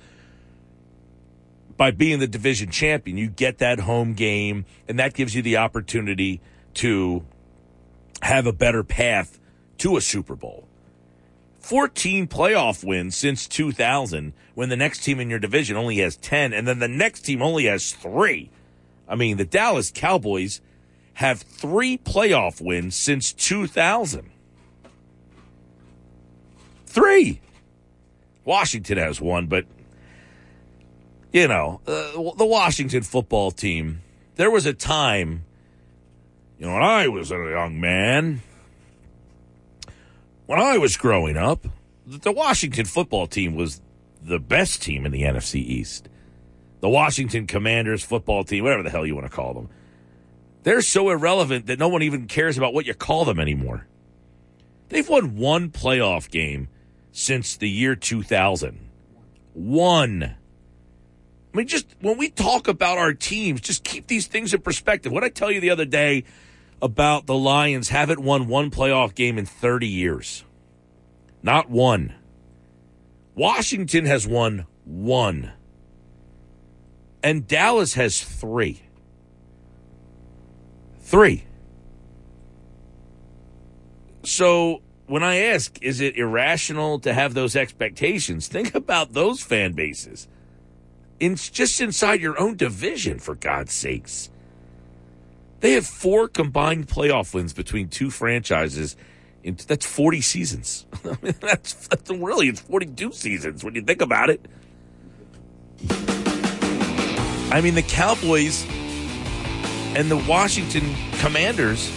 by being the division champion. You get that home game, and that gives you the opportunity to have a better path to a Super Bowl. 14 playoff wins since 2000 when the next team in your division only has 10 and then the next team only has 3. I mean, the Dallas Cowboys have 3 playoff wins since 2000. 3. Washington has one, but you know, uh, the Washington football team, there was a time you know, when I was a young man, when I was growing up, the Washington football team was the best team in the NFC East. The Washington Commanders football team, whatever the hell you want to call them. They're so irrelevant that no one even cares about what you call them anymore. They've won one playoff game since the year 2000. One. I mean, just when we talk about our teams, just keep these things in perspective. What I tell you the other day about the Lions haven't won one playoff game in 30 years. Not one. Washington has won one. And Dallas has three. Three. So when I ask, is it irrational to have those expectations? Think about those fan bases. In just inside your own division, for God's sakes. They have four combined playoff wins between two franchises. That's 40 seasons. I mean, that's, that's really, it's 42 seasons when you think about it. I mean, the Cowboys and the Washington Commanders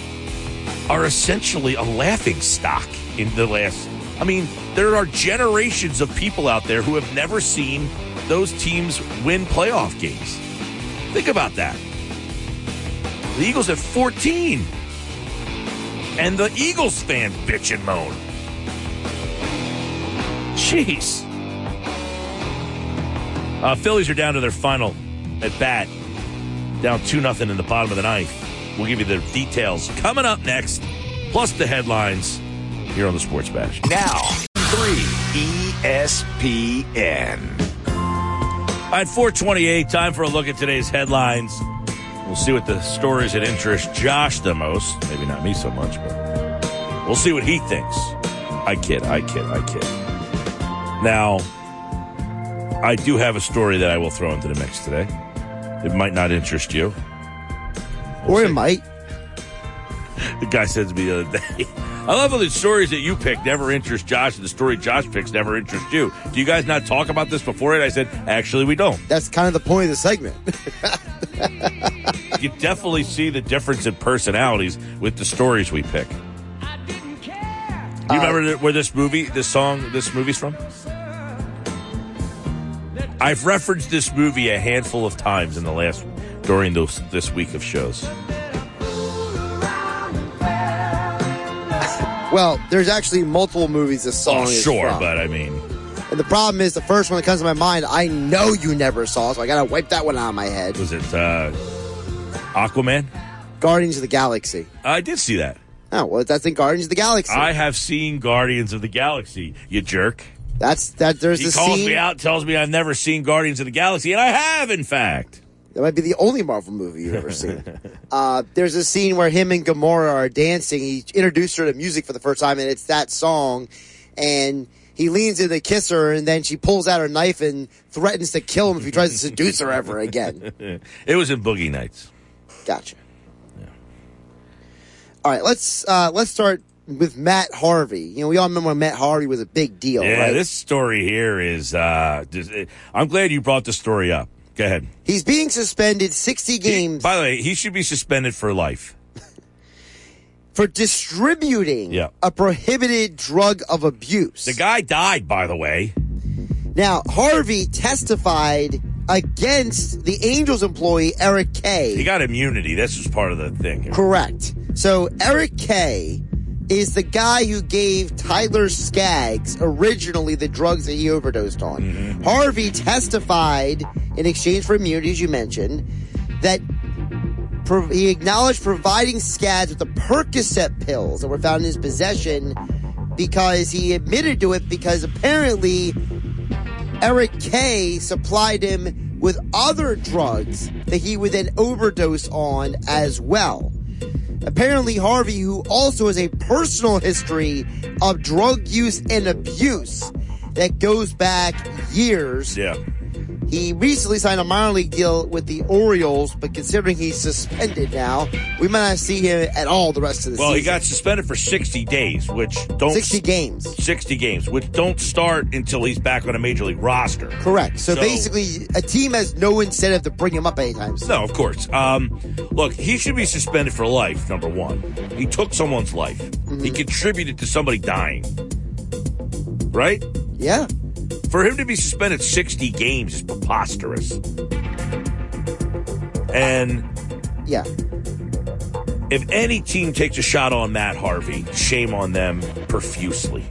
are essentially a laughing stock in the last. I mean, there are generations of people out there who have never seen those teams win playoff games. Think about that. The Eagles at 14. And the Eagles fans bitch and moan. Jeez. Uh, Phillies are down to their final at bat. Down 2 nothing in the bottom of the ninth. We'll give you the details coming up next, plus the headlines here on the Sports Bash. Now, 3 ESPN. At 428, time for a look at today's headlines. We'll see what the stories that interest Josh the most. Maybe not me so much, but we'll see what he thinks. I kid, I kid, I kid. Now, I do have a story that I will throw into the mix today. It might not interest you. or it might. the guy said to me the other day. I love how the stories that you pick never interest Josh, and the story Josh picks never interest you. Do you guys not talk about this before it? I said, actually, we don't. That's kind of the point of the segment. You definitely see the difference in personalities with the stories we pick. You remember th- where this movie, this song, this movie's from? I've referenced this movie a handful of times in the last during those this week of shows. well, there's actually multiple movies this song Oh, sure, from. but I mean, And the problem is, the first one that comes to my mind, I know you never saw, so I gotta wipe that one out of my head. was it uh, Aquaman? Guardians of the Galaxy. I did see that. Oh, well, that's in Guardians of the Galaxy. I have seen Guardians of the Galaxy. You jerk. that's that. There's He the calls scene. me out, tells me I've never seen Guardians of the Galaxy, and I have, in fact. That might be the only Marvel movie you've ever seen. uh, there's a scene where him and Gamora are dancing. He introduced her to music for the first time, and it's that song. And he leans in to kiss her, and then she pulls out her knife and threatens to kill him if he tries to seduce her ever again. It was in Boogie Nights. Gotcha. All right, let's uh, let's start with Matt Harvey. You know, we all remember Matt Harvey was a big deal, Yeah, right? this story here is. Uh, I'm glad you brought the story up. Go ahead. He's being suspended 60 games By the way, he should be suspended for life. for distributing Yeah. a prohibited drug of abuse. The guy died, by the way. Now, Harvey testified against the Angels employee Eric Kay. He got immunity. This was part of the thing. here. Correct. So Eric Kay is the guy who gave Tyler Skaggs originally the drugs that he overdosed on. Mm-hmm. Harvey testified in exchange for immunity, as you mentioned, that pro- he acknowledged providing Skaggs with the Percocet pills that were found in his possession because he admitted to it because apparently Eric Kay supplied him with other drugs that he would then overdose on as well. Apparently, Harvey, who also has a personal history of drug use and abuse that goes back years, Yeah. He recently signed a minor league deal with the Orioles, but considering he's suspended now, we might not see him at all the rest of the season. Well, he got suspended for 60 days, which don't 60 games. 60 games, which don't start until he's back on a major league roster. Correct. So, So- basically, a team has no incentive to bring him up anytime soon. No, of course. Um, look, he should be suspended for life. Number one, he took someone's life. Mm-hmm. He contributed to somebody dying. Right? Yeah. For him to be suspended 60 games is preposterous. And Yeah. if any team takes a shot on Matt Harvey, shame on them profusely.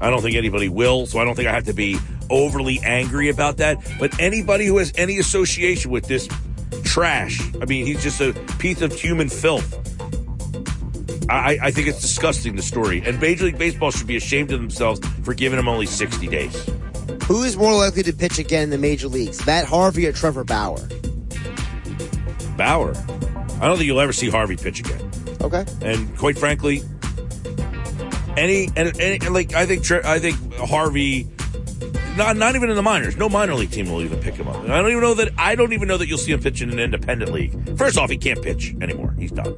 I don't think anybody will, so I don't think I have to be overly angry about that. But anybody who has any association with this trash, I mean, he's just a piece of human filth. I, I think it's disgusting, the story. And Major League Baseball should be ashamed of themselves for giving him only 60 days. Who is more likely to pitch again in the major leagues, Matt Harvey or Trevor Bauer? Bauer. I don't think you'll ever see Harvey pitch again. Okay. And quite frankly, any and, and like I think I think Harvey, not not even in the minors, no minor league team will even pick him up. And I don't even know that I don't even know that you'll see him pitch in an independent league. First off, he can't pitch anymore. He's done.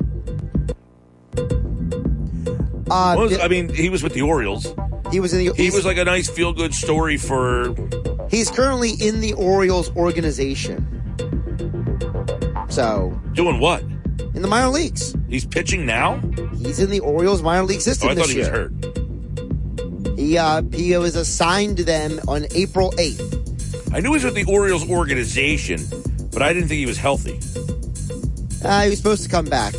Uh, was- th- I mean, he was with the Orioles. he was in the. He was like a nice feel good story for. He's currently in the Orioles organization. So, Doing what? in the minor leagues, He's pitching now. he's in the Orioles minor league system Oh, I this thought he was year. hurt. He uh, he was assigned to them on April eighth. I knew he was with the Orioles organization, but I didn't think he was healthy. Uh, he was supposed to come back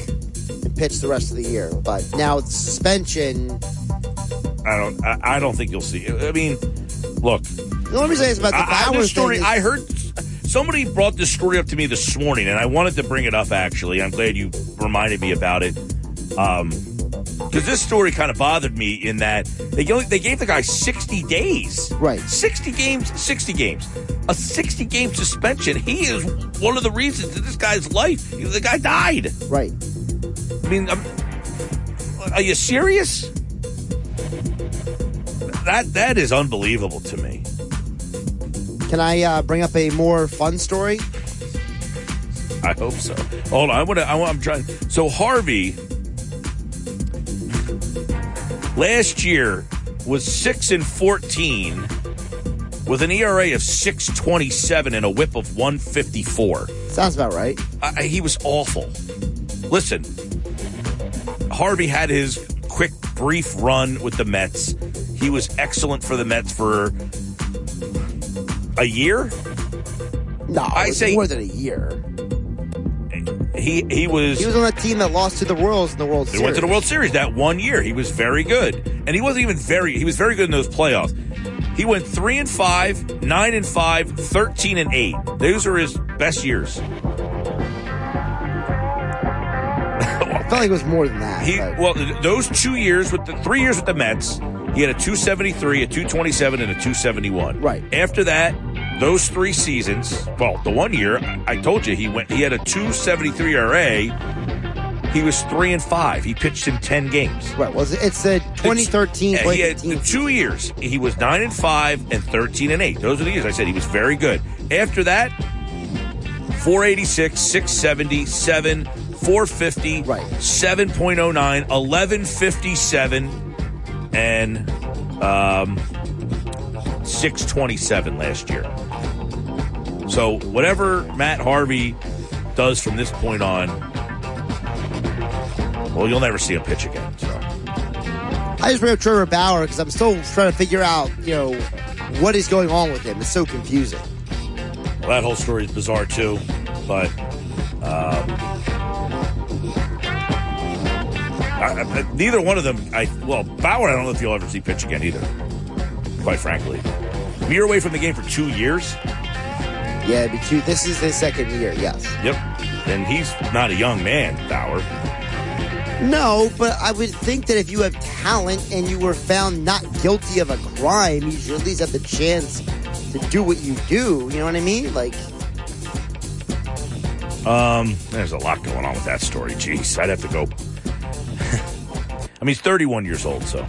pitch the rest of the year, but now with the suspension. I don't. I, I don't think you'll see. I mean, look, The only reason it's about the I, Bauer story, is- I heard somebody brought this story up to me this morning, and I wanted to bring it up. Actually, I'm glad you reminded me about it. Um, because this story kind of bothered me in that they they gave the guy 60 days. Right. 60 games, 60 games. A 60 game suspension. He is one of the reasons that this guy's life. The guy died. right. I mean, um are you serious? That that is unbelievable to me. Can I uh, bring up a more fun story? I hope so. Hold on, I want to. I'm trying. So Harvey last year was 6 and 14 with an ERA of 627 and a whip of 154. Sounds about right. He was awful. Listen, Harvey had his quick, brief run with the Mets. He was excellent for the Mets for a year. No, I say- more than a year. He he was. He was on that team that lost to the Royals in the World Series. They Series. went to the World Series that one year. He was very good, and he wasn't even very. He was very good in those playoffs. He went three and five, nine and five, 13 and eight. Those are his best years. Felt like it was more than that. He but- well, those two years with the three years with the Mets, he had a 273, a 227, and a 271. Right. After that, those three seasons. Well, the one year I- told you he went. He had a 273 RA. He was three and five. He pitched in 10 games. right. Was it, it's the 2013 Yeah, he had 2015 two years. He was nine and five and 13 and eight. Those are the years I said he was very good. After that, 486, 670, 7, 450, Right. 7.09, 1157, and um, 627 last year. So whatever Matt Harvey does from this point on, well, you'll never see him pitch again. So. I just bring up Trevor Bauer because I'm still trying to figure out, you know, what is going on with him. It's so confusing. Well, that whole story is bizarre too, but um, I, I, neither one of them. I well, Bauer. I don't know if you'll ever see pitch again either. Quite frankly, you're away from the game for two years. Yeah, it'd be two. This is his second year. Yes. Yep, and he's not a young man, Bauer. No, but I would think that if you have talent and you were found not guilty of a crime, you should at least have the chance to do what you do. You know what I mean? Like, Um, there's a lot going on with that story. Jeez, I'd have to go. I mean, he's 31 years old, so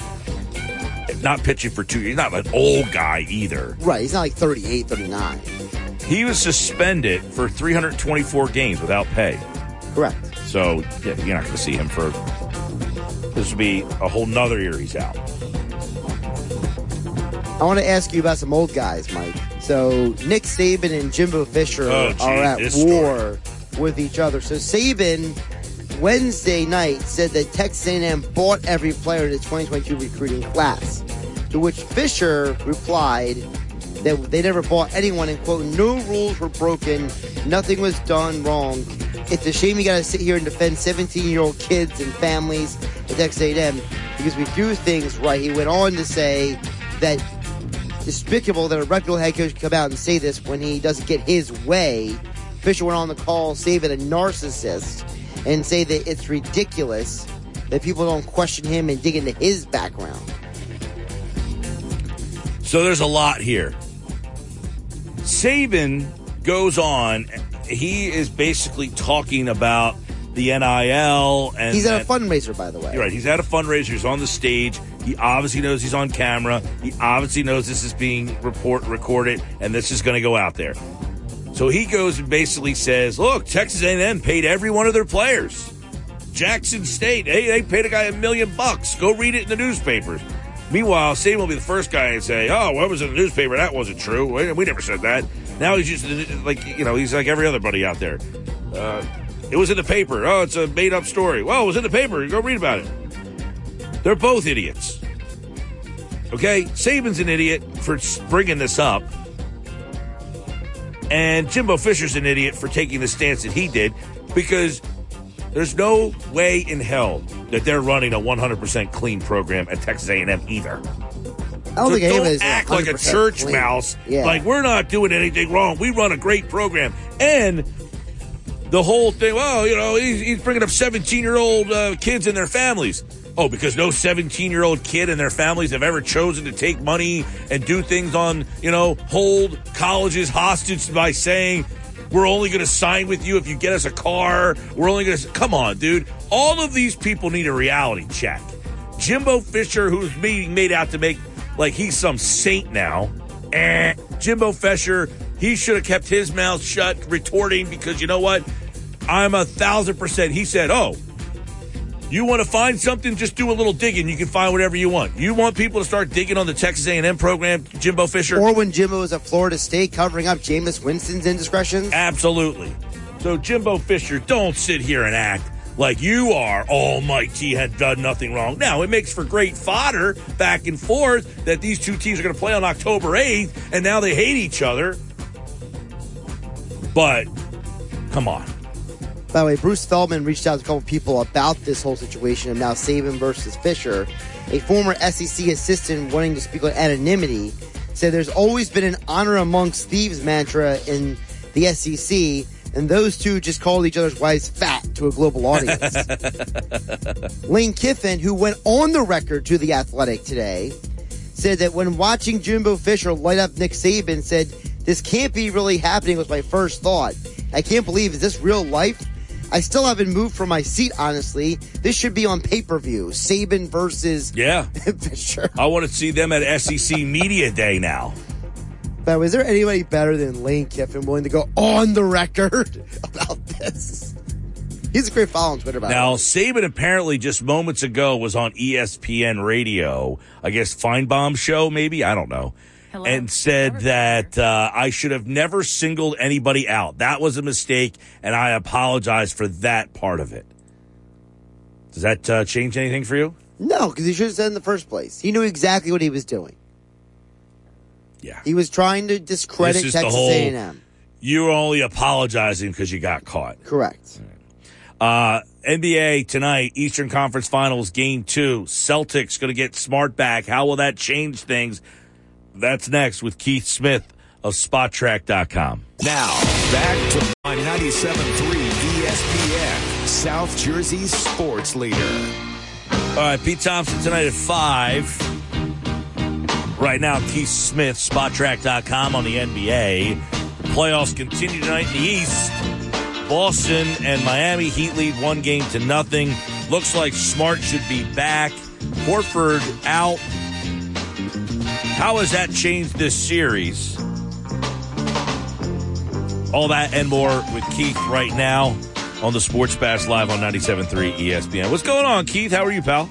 not pitching for two. He's not an old guy either. right? He's not like 38, 39. He was suspended for 324 games without pay. Correct. So yeah, you're not going to see him for. This will be a whole nother year he's out. I want to ask you about some old guys, Mike. So Nick Saban and Jimbo Fisher Oh, gee, are at war with each other. So Saban Wednesday night said that Texas A&M bought every player in the 2022 recruiting class. To which Fisher replied that they never bought anyone and quote no rules were broken, nothing was done wrong. It's a shame you got to sit here and defend 17 year old kids and families at Texas A&M because we do things right. He went on to say that despicable that a reputable head coach come out and say this when he doesn't get his way. Fisher went on the call, saving a narcissist, and say that it's ridiculous that people don't question him and dig into his background. So there's a lot here. Saban goes on. He is basically talking about the NIL and He's at a fundraiser, by the way. You're right. He's at a fundraiser. He's on the stage. He obviously knows he's on camera. He obviously knows this is being report recorded, and this is going to go out there. So he goes and basically says, "Look, Texas A&M paid every one of their players. Jackson State, hey, they paid a guy a million bucks. Go read it in the newspapers." Meanwhile, Saban will be the first guy to say, "Oh, what was in the newspaper? That wasn't true. We, we never said that." Now he's just like you know he's like every other buddy out there. Uh, it was in the paper. Oh, it's a made up story. Well, it was in the paper. Go read about it. They're both idiots. Okay, Saban's an idiot for bringing this up, and Jimbo Fisher's an idiot for taking the stance that he did because there's no way in hell that they're running a 100% clean program at Texas A&M either. I don't So think don't is act like a church clean. mouse. Yeah. Like we're not doing anything wrong. We run a great program, and the whole thing. Well, you know, he's, he's bringing up seventeen-year-old uh, kids and their families. Oh, because no seventeen-year-old kid and their families have ever chosen to take money and do things on, you know, hold colleges hostage by saying. We're only going to sign with you if you get us a car. We're only going to come on, dude. All of these people need a reality check. Jimbo Fisher, who's being made out to make like he's some saint now. Eh. Jimbo Fisher, he should have kept his mouth shut, retorting because you know what? I'm a thousand percent. He said, "Oh, You want to find something, just do a little digging. You can find whatever you want. You want people to start digging on the Texas A&M program, Jimbo Fisher? Or when Jimbo was at Florida State covering up Jameis Winston's indiscretions? Absolutely. So, Jimbo Fisher, don't sit here and act like you are almighty had done nothing wrong. Now, it makes for great fodder back and forth that these two teams are going to play on October 8th, and now they hate each other. But, come on. By the way, Bruce Feldman reached out to a couple people about this whole situation of now Saban versus Fisher. A former SEC assistant wanting to speak on anonymity said there's always been an honor amongst thieves mantra in the SEC, and those two just called each other's wives fat to a global audience. Lane Kiffin, who went on the record to The Athletic today, said that when watching Jimbo Fisher light up Nick Saban, said, This can't be really happening, was my first thought. I can't believe, is this real life? I still haven't moved from my seat, honestly. This should be on pay per view. Saban versus Yeah. Fisher. I want to see them at SEC Media Day now. But was there anybody better than Lane Kiffin willing to go on the record about this? He's a great follow on Twitter, by Now. Saban apparently just moments ago was on ESPN radio, I guess Finebaum show, maybe, I don't know, and said that uh, I should have never singled anybody out. That was a mistake, and I apologize for that part of it. Does that uh, change anything for you? No, because he should have said in the first place. He knew exactly what he was doing. Yeah. He was trying to discredit This is the Texas whole- A&M. You were only apologizing because you got caught. Correct. Uh, NBA tonight, Eastern Conference Finals, game two. Celtics going to get smart back. How will that change things? That's next with Keith Smith of Spotrac.com. Now, back to my 97.3 ESPN, South Jersey's sports leader. All right, Pete Thompson tonight at 5. Right now, Keith Smith, Spotrac.com on the NBA. Playoffs continue tonight in the East. Boston and Miami Heat lead one game to nothing. Looks like Smart should be back. Horford out. How has that changed this series? All that and more with Keith right now on the Sports Bash Live on 97.3 ESPN. What's going on, Keith? How are you, pal?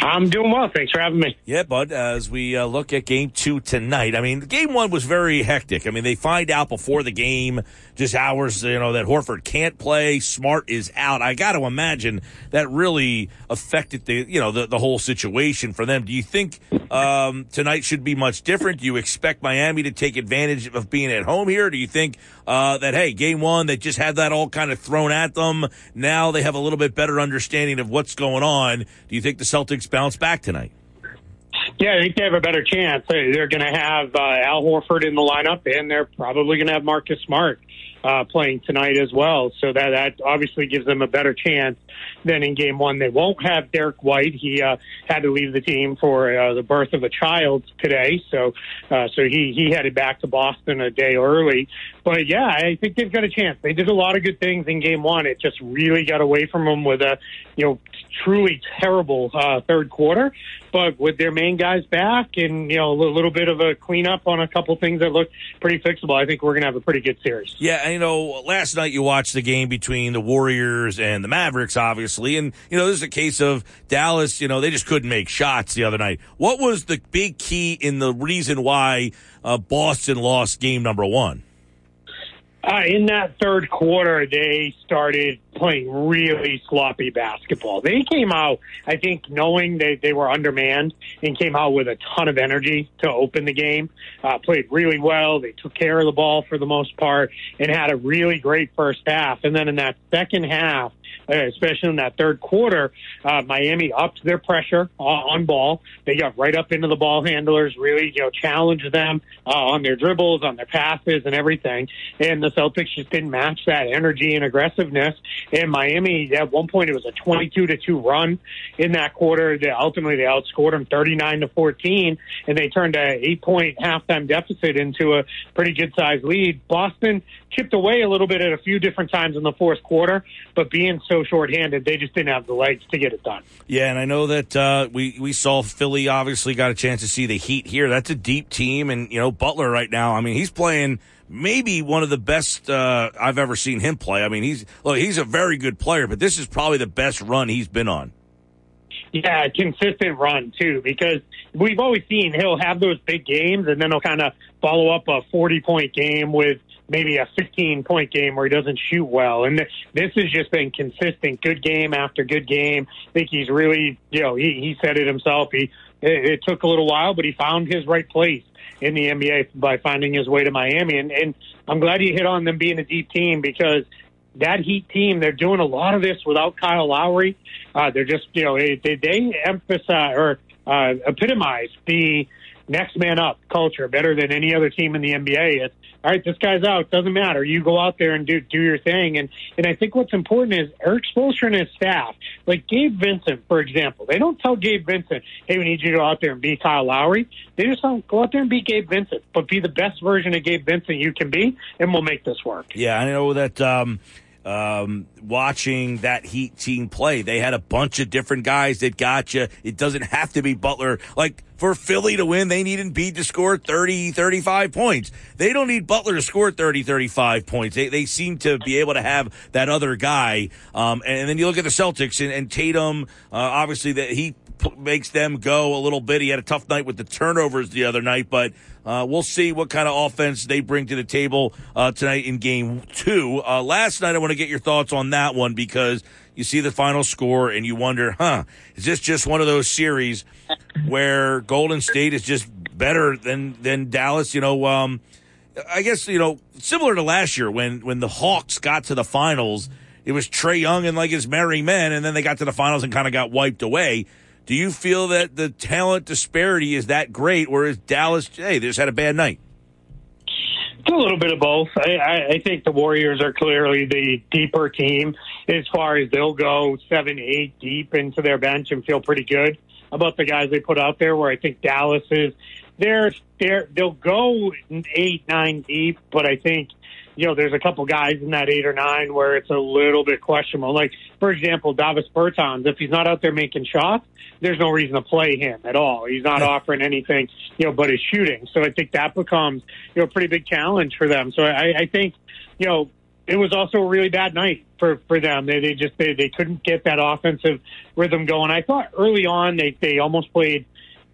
I'm doing well. Thanks for having me. Yeah, bud. As we uh, look at game two tonight, I mean, game one was very hectic. I mean, they find out before the game, just hours, you know, that Horford can't play. Smart is out. I got to imagine that really affected the, you know, the, the whole situation for them. Do you think um, tonight should be much different? Do you expect Miami to take advantage of being at home here? Do you think uh, that hey, game one they just had that all kind of thrown at them? Now they have a little bit better understanding of what's going on. Do you think the Celtics bounce back tonight? Yeah, I think they have a better chance. They- They're going to have uh, Al Horford in the lineup, and they're probably going to have Marcus Smart uh, playing tonight as well. So that that obviously gives them a better chance than in Game One. They won't have Derrick White. He uh, had to leave the team for uh, the birth of a child today, so uh, so he he headed back to Boston a day early. But yeah, I think they've got a chance. They did a lot of good things in Game One. It just really got away from them with a you know truly terrible uh, third quarter. But with their main guys back and you know a little, bit of a cleanup on a couple things that look pretty fixable, I think we're going to have a pretty good series. Yeah, you know, last night you watched the game between the Warriors and the Mavericks, obviously, and you know this is a case of Dallas. You know, they just couldn't make shots the other night. What was the big key in the reason why uh, Boston lost game number one? Uh, in that third quarter, they started playing really sloppy basketball. They came out, I think, knowing they, they were undermanned and came out with a ton of energy to open the game. Uh, played really well. They took care of the ball for the most part and had a really great first half. And then in that second half, especially in that third quarter, uh, Miami upped their pressure on, on ball. They got right up into the ball handlers, really, you know, challenged them uh, on their dribbles, on their passes, and everything. And the Celtics just didn't match that energy and aggressiveness. And Miami, at one point, it was a 22 to 2 run in that quarter. They, ultimately, they outscored them 39 to 14, and they turned a eight point halftime deficit into a pretty good sized lead. Boston chipped away a little bit at a few different times in the fourth quarter, but being so shorthanded, they just didn't have the legs to get it done. Yeah, and I know that uh, we we saw Philly obviously got a chance to see the Heat here. That's a deep team, and you know Butler right now. I mean, he's playing maybe one of the best uh, I've ever seen him play. I mean, he's look, he's a very good player, but this is probably the best run he's been on. Yeah, consistent run too, because we've always seen he'll have those big games and then he'll kind of follow up a 40 point game with maybe a 15 point game where he doesn't shoot well. And this has just been consistent, good game after good game. I think he's really, you know, he, he said it himself. He, it, it took a little while, but he found his right place in the NBA by finding his way to Miami. And, and I'm glad you hit on them being a deep team because that Heat team, they're doing a lot of this without Kyle Lowry. Uh, they're just, you know, they, they emphasize or uh, epitomize the next man up culture better than any other team in the NBA. It's all right, this guy's out. Doesn't matter. You go out there and do do your thing. And and I think what's important is Erik Spoelstra and his staff, like Gabe Vincent, for example. They don't tell Gabe Vincent, "Hey, we need you to go out there and be Kyle Lowry." They just don't go out there and be Gabe Vincent, but be the best version of Gabe Vincent you can be, and we'll make this work. Yeah, I know that. Um um, watching that Heat team play. They had a bunch of different guys that got you. It doesn't have to be Butler. Like for Philly to win, they need Embiid to score 30, 35 points. They don't need Butler to score 30, 35 points. They, they seem to be able to have that other guy. Um, and, then you look at the Celtics and, and Tatum, uh, obviously that he p- makes them go a little bit. He had a tough night with the turnovers the other night, but uh, we'll see what kind of offense they bring to the table uh, tonight in game two. Uh, last night, I want to get your thoughts on that one because you see the final score and you wonder, huh, is this just one of those series where Golden State is just better than, than Dallas? You know, um, I guess, you know, similar to last year when, when the Hawks got to the finals, it was Trae Young and like his merry men, and then they got to the finals and kind of got wiped away. Do you feel that the talent disparity is that great, is Dallas, hey, they just had a bad night? It's a little bit of both. I, I, I think the Warriors are clearly the deeper team as far as they'll go seven, eight deep into their bench and feel pretty good about the guys they put out there. Where I think Dallas is, they're they're they'll go eight, nine deep, but I think you know, there's a couple guys in that eight or nine where it's a little bit questionable. Like, for example, Davis Bertans, if he's not out there making shots, there's no reason to play him at all. He's not offering anything, you know, but his shooting. So I think that becomes, you know, a pretty big challenge for them. So I, I think, you know, it was also a really bad night for, for them. They, they just, they, they couldn't get that offensive rhythm going. I thought early on they, they almost played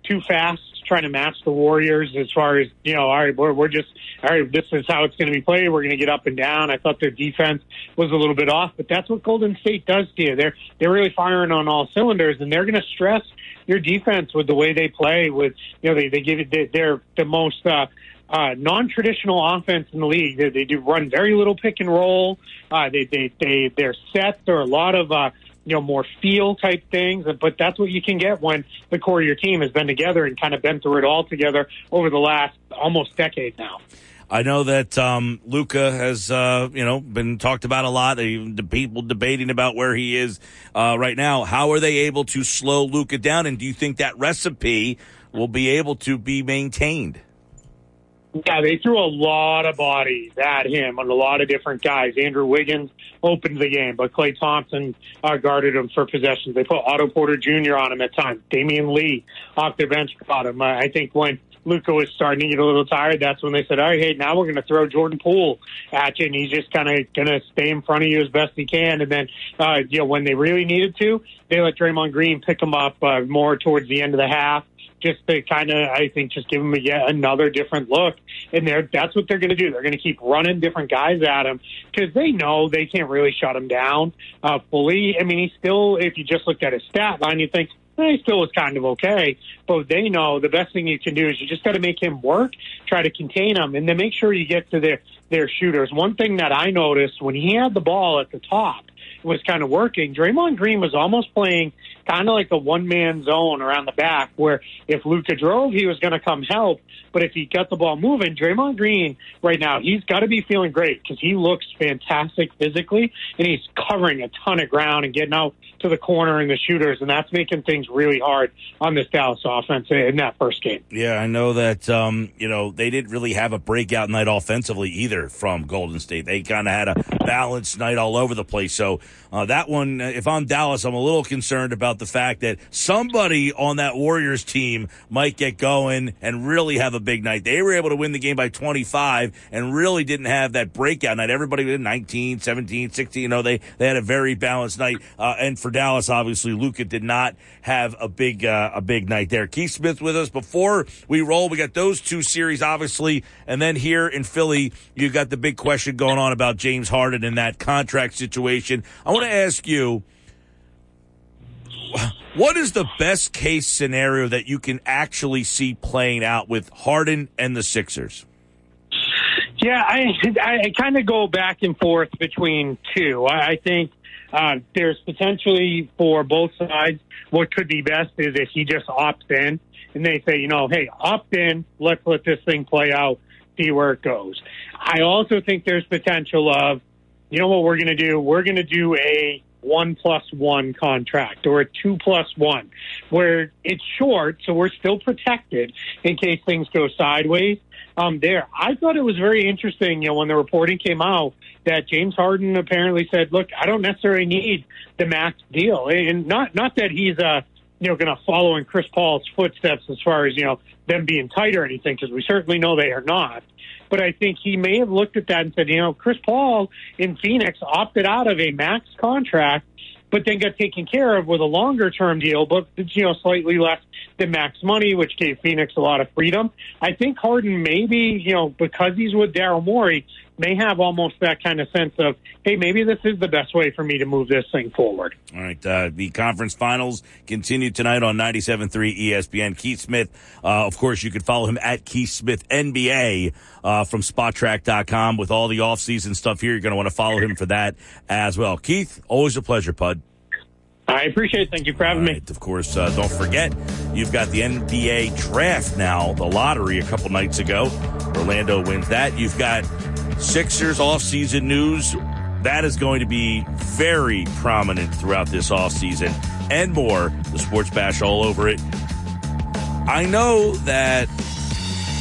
too fast trying to match the Warriors as far as, you know, all right, we're, we're just, all right, this is how it's going to be played. We're going to get up and down. I thought their defense was a little bit off, but that's what Golden State does to you. They're, they're really firing on all cylinders and they're going to stress your defense with the way they play with, you know, they, they give it, they're the most, uh, uh, non-traditional offense in the league. They, they do run very little pick and roll. Uh, they, they, they, their sets are a lot of, uh, you know, more feel type things. But that's what you can get when the core of your team has been together and kind of been through it all together over the last almost decade now. I know that um, Luka has, uh, you know, been talked about a lot. The people debating about where he is uh, right now. How are they able to slow Luka down? And do you think that recipe will be able to be maintained? Yeah, they threw a lot of bodies at him and a lot of different guys. Andrew Wiggins opened the game, but Klay Thompson uh, guarded him for possessions. They put Otto Porter Jr. on him at times. Damion Lee off their bench caught him. Uh, I think when Luka was starting to get a little tired, that's when they said, all right, hey, now we're going to throw Jordan Poole at you, and he's just kind of going to stay in front of you as best he can. And then, uh, you know, when they really needed to, they let Draymond Green pick him up uh, more towards the end of the half just to kind of, I think, just give him a, yet another different look. And they're, that's what they're going to do. They're going to keep running different guys at him because they know they can't really shut him down uh, fully. I mean, he still, if you just looked at his stat line, you think, eh, he still was kind of okay. But they know the best thing you can do is you just got to make him work, try to contain him, and then make sure you get to their their shooters. One thing that I noticed when he had the ball at the top was kind of working. Draymond Green was almost playing kind of like a one man zone around the back where if Luka drove, he was going to come help. But if he got the ball moving, Draymond Green right now, he's got to be feeling great because he looks fantastic physically and he's covering a ton of ground and getting out to the corner and the shooters. And that's making things really hard on this Dallas offense in that first game. Yeah, I know that, um, you know, they didn't really have a breakout night offensively either from Golden State. They kind of had a balanced night all over the place. So Uh, that one, uh, if I'm Dallas, I'm a little concerned about the fact that somebody on that Warriors team might get going and really have a big night. They were able to win the game by 25 and really didn't have that breakout night. Everybody was 19, 17, 16. You know, they, they had a very balanced night. Uh, and for Dallas, obviously, Luka did not have a big, uh, a big night there. Keith Smith with us before we roll. We got those two series, obviously. And then here in Philly, you got the big question going on about James Harden and that contract situation. I want to ask you, what is the best case scenario that you can actually see playing out with Harden and the Sixers? Yeah, I I kind of go back and forth between two. I, think uh, there's potentially for both sides. What could be best is if he just opts in and they say, you know, hey, opt in. Let's let this thing play out. See where it goes. I also think there's potential of, you know what we're going to do? We're going to do a one plus one contract or a two plus one where it's short, so we're still protected in case things go sideways. Um, there, I thought it was very interesting, you know, when the reporting came out that James Harden apparently said, "Look, I don't necessarily need the max deal," and not not that he's uh, you know, going to follow in Chris Paul's footsteps as far as you know them being tight or anything, because we certainly know they are not. But I think he may have looked at that and said, you know, Chris Paul in Phoenix opted out of a max contract, but then got taken care of with a longer term deal, but you know, slightly less than max money, which gave Phoenix a lot of freedom. I think Harden maybe, you know, because he's with Daryl Morey, may have almost that kind of sense of, hey, maybe this is the best way for me to move this thing forward. All right. Uh, the conference finals continue tonight on 97.3 ESPN. Keith Smith, uh, of course, you can follow him at Keith Smith NBA uh, from Spotrac.com with all the offseason stuff here. You're going to want to follow him for that as well. Keith, always a pleasure, Pud. I appreciate it. Thank you for having right. me. Of course, uh, don't forget, you've got the NBA draft now, the lottery a couple nights ago. Orlando wins that. You've got Sixers offseason news. That is going to be very prominent throughout this offseason and more. The Sports Bash all over it. I know that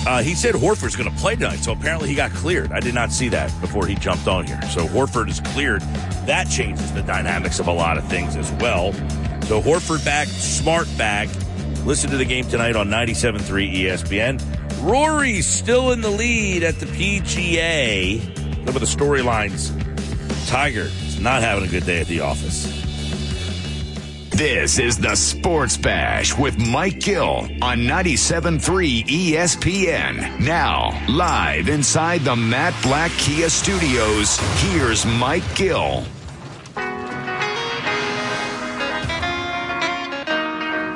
uh, he said Horford's going to play tonight, so apparently he got cleared. I did not see that before he jumped on here. So Horford is cleared. That changes the dynamics of a lot of things as well. So Horford back, Smart back. Listen to the game tonight on 97.3 ESPN. Rory's still in the lead at the PGA. Some of the storylines. Tiger is not having a good day at the office. This is the Sports Bash with Mike Gill on 97.3 ESPN. Now, live inside the Matt Blatt Kia Studios, here's Mike Gill.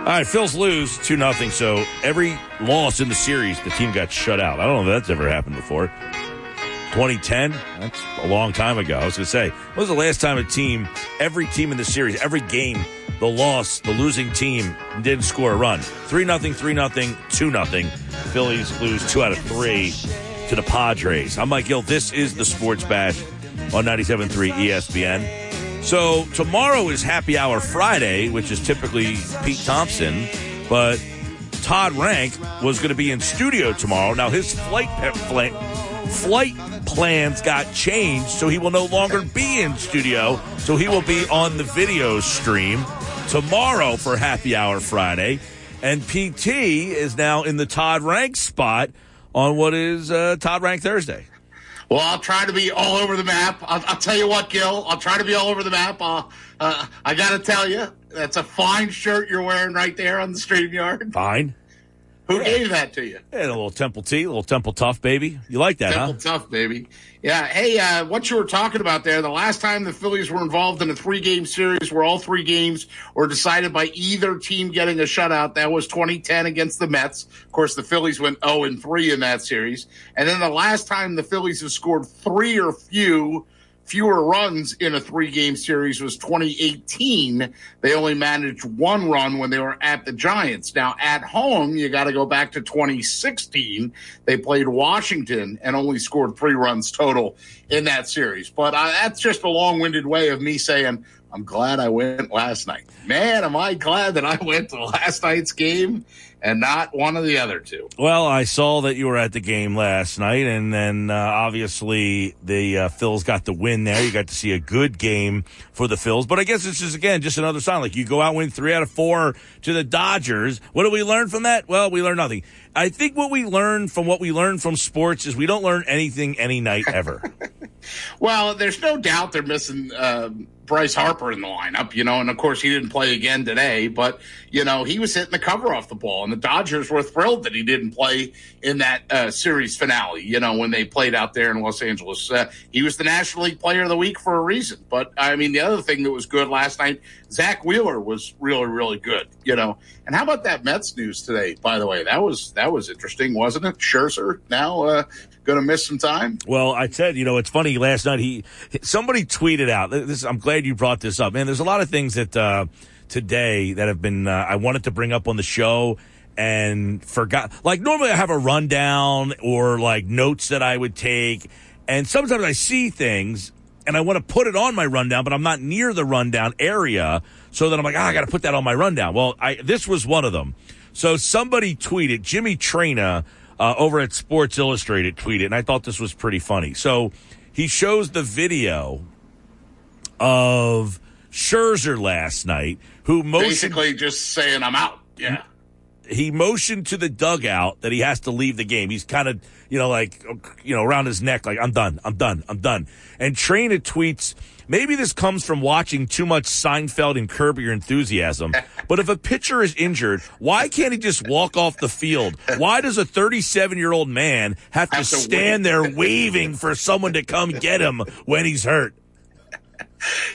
All right, Phil's lose 2 nothing. so every loss in the series, the team got shut out. I don't know if that's ever happened before. 2010, that's a long time ago. I was going to say, when was the last time a team, every team in the series, every game, the loss, the losing team didn't score a run? 3 nothing, 3 nothing, 2 nothing. Phillies lose two out of three to the Padres. I'm Mike Gill. This is the Sports Bash on 97.3 ESPN. So tomorrow is Happy Hour Friday, which is typically Pete Thompson, but Todd Rank was going to be in studio tomorrow. Now his flight flight flight plans got changed, so he will no longer be in studio. So he will be on the video stream tomorrow for Happy Hour Friday, and PT is now in the Todd Rank spot on what is uh, Todd Rank Thursday. Well, I'll try to be all over the map. I'll, I'll tell you what, Gil. I'll try to be all over the map. Uh, uh, I got to tell you, that's a fine shirt you're wearing right there on the StreamYard. Fine. Who yeah. gave that to you? Yeah, a little Temple T, a little Temple Tough, baby. You like that, Temple huh? Tough, baby. Yeah. Hey, uh, what you were talking about there, the last time the Phillies were involved in a three game series where all three games were decided by either team getting a shutout, that was 2010 against the Mets. Of course, the Phillies went 0 and 3 in that series. And then the last time the Phillies have scored three or few fewer runs in a three game series was 2018. They only managed one run when they were at the Giants. Now at home, you got to go back to 2016. They played Washington and only scored three runs total in that series. But uh, that's just a long winded way of me saying I'm glad I went last night. Man, am I glad that I went to last night's game and not one of the other two. Well, I saw that you were at the game last night, and then uh, obviously the uh, Phils got the win there. You got to see a good game for the Phils, but I guess it's just again just another sign. Like you go out win three out of four to the Dodgers. What do we learn from that? Well, we learn nothing. I think what we learn from what we learn from sports is we don't learn anything any night ever. well, there's no doubt they're missing. Um, Bryce Harper in the lineup, you know, and of course he didn't play again today, but you know he was hitting the cover off the ball, and the Dodgers were thrilled that he didn't play in that uh, series finale. You know when they played out there in Los Angeles, uh, he was the National League Player of the Week for a reason. But I mean, the other thing that was good last night, Zack Wheeler was really really good. You know, and how about that Mets news today? By the way, that was that was interesting, wasn't it? Scherzer now uh, going to miss some time. Well, I said, you know, it's funny. Last night, he somebody tweeted out. This, I'm glad you brought this up, man. There's a lot of things that uh, today that have been uh, I wanted to bring up on the show and forgot. Like normally, I have a rundown or like notes that I would take, and sometimes I see things and I want to put it on my rundown, but I'm not near the rundown area, so that I'm like, ah, I got to put that on my rundown. Well, I this was one of them. So somebody tweeted Jimmy Traina uh, over at Sports Illustrated tweeted, and I thought this was pretty funny. So he shows the video of Scherzer last night, who motioned, basically just saying, "I'm out." Yeah. He motioned to the dugout that he has to leave the game. He's kind of, you know, like, you know, around his neck, like, I'm done, I'm done, I'm done. And Traina tweets, Maybe this comes from watching too much Seinfeld and Curb Your Enthusiasm. But if a pitcher is injured, why can't he just walk off the field? Why does a 37 year old man have to, have to stand wait. there waving for someone to come get him when he's hurt?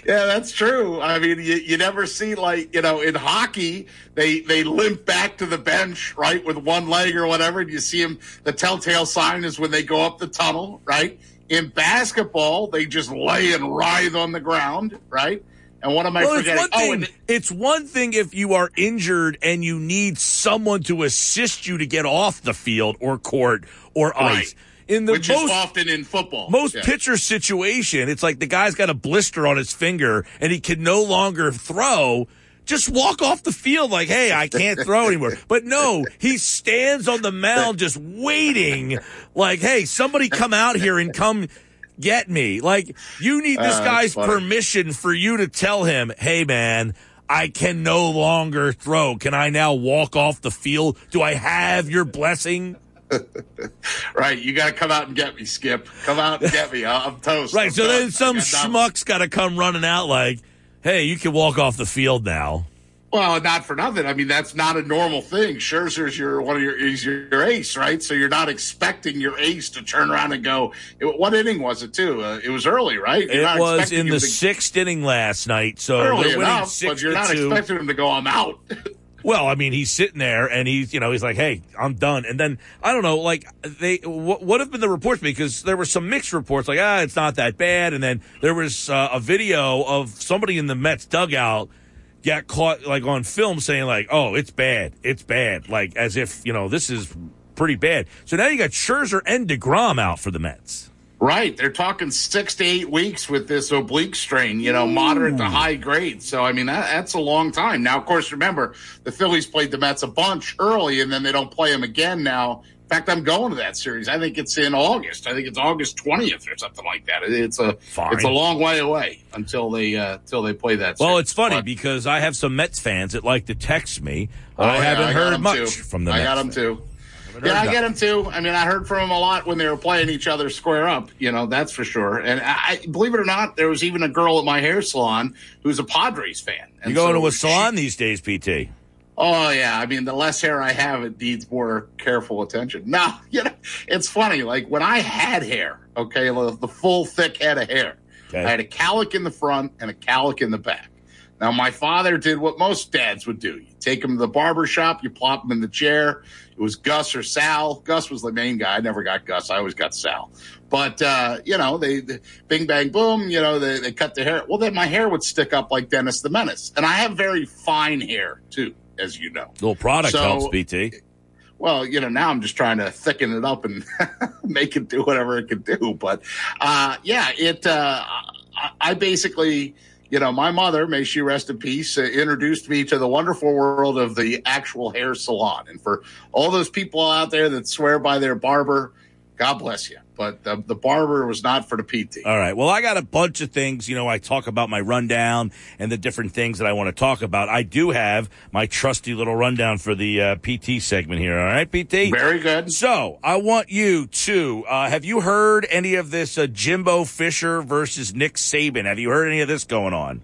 Yeah, that's true. I mean, you, you never see like you know in hockey they they limp back to the bench right with one leg or whatever, and you see them. The telltale sign is when they go up the tunnel, right? In basketball, they just lay and writhe on the ground, right? And what am I well, forgetting? It's one, oh, thing, oh, it's one thing if you are injured and you need someone to assist you to get off the field or court or right. ice. In the Which most, is often in football. Most yeah. pitcher situation, it's like the guy's got a blister on his finger and he can no longer throw just walk off the field like, hey, I can't throw anymore. But no, he stands on the mound just waiting, like, hey, somebody come out here and come get me. Like, you need this uh, guy's permission for you to tell him, hey, man, I can no longer throw. Can I now walk off the field? Do I have your blessing? right, you got to come out and get me, Skip. Come out and get me. I'm toast. Right, I'm so toast. then some schmuck's got to come running out like, hey, you can walk off the field now. Well, not for nothing. I mean, that's not a normal thing. Scherzer's your one of your he's your, ace, right? So you're not expecting your ace to turn around and go. What inning was it too? Uh, it was early, right? You're it was in the to, sixth inning last night. So early enough, but you're not two. expecting him to go. I'm out. Well, I mean, he's sitting there and he's, you know, he's like, "Hey, I'm done." And then I don't know, like they, what, what have been the reports? Because there were some mixed reports, like, ah, it's not that bad. And then there was uh, a video of somebody in the Mets dugout got caught like on film saying like, "Oh, it's bad, it's bad," like as if you know this is pretty bad. So now you got Scherzer and Degrom out for the Mets. Right, they're talking six to eight weeks with this oblique strain, you know, Ooh. moderate to high grade. So I mean that, that's a long time. Now, of course, remember the Phillies played the Mets a bunch early, and then they don't play them again now In fact, I'm going to that series. I think it's in August. I think it's August 20th or something like that. It's a Fine. it's a long way away until they uh, until they play that. Well, series. it's funny but, because I have some Mets fans that like to text me. Oh, I yeah, haven't I heard much too. from them. I got them too. Yeah, I get them too. I mean, I heard from them a lot when they were playing each other square up. You know, that's for sure. And I, believe it or not, there was even a girl at my hair salon who's a Padres fan. And you going so to a salon she, these days, PT? Oh yeah, I mean the less hair I have, it needs more careful attention. Now, you know, it's funny. Like when I had hair, okay, the full thick head of hair, okay. I had a calic in the front and a calic in the back. Now, my father did what most dads would do. You take him to the barber shop, you plop him in the chair. It was Gus or Sal. Gus was the main guy. I never got Gus. I always got Sal. But, uh, you know, they, they, bing, bang, boom, you know, they, they cut the hair. Well, then my hair would stick up like Dennis the Menace. And I have very fine hair, too as you know. Little product so, helps, BT. Well, you know, now I'm just trying to thicken it up and make it do whatever it can do. But uh, yeah, it. Uh, I basically, you know, my mother, may she rest in peace, uh, introduced me to the wonderful world of the actual hair salon. And for all those people out there that swear by their barber, God bless you. But the, the barber was not for the PT. All right. Well, I got a bunch of things. You know, I talk about my rundown and the different things that I want to talk about. I do have my trusty little rundown for the uh, PT segment here. All right, PT? Very good. So I want you to, uh, have you heard any of this uh, Jimbo Fisher versus Nick Saban? Have you heard any of this going on?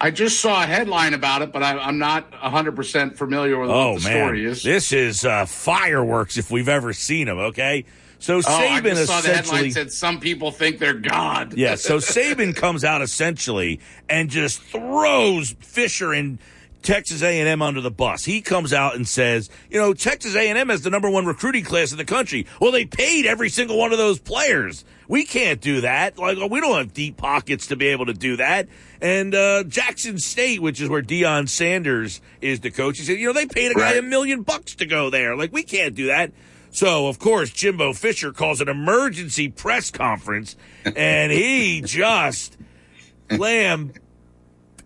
I just saw a headline about it, but I, I'm not 100% familiar with Oh what the man, story is. this is uh, fireworks if we've ever seen them. Okay, so oh, I Saban saw the headline said some people think they're God. yeah. So Saban comes out essentially and just throws Fisher and Texas A&M under the bus. He comes out and says, you know, Texas A&M has the number one recruiting class in the country. Well, they paid every single one of those players. We can't do that. Like we don't have deep pockets to be able to do that. And uh, Jackson State, which is where Deion Sanders is the coach, he said, you know, they paid a guy Right. a million bucks to go there. Like we can't do that. So of course Jimbo Fisher calls an emergency press conference, and he just lamb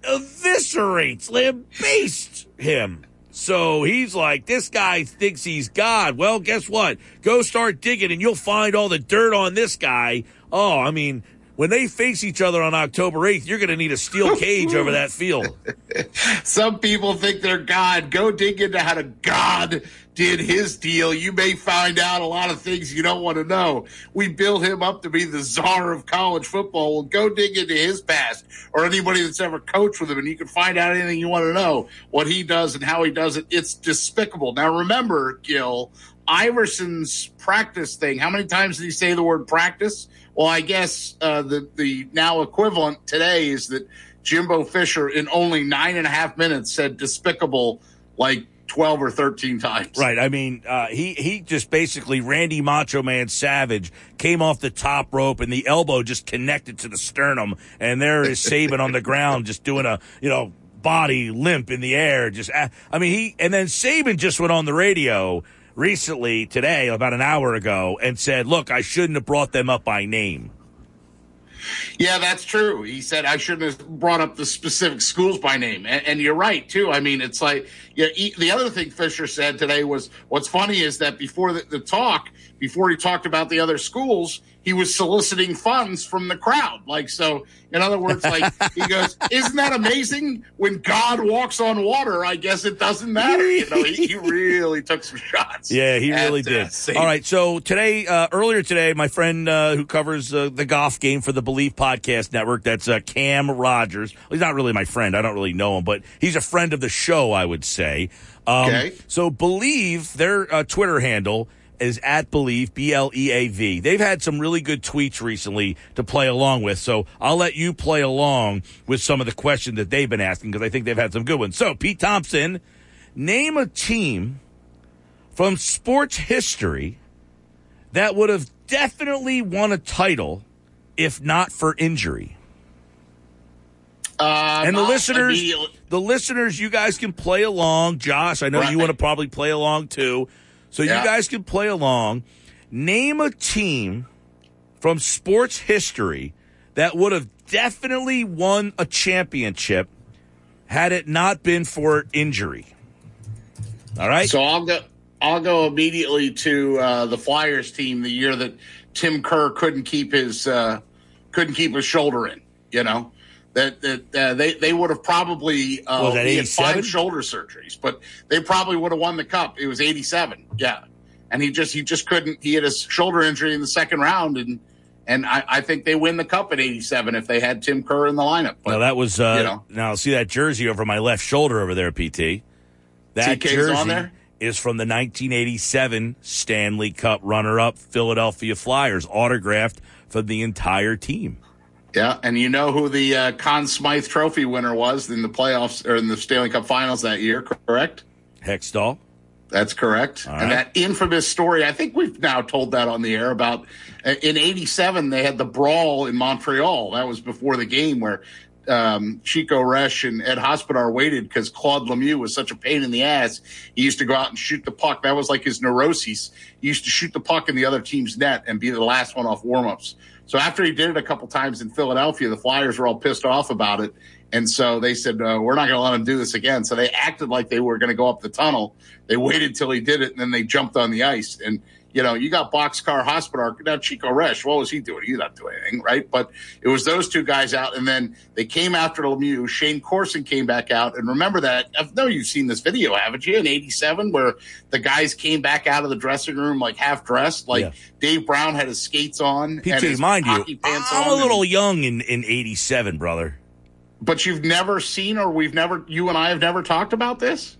eviscerates, lambastes him. So he's like, this guy thinks he's God. Well, guess what? Go start digging and you'll find all the dirt on this guy. Oh, I mean, when they face each other on October 8th, you're going to need a steel cage over that field. Some people think they're God. Go dig into how to God did his deal. You may find out a lot of things you don't want to know. We build him up to be the czar of college football. Well, go dig into his past or anybody that's ever coached with him, and you can find out anything you want to know what he does and how he does it. It's despicable. Now, remember, Gil, Iverson's practice thing. How many times did he say the word practice? Well, I guess uh, the the now equivalent today is that Jimbo Fisher in only nine and a half minutes said despicable like twelve or thirteen times. Right. I mean, uh, he he just basically Randy Macho Man Savage came off the top rope and the elbow just connected to the sternum, and there is Saban on the ground just doing a you know body limp in the air. Just uh, I mean he and then Saban just went on the radio recently today about an hour ago and said, "Look, I shouldn't have brought them up by name." Yeah, that's true. He said I shouldn't have brought up the specific schools by name, and, and you're right too. I mean, it's like yeah. He, the other thing Fisher said today was what's funny is that before the, the talk, before he talked about the other schools, he was soliciting funds from the crowd. Like so, in other words, like he goes, "Isn't that amazing? When God walks on water, I guess it doesn't matter." You know, he, he really took some shots. Yeah, he really uh, did. Saban. All right, so today, uh, earlier today, my friend uh, who covers uh, the golf game for the Bleav Podcast Network, that's uh, Cam Rogers. He's not really my friend. I don't really know him, but he's a friend of the show, I would say. Um, Okay. So Bleav, their uh, Twitter handle is at Bleav, B L E A V. They've had some really good tweets recently to play along with. So I'll let you play along with some of the questions that they've been asking because I think they've had some good ones. So, Pete Thompson, name a team from sports history that would have definitely won a title if not for injury. Um, And the listeners, the listeners, you guys can play along. Josh, I know you want to probably play along too. So Yeah. you guys can play along. Name a team from sports history that would have definitely won a championship had it not been for injury. All right. So I'll go. I'll go immediately to uh, the Flyers team the year that Tim Kerr couldn't keep his uh, couldn't keep his shoulder in. You know that that uh, they they would have probably uh, Was that he had 87? five shoulder surgeries, but they probably would have won the cup. It was eighty seven. Yeah, and he just he just couldn't. He had a shoulder injury in the second round, and and I, I think they win the cup at eighty seven if they had Tim Kerr in the lineup. But Now that was uh, you know. now see that jersey over my left shoulder over there, PT. That TK's jersey on there? is from the 1987 Stanley Cup runner-up Philadelphia Flyers, autographed for the entire team. Yeah, and you know who the uh, Conn Smythe Trophy winner was in the playoffs or in the Stanley Cup Finals that year, correct? Hextall. That's correct. All and right. that infamous story, I think we've now told that on the air about uh, in 87, they had the brawl in Montreal. That was before the game where um, Chico Resch and Ed Hospodar waited because Claude Lemieux was such a pain in the ass. He used to go out and shoot the puck. That was like his neuroses. He used to shoot the puck in the other team's net and be the last one off warmups. So after he did it a couple times in Philadelphia, the Flyers were all pissed off about it. And so they said, uh, we're not going to let him do this again. So they acted like they were going to go up the tunnel. They waited till he did it and then they jumped on the ice. And, you know, you got Boxcar Hospodar. Now, Chico Resch, what was he doing? He's not doing anything, right? But it was those two guys out. And then they came after Lemieux. Shayne Corson came back out. And remember that, I know you've seen this video, haven't you, in 87, where the guys came back out of the dressing room like half dressed. Like Yeah. Dave Brown had his skates on. and his mind hockey you, pants I'm on a and- little young in, in 87, brother. but you've never seen or we've never you and I have never talked about this?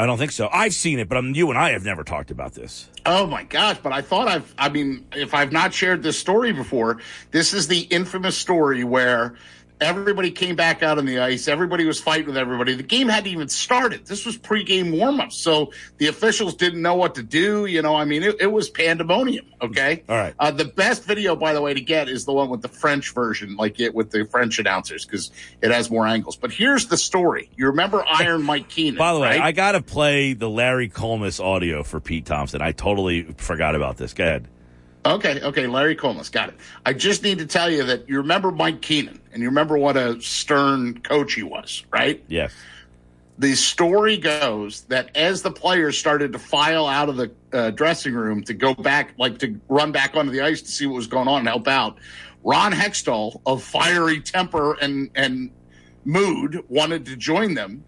I don't think so. I've seen it, but I'm, you and I have never talked about this. Oh my gosh, but I thought I've I mean, if I've not shared this story before, this is the infamous story where everybody came back out on the ice, everybody was fighting with everybody. The game hadn't even started. This was pregame warm-up. So the officials didn't know what to do, you know, I mean, it, it was pandemonium, okay? All right. Uh, the best video, by the way, to get is the one with the French version, like it with the French announcers, because it has more angles. But here's the story. You remember Iron Mike Keenan? By the way, right? I got to play the Larry Collmus audio for Pete Thompson. I totally forgot about this. Go ahead. Okay, okay, Larry Collmus, got it. I just need to tell you that you remember Mike Keenan, and you remember what a stern coach he was, right? Yes. The story goes that as the players started to file out of the uh, dressing room to go back, like to run back onto the ice to see what was going on and help out, Ron Hextall of fiery temper and and mood wanted to join them,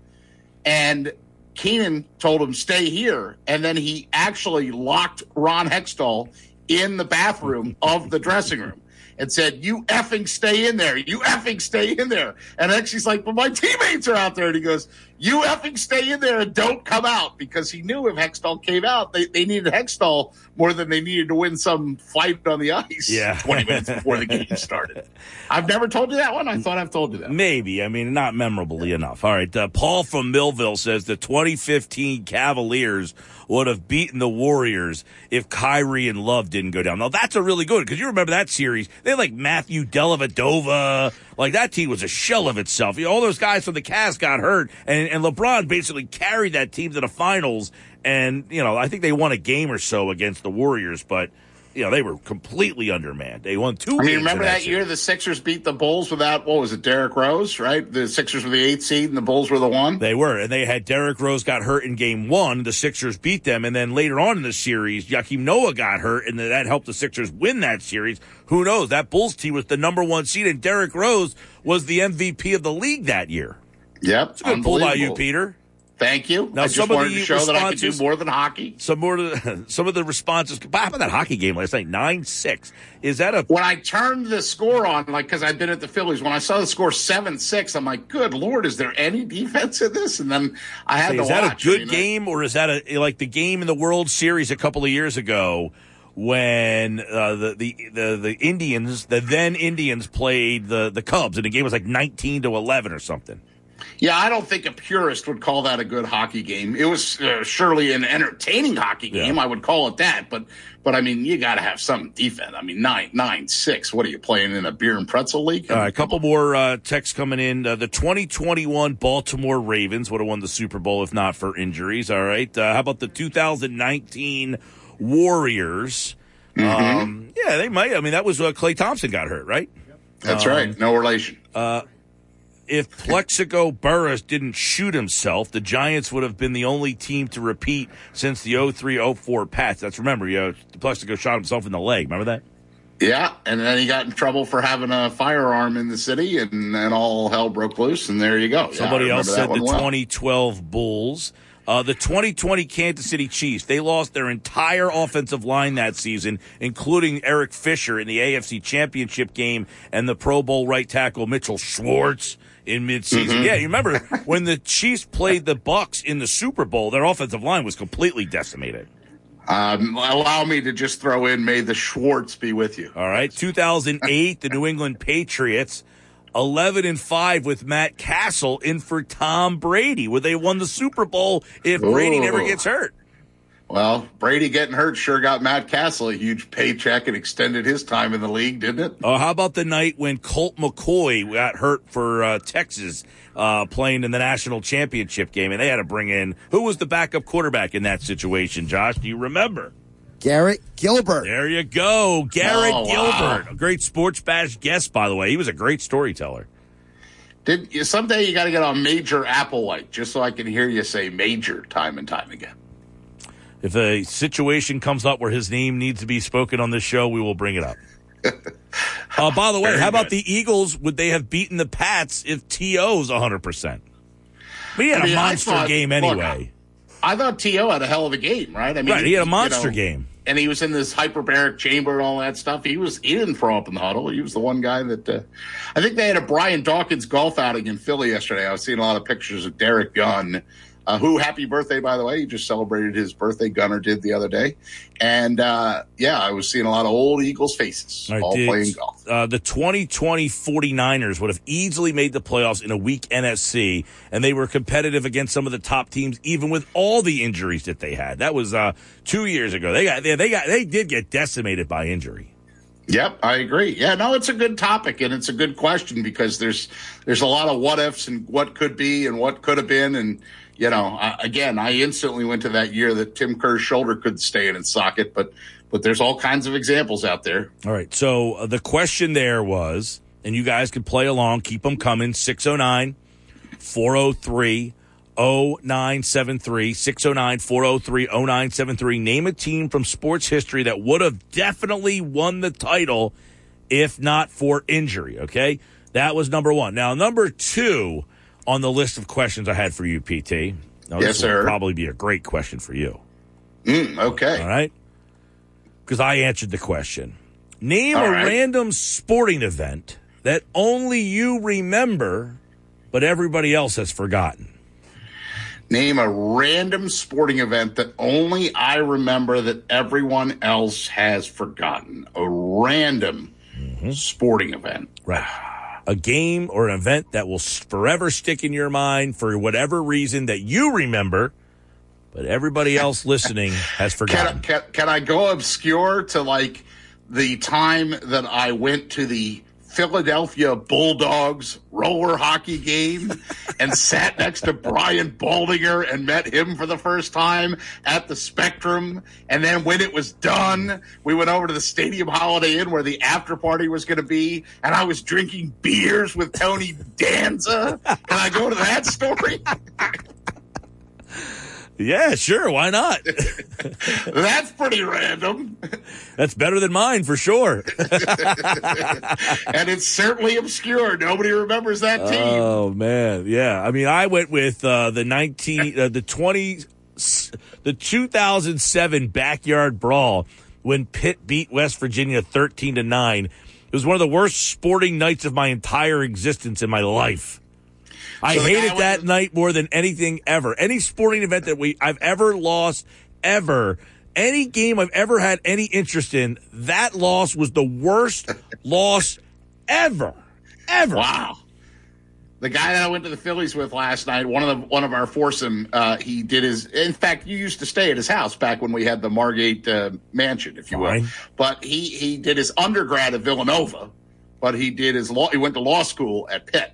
and Keenan told him stay here, and then he actually locked Ron Hextall in the bathroom of the dressing room and said, "You effing stay in there. You effing stay in there." And Hexie's like, "But my teammates are out there," and he goes, "You effing stay in there and don't come out," because he knew if Hextall came out, they, they needed Hextall more than they needed to win some fight on the ice. Yeah. twenty minutes before the game started. I've never told you that one. I thought I've told you that. Maybe. I mean, not memorably enough. All right. Uh, Paul from Millville says the 2015 Cavaliers would have beaten the Warriors if Kyrie and Love didn't go down. Now, that's a really good because you remember that series. They had like Matthew Dellavedova. Like that team was a shell of itself. You know, all those guys from the Cavs got hurt, and, and LeBron basically carried that team to the finals. And, you know, I think they won a game or so against the Warriors, but, you know, they were completely undermanned. They won two I mean, games remember in that year the Sixers beat the Bulls without what was it, Derrick Rose, right? The Sixers were the eighth seed and the Bulls were the one. They were, and they had Derrick Rose got hurt in game one. The Sixers beat them, and then later on in the series, Joakim Noah got hurt, and that helped the Sixers win that series. Who knows? That Bulls team was the number one seed, and Derrick Rose was the MVP of the league that year. Yep, It's a good pull by you. Peter. Thank you. Now, I just some of wanted the to show that I could do responses- more than hockey. Some more, of the, some of the responses. How about that hockey game last night? Nine six. Is that a When I turned the score on, like because I've been at the Phillies, when I saw the score seven six, I'm like, "Good lord, is there any defense in this?" And then I had Say, to is that a good I mean, game, or is that a like the game in the World Series a couple of years ago when uh, the, the the the Indians, the then Indians, played the the Cubs, and the game was like nineteen to eleven or something. Yeah, I don't think a purist would call that a good hockey game. It was uh, surely an entertaining hockey Yeah. game. I would call it that, but but I mean, you got to have some defense. I mean, nine nine six. What are you playing in a beer and pretzel league? All right, a couple more uh, texts coming in. Uh, the 2021 Baltimore Ravens would have won the Super Bowl if not for injuries. All right. Uh, how about the 2019 Warriors? Um, yeah, they might. I mean, that was uh, Klay Thompson got hurt, right? That's Um, right. No relation. If Plaxico Burress didn't shoot himself, the Giants would have been the only team to repeat since the 03-04 Pats. That's remember, you know, Plaxico shot himself in the leg. Remember that? Yeah, and then he got in trouble for having a firearm in the city, and then all hell broke loose. And there you go. Somebody I else said the well. 2012 Bulls. Uh, the 2020 Kansas City Chiefs, they lost their entire offensive line that season, including Eric Fisher in the AFC Championship game and the Pro Bowl right tackle Mitchell Schwartz in midseason. Mm-hmm. Yeah, you remember when the Chiefs played the Bucks in the Super Bowl, their offensive line was completely decimated. Um, allow me to just throw in, may the Schwartz be with you. All right. 2008, the New England Patriots, 11 and 5 with Matt Cassel in for Tom Brady. Would they won the Super Bowl if Brady never gets hurt? Well, Brady getting hurt sure got Matt Cassel a huge paycheck and extended his time in the league, didn't it? Oh, how about the night when Colt McCoy got hurt for uh, Texas uh, playing in the national championship game, and they had to bring in who was the backup quarterback in that situation? Josh, do you remember? Garrett Gilbert. There you go, Garrett Oh, wow. Gilbert, a great sports bash guest, by the way. He was a great storyteller. Did you, someday you got to get on Major Applewhite just so I can hear you say Major time and time again. If a situation comes up where his name needs to be spoken on this show, we will bring it up. uh, by the way, Very how about good. the Eagles? Would they have beaten the Pats if T.O.'s 100%? But he had I mean, a monster thought- game look, anyway. I thought T.O. had a hell of a game, right? I mean, right, he had a you monster know, game. and he was in this hyperbaric chamber and all that stuff. He was he didn't throw up in the huddle. He was the one guy that uh, I think they had a Brian Dawkins golf outing in Philly yesterday. I was seeing a lot of pictures of Derrick Gunn. Uh, who happy birthday by the way he just celebrated his birthday gunner did the other day and uh, yeah i was seeing a lot of old eagles faces All right, all the- playing golf Uh, the 2020 49ers would have easily made the playoffs in a weak NFC, and they were competitive against some of the top teams, even with all the injuries that they had. That was uh, two years ago. They got they, they got they did get decimated by injury. Yep, I agree. Yeah, no, it's a good topic and it's a good question because there's there's a lot of what ifs and what could be and what could have been and you know, I, again, I instantly went to that year that Tim Kerr's shoulder could stay in its socket, but but there's all kinds of examples out there. All right. So uh, the question there was, and you guys can play along, keep them coming 609 403 0973 609 403 0973. Name a team from sports history that would have definitely won the title if not for injury. Okay. That was number one. Now, number two on the list of questions I had for you, PT. Now, Yes, sir. probably be a great question for you. Mm, okay. All right. Because I answered the question. Name All a right. random sporting event that only you remember, but everybody else has forgotten. Name a random sporting event that only I remember that everyone else has forgotten. A random sporting event. Right. A game or an event that will forever stick in your mind for whatever reason that you remember, but everybody else listening has Can, forgotten. can, can I go obscure to like the time that I went to the Philadelphia Bulldogs roller hockey game and sat next to Brian Baldinger and met him for the first time at the Spectrum. And then when it was done, we went over to the Stadium Holiday Inn where the after party was going to be. And I was drinking beers with Tony Danza. Can I go to that story? Yeah, sure. Why not? That's pretty random. That's better than mine for sure. and it's certainly obscure. Nobody remembers that team. Oh man, yeah. I mean, I went with uh, the nineteen, uh, the twenty, the two thousand seven backyard brawl when Pitt beat West Virginia thirteen to nine. It was one of the worst sporting nights of my entire existence in my life. I So hated that to- night more than anything ever. Any sporting event that we I've ever lost, ever. Any game I've ever had any interest in, that loss was the worst loss ever. Ever. Wow. The guy that I went to the Phillies with last night, one of the one of our foursome, uh, he did his. In fact, you used to stay at his house back when we had the Margate uh, mansion, if you will. But he he did his undergrad at Villanova, but he did his law. He went to law school at Pitt,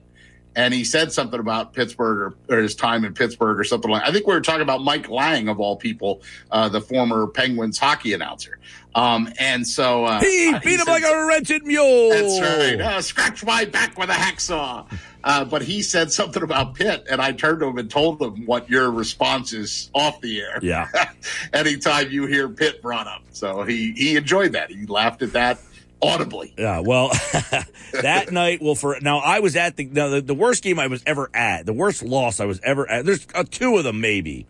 and he said something about Pittsburgh or, or his time in Pittsburgh or something like. I think we were talking about Mike Lange of all people, uh, the former Penguins hockey announcer. Um, and so uh, He uh, beat him said- like a wretched mule. that's right. Uh, scratch my back with a hacksaw. Uh, but he said something about Pitt, and I turned to him and told him what your response is off the air. Yeah. Anytime you hear Pitt brought up, so he he enjoyed that. He laughed at that audibly. Yeah, well, that night, well, for now, I was at the, now, the the worst game I was ever at, the worst loss I was ever at. There's uh, two of them, maybe.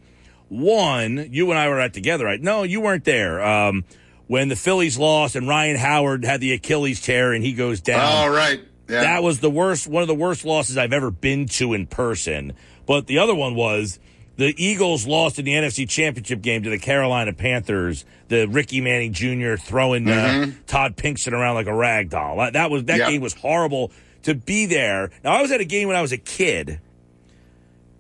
One, you and I were at together, right? No, you weren't there. Um, when the Phillies lost and Ryan Howard had the Achilles tear and he goes down. All right. Yeah. That was the worst, one of the worst losses I've ever been to in person. But the other one was the Eagles lost in the NFC Championship game to the Carolina Panthers. The Ricky Manning Jr. throwing uh, Todd Pinkston around like a rag doll. That- was that Mm-hmm. Game was horrible to be there. Now I was at a game when I was a kid.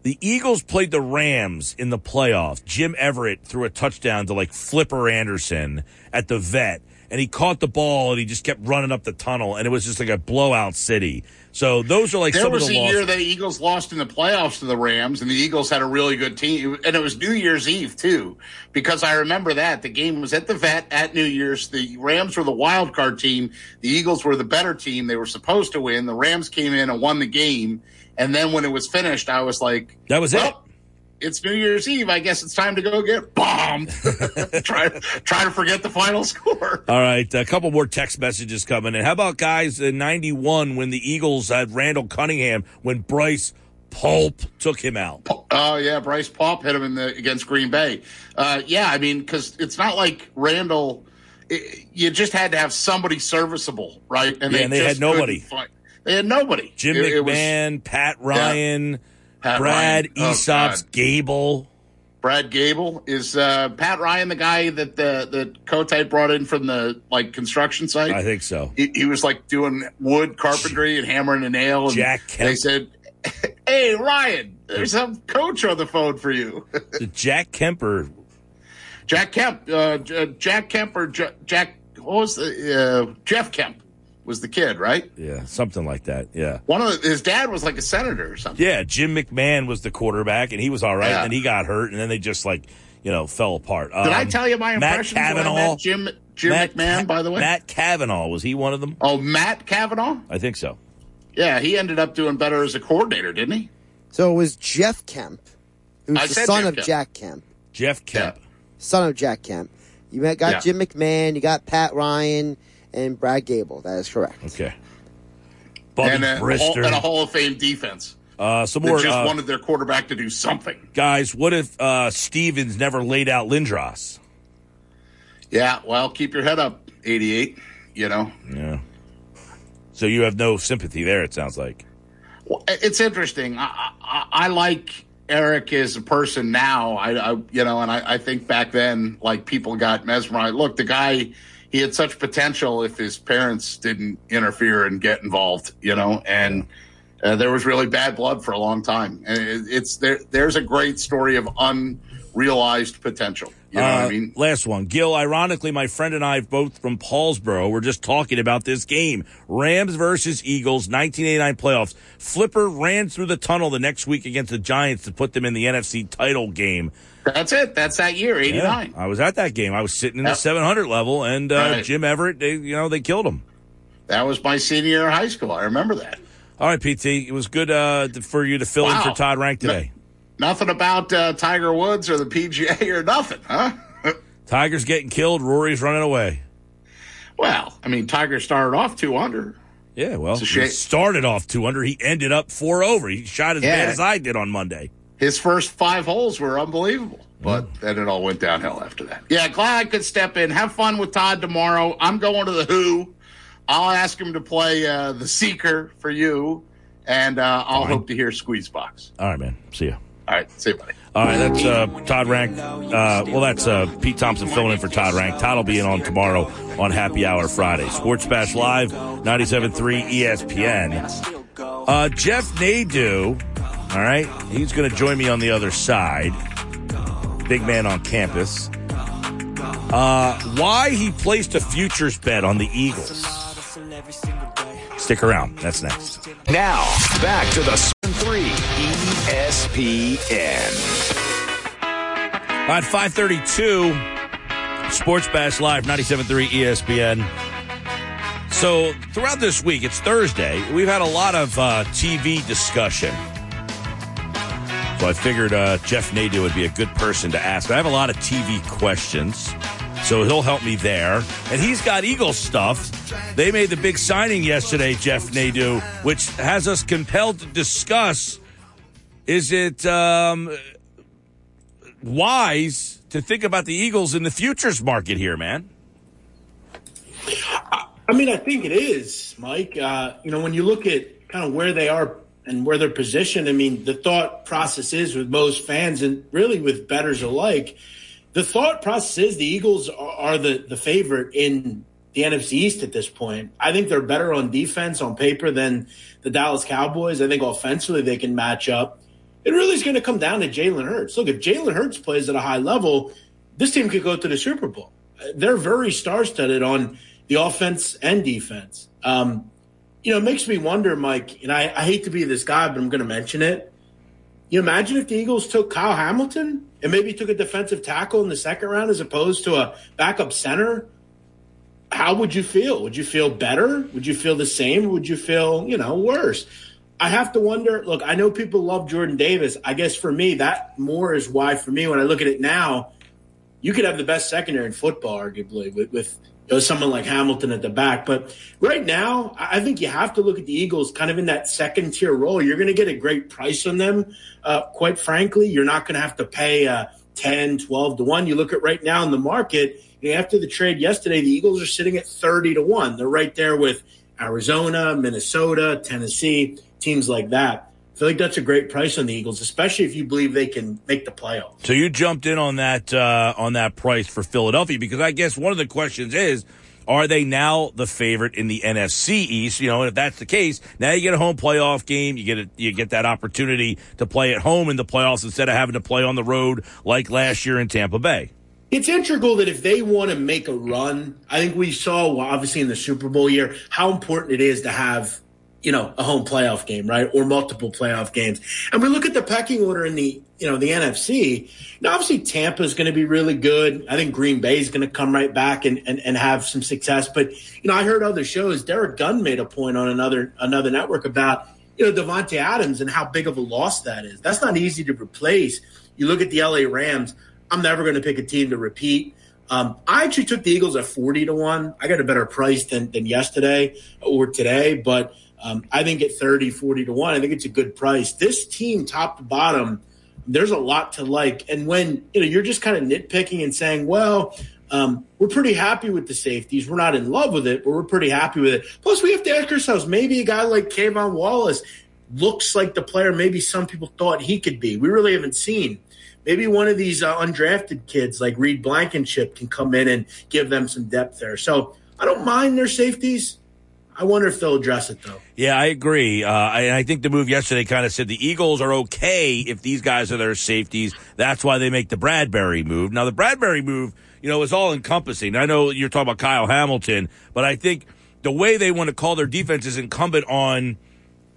The Eagles played the Rams in the playoffs. Jim Everett threw a touchdown to like Flipper Anderson at the vet, and he caught the ball and he just kept running up the tunnel, and it was just like a blowout city. So those are like there some was of a the year losses. the Eagles lost in the playoffs to the Rams, and the Eagles had a really good team, and it was New Year's Eve too, because I remember that the game was at the Vet at New Year's. The Rams were the wild card team, the Eagles were the better team. They were supposed to win. The Rams came in and won the game, And then when it was finished, I was like, That was it. It's New Year's Eve. I guess it's time to go get bombed. try, try to forget the final score. All right, a couple more text messages coming in. How about guys in 91 when the Eagles had Randall Cunningham when Bryce Paup took him out? Oh yeah, Bryce Paup hit him in the against Green Bay. Uh, yeah, I mean, because it's not like Randall. It, you just had to have somebody serviceable, right? Yeah, and they just had nobody. couldn't They had nobody. Jim It- it was McMahon, Pat Ryan, Pat Brad Ryan. Oh, Aesop's. Gable. Brad Goebel is uh, Pat Ryan, the guy that the that Kotite brought in from the like construction site. I think so. he, he was like doing wood carpentry and hammering a nail. And Jack Kemp. They said, "Hey Ryan, there's a coach on the phone for you." Jack Kemper. Jack Kemp, uh, Jack Kemp or J- Jack, what was the uh, Jeff Kemp was the kid, right? Yeah, something like that. Yeah. One of the, his dad was like a senator or something. Yeah, Jim McMahon was the quarterback, and he was all right. Yeah. And then he got hurt, and then they just like, you know, fell apart. Did I Um, tell you my Matt impressions when I Jim Jim Matt McMahon? Ca- by the way, Matt Kavanaugh was he one of them? Oh, Matt Kavanaugh. I think so. Yeah, he ended up doing better as a coordinator, didn't he? So it was Jeff Kemp, who's I the son Jeff of Kemp. Jack Kemp. Jeff Kemp. Son of Jack Kemp. You got Yeah. Jim McMahon, you got Pat Ryan, and Brad Goebel. That is correct. Okay. Bobby and, a, Hall, Brister. and a Hall of Fame defense. Uh, some That more just uh, wanted their quarterback to do something. guys. What if uh, Stevens never laid out Lindros? Yeah, well, keep your head up, 88. You know, Yeah. So you have no sympathy there. It sounds like. Well, it's interesting. I, I, I like Eric as a person now. I, I you know, and I, I think back then, like people got mesmerized. Look, the guy, he had such potential if his parents didn't interfere and get involved. You know, and uh, there was really bad blood for a long time. And it, it's there. There's a great story of unrealized potential. You know what Uh, I mean? Last one. Gil, ironically, my friend and I, both from Paulsboro, were just talking about this game. Rams versus Eagles, 1989 playoffs. Flipper ran through the tunnel the next week against the Giants to put them in the NFC title game. That's it. That's that year, 89. I was at that game. I was sitting in the Yep. 700 level, and uh, Right. Jim Everett, they, you know, they killed him. That was my senior year of high school. I remember that. All right, PT, it was good uh, for you to fill in for Todd Rank today. Nothing about uh, Tiger Woods or the PGA or nothing, huh? Tiger's getting killed. Rory's running away. Well, I mean, Tiger started off two under. Yeah, well, he started off 200. He ended up four over. He shot as Yeah. bad as I did on Monday. His first five holes were unbelievable, but Mm. then it all went downhill after that. Yeah, glad I could step in. Have fun with Todd tomorrow. I'm going to the Who. I'll ask him to play uh, the Seeker for you, and uh, I'll Fine. hope to hear Squeezebox. All right, man. See ya. All right, see you, buddy. All right, that's uh, Todd Rank. Uh, well, that's uh, Pete Thompson filling in for Todd Rank. Todd will be in on tomorrow on Happy Hour Friday. Sports Bash Live, 97.3 ESPN. Uh, Jeff Nadeau, all right, he's going to join me on the other side. Big man on campus. Uh, why he placed a futures bet on the Eagles. Stick around. That's next. Now, back to the 3 ESPN. All right, 532, Sports Bash Live, 97.3 ESPN. So throughout this week, it's Thursday, we've had a lot of uh, TV discussion. So I figured uh, Jeff Nadeau would be a good person to ask. I have a lot of TV questions, so he'll help me there. And he's got Eagle stuff. They made the big signing yesterday, Jeff Nadeau, which has us compelled to discuss. Is it um, wise to think about the Eagles in the futures market here, man? I mean, I think it is, Mike. Uh, you know, when you look at kind of where they are and where they're positioned, I mean, the thought process is with most fans and really with betters alike, the thought process is the Eagles are, the, the favorite in the NFC East at this point. I think they're better on defense on paper than the Dallas Cowboys. I think offensively they can match up. It really is going to come down to Jalen Hurts. Look, if Jalen Hurts plays at a high level, this team could go to the Super Bowl. They're very star studded on the offense and defense. Um, you know, it makes me wonder, Mike, and I, I hate to be this guy, but I'm going to mention it. You imagine if the Eagles took Kyle Hamilton and maybe took a defensive tackle in the second round as opposed to a backup center? How would you feel? Would you feel better? Would you feel the same? Would you feel, you know, worse? I have to wonder. Look, I know people love Jordan Davis. I guess for me, that more is why for me when I look at it now, you could have the best secondary in football, arguably, with, with know, someone like Hamilton at the back. But right now, I think you have to look at the Eagles kind of in that second tier role. You're going to get a great price on them. Uh, quite frankly, you're not going to have to pay uh, 10, 12 to 1. You look at right now in the market, you know, after the trade yesterday, the Eagles are sitting at 30 to 1. They're right there with Arizona, Minnesota, Tennessee, teams like that. I feel like that's a great price on the Eagles, especially if you believe they can make the playoffs. So you jumped in on that uh, on that price for Philadelphia because I guess one of the questions is, are they now the favorite in the NFC East? You know, and if that's the case, now you get a home playoff game. You get a, you get that opportunity to play at home in the playoffs instead of having to play on the road like last year in Tampa Bay. It's integral that if they want to make a run, I think we saw obviously in the Super Bowl year how important it is to have you know, a home playoff game, right? Or multiple playoff games. And we look at the pecking order in the, you know, the NFC. Now, obviously Tampa is going to be really good. I think Green Bay is going to come right back and, and, and have some success. But, you know, I heard other shows, Derrick Gunn made a point on another, another network about, you know, Davante Adams and how big of a loss that is. That's not easy to replace. You look at the LA Rams. I'm never going to pick a team to repeat. Um, I actually took the Eagles at 40 to 1. I got a better price than, than yesterday or today, but um, I think at 30, 40 to 1, I think it's a good price. This team, top to bottom, there's a lot to like. And when you know you're just kind of nitpicking and saying, well, um, we're pretty happy with the safeties. We're not in love with it, but we're pretty happy with it. Plus, we have to ask ourselves, maybe a guy like K'Von Wallace looks like the player maybe some people thought he could be. We really haven't seen. Maybe one of these uh, undrafted kids like Reed Blankenship can come in and give them some depth there. So I don't mind their safeties. I wonder if they'll address it though. Yeah, I agree. Uh, I, I think the move yesterday kind of said the Eagles are okay if these guys are their safeties. That's why they make the Bradberry move. Now, the Bradberry move, you know, is all encompassing. I know you're talking about Kyle Hamilton, but I think the way they want to call their defense is incumbent on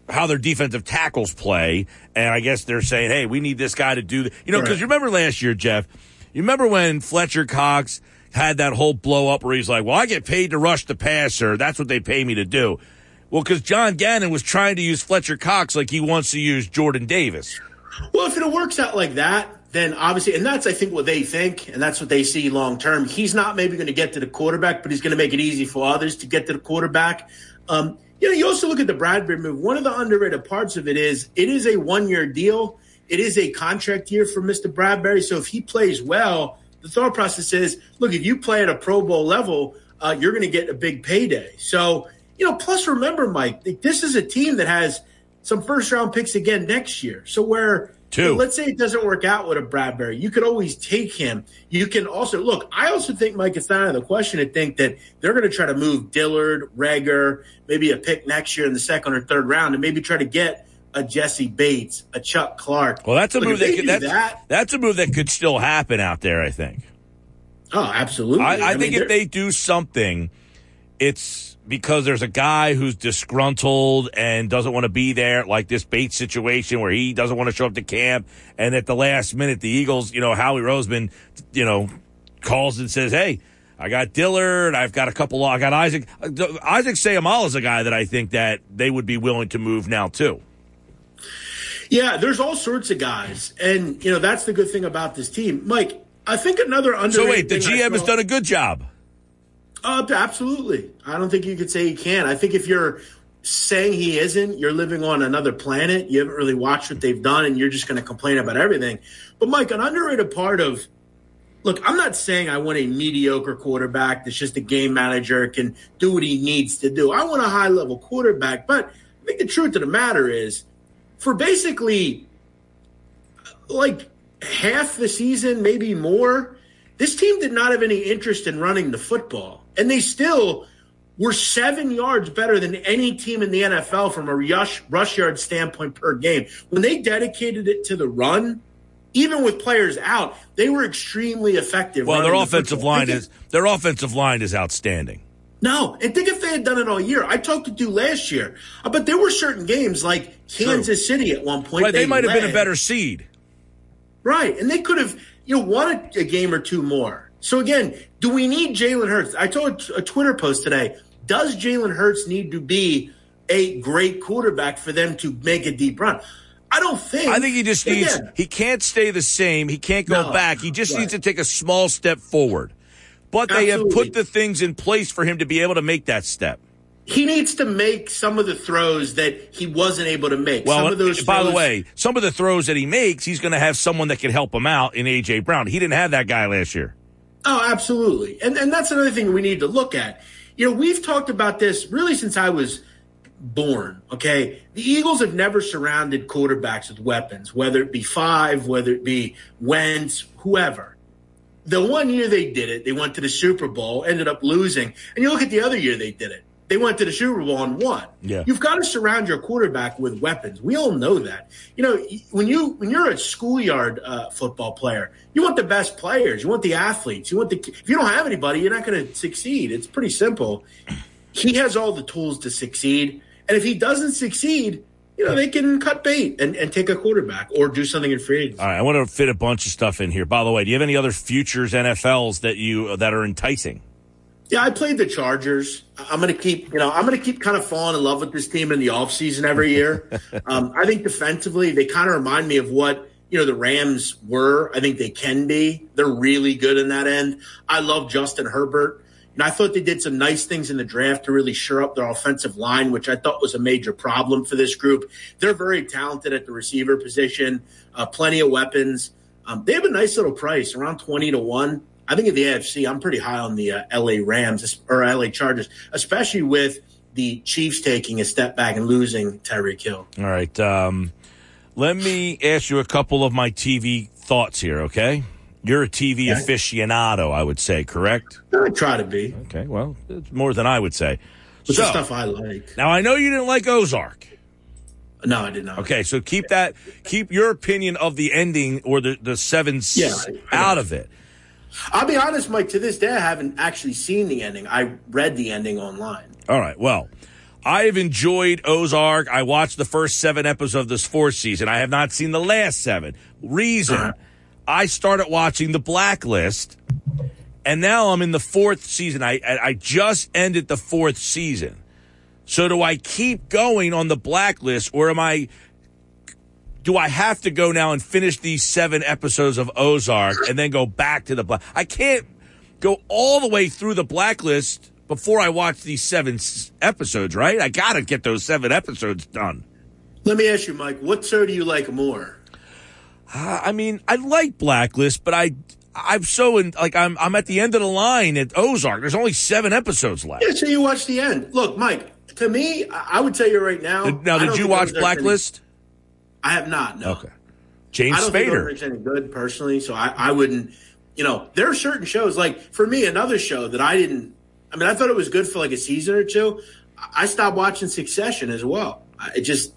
how their defensive tackles play. And I guess they're saying, hey, we need this guy to do, the, you know, because right. you remember last year, Jeff, you remember when Fletcher Cox had that whole blow up where he's like, well, I get paid to rush the passer. That's what they pay me to do. Well, because John Gannon was trying to use Fletcher Cox like he wants to use Jordan Davis. Well, if it works out like that, then obviously, and that's I think what they think, and that's what they see long term. He's not maybe going to get to the quarterback, but he's going to make it easy for others to get to the quarterback. Um, you know, you also look at the Bradberry move. One of the underrated parts of it is it is a one year deal. It is a contract year for Mr. Bradberry. So if he plays well, the thought process is, look, if you play at a Pro Bowl level, uh, you're going to get a big payday. So, you know, plus remember, Mike, this is a team that has some first round picks again next year. So where Two. You know, let's say it doesn't work out with a Bradberry. You could always take him. You can also look. I also think, Mike, it's not out of the question to think that they're going to try to move Dillard, Reagor, maybe a pick next year in the second or third round, and maybe try to get a Jessie Bates, a Chuck Clark. Well, that's a Look, move that could, that's, that, that's a move that could still happen out there. I think. Oh, absolutely. I, I, I think mean, if they do something, it's because there's a guy who's disgruntled and doesn't want to be there, like this Bates situation where he doesn't want to show up to camp, and at the last minute, the Eagles, you know, Howie Roseman, you know, calls and says, "Hey." I got Dillard. I've got a couple. I got Isaac. Uh, Isaac Seumalo is a guy that I think that they would be willing to move now too. Yeah, there's all sorts of guys, and you know that's the good thing about this team, Mike. I think another under. So wait, the GM has done a good job. Uh, absolutely. I don't think you could say he can. I think if you're saying he isn't, you're living on another planet. You haven't really watched what they've done, and you're just going to complain about everything. But Mike, an underrated part of look, I'm not saying I want a mediocre quarterback that's just a game manager can do what he needs to do. I want a high level quarterback, but I think the truth of the matter is for basically like half the season, maybe more, this team did not have any interest in running the football. And they still were seven yards better than any team in the NFL from a rush, rush yard standpoint per game. When they dedicated it to the run, even with players out, they were extremely effective. Well, their offensive the line is their offensive line is outstanding. No, and think if they had done it all year. I talked to do last year, uh, but there were certain games like Kansas True. City at one point. Right, they, they might have been a better seed. Right, and they could have you know won a, a game or two more. So again, do we need Jalen Hurts? I told a Twitter post today. Does Jalen Hurts need to be a great quarterback for them to make a deep run. I don't think. I think he just needs. Again, He can't stay the same. He can't go No, back. He just right. needs to take a small step forward. But they have put the things in place for him to be able to make that step. he needs to make some of the throws that he wasn't able to make. Well, some of those by the way, some of the throws that he makes, he's going to have someone that can help him out in AJ Brown. He didn't have that guy last year. Oh, absolutely. And and that's another thing we need to look at. You know, we've talked about this really since I was born, okay? The Eagles have never surrounded quarterbacks with weapons, whether it be five, whether it be Wentz, whoever. The one year they did it, they went to the Super Bowl, ended up losing. And you look at the other year they did it. They went to the Super Bowl and won. Yeah. You've got to surround your quarterback with weapons. We all know that. You know, when you when you're a schoolyard uh, football player, you want the best players. You want the athletes. You want the. If you don't have anybody, you're not going to succeed. It's pretty simple. He has all the tools to succeed, and if he doesn't succeed, you know they can cut bait and, and take a quarterback or do something in free agency. All right, I want to fit a bunch of stuff in here. By the way, do you have any other futures NFLs that you that are enticing? Yeah, I played the Chargers. I'm going to keep, you know, I'm going to keep kind of falling in love with this team in the offseason every year. um, I think defensively, they kind of remind me of what, you know, the Rams were. I think they can be. They're really good in that end. I love Justin Herbert. And I thought they did some nice things in the draft to really shore up their offensive line, which I thought was a major problem for this group. They're very talented at the receiver position, uh, plenty of weapons. Um, they have a nice little price, around 20 to 1. I think in the AFC, I'm pretty high on the uh, LA Rams or LA Chargers, especially with the Chiefs taking a step back and losing Tyreek Hill. All right, um, let me ask you a couple of my TV thoughts here. Okay, you're a TV Okay. aficionado, I would say, correct? I try to be. Okay, well, it's more than I would say. But So- the stuff I like. Now I know you didn't like Ozark. No, I did not. Okay, so keep that, keep your opinion of the ending or the the seven Yeah, I- I out of it. I'll be honest, Mike. To this day, I haven't actually seen the ending. I read the ending online. All right. Well, I've enjoyed Ozark. I watched the first seven episodes of this fourth season. I have not seen the last seven. Reason Uh-huh. I started watching The Blacklist, and now I'm in the fourth season. I I just ended the fourth season. So do I keep going on the Blacklist, or am I? Do I have to go now and finish these seven episodes of Ozark and then go back to the black? I can't go all the way through the blacklist before I watch these seven episodes, right? I got to get those seven episodes done. Let me ask you, Mike. What show do you like more? Uh, I mean, I like Blacklist, but I, I'm so in, like I'm, I'm at the end of the line at Ozark. There's only seven episodes left. Yeah, so you watch the end. Look, Mike. To me, I would tell you right now. Did- now, did you watch Ozark's any- Blacklist? I have not. No. Okay. James I don't Spader. Ozark's any good personally, so I, I wouldn't. You know, there are certain shows like for me, another show that I didn't. I mean, I thought it was good for like a season or two. I stopped watching Succession as well. I- It just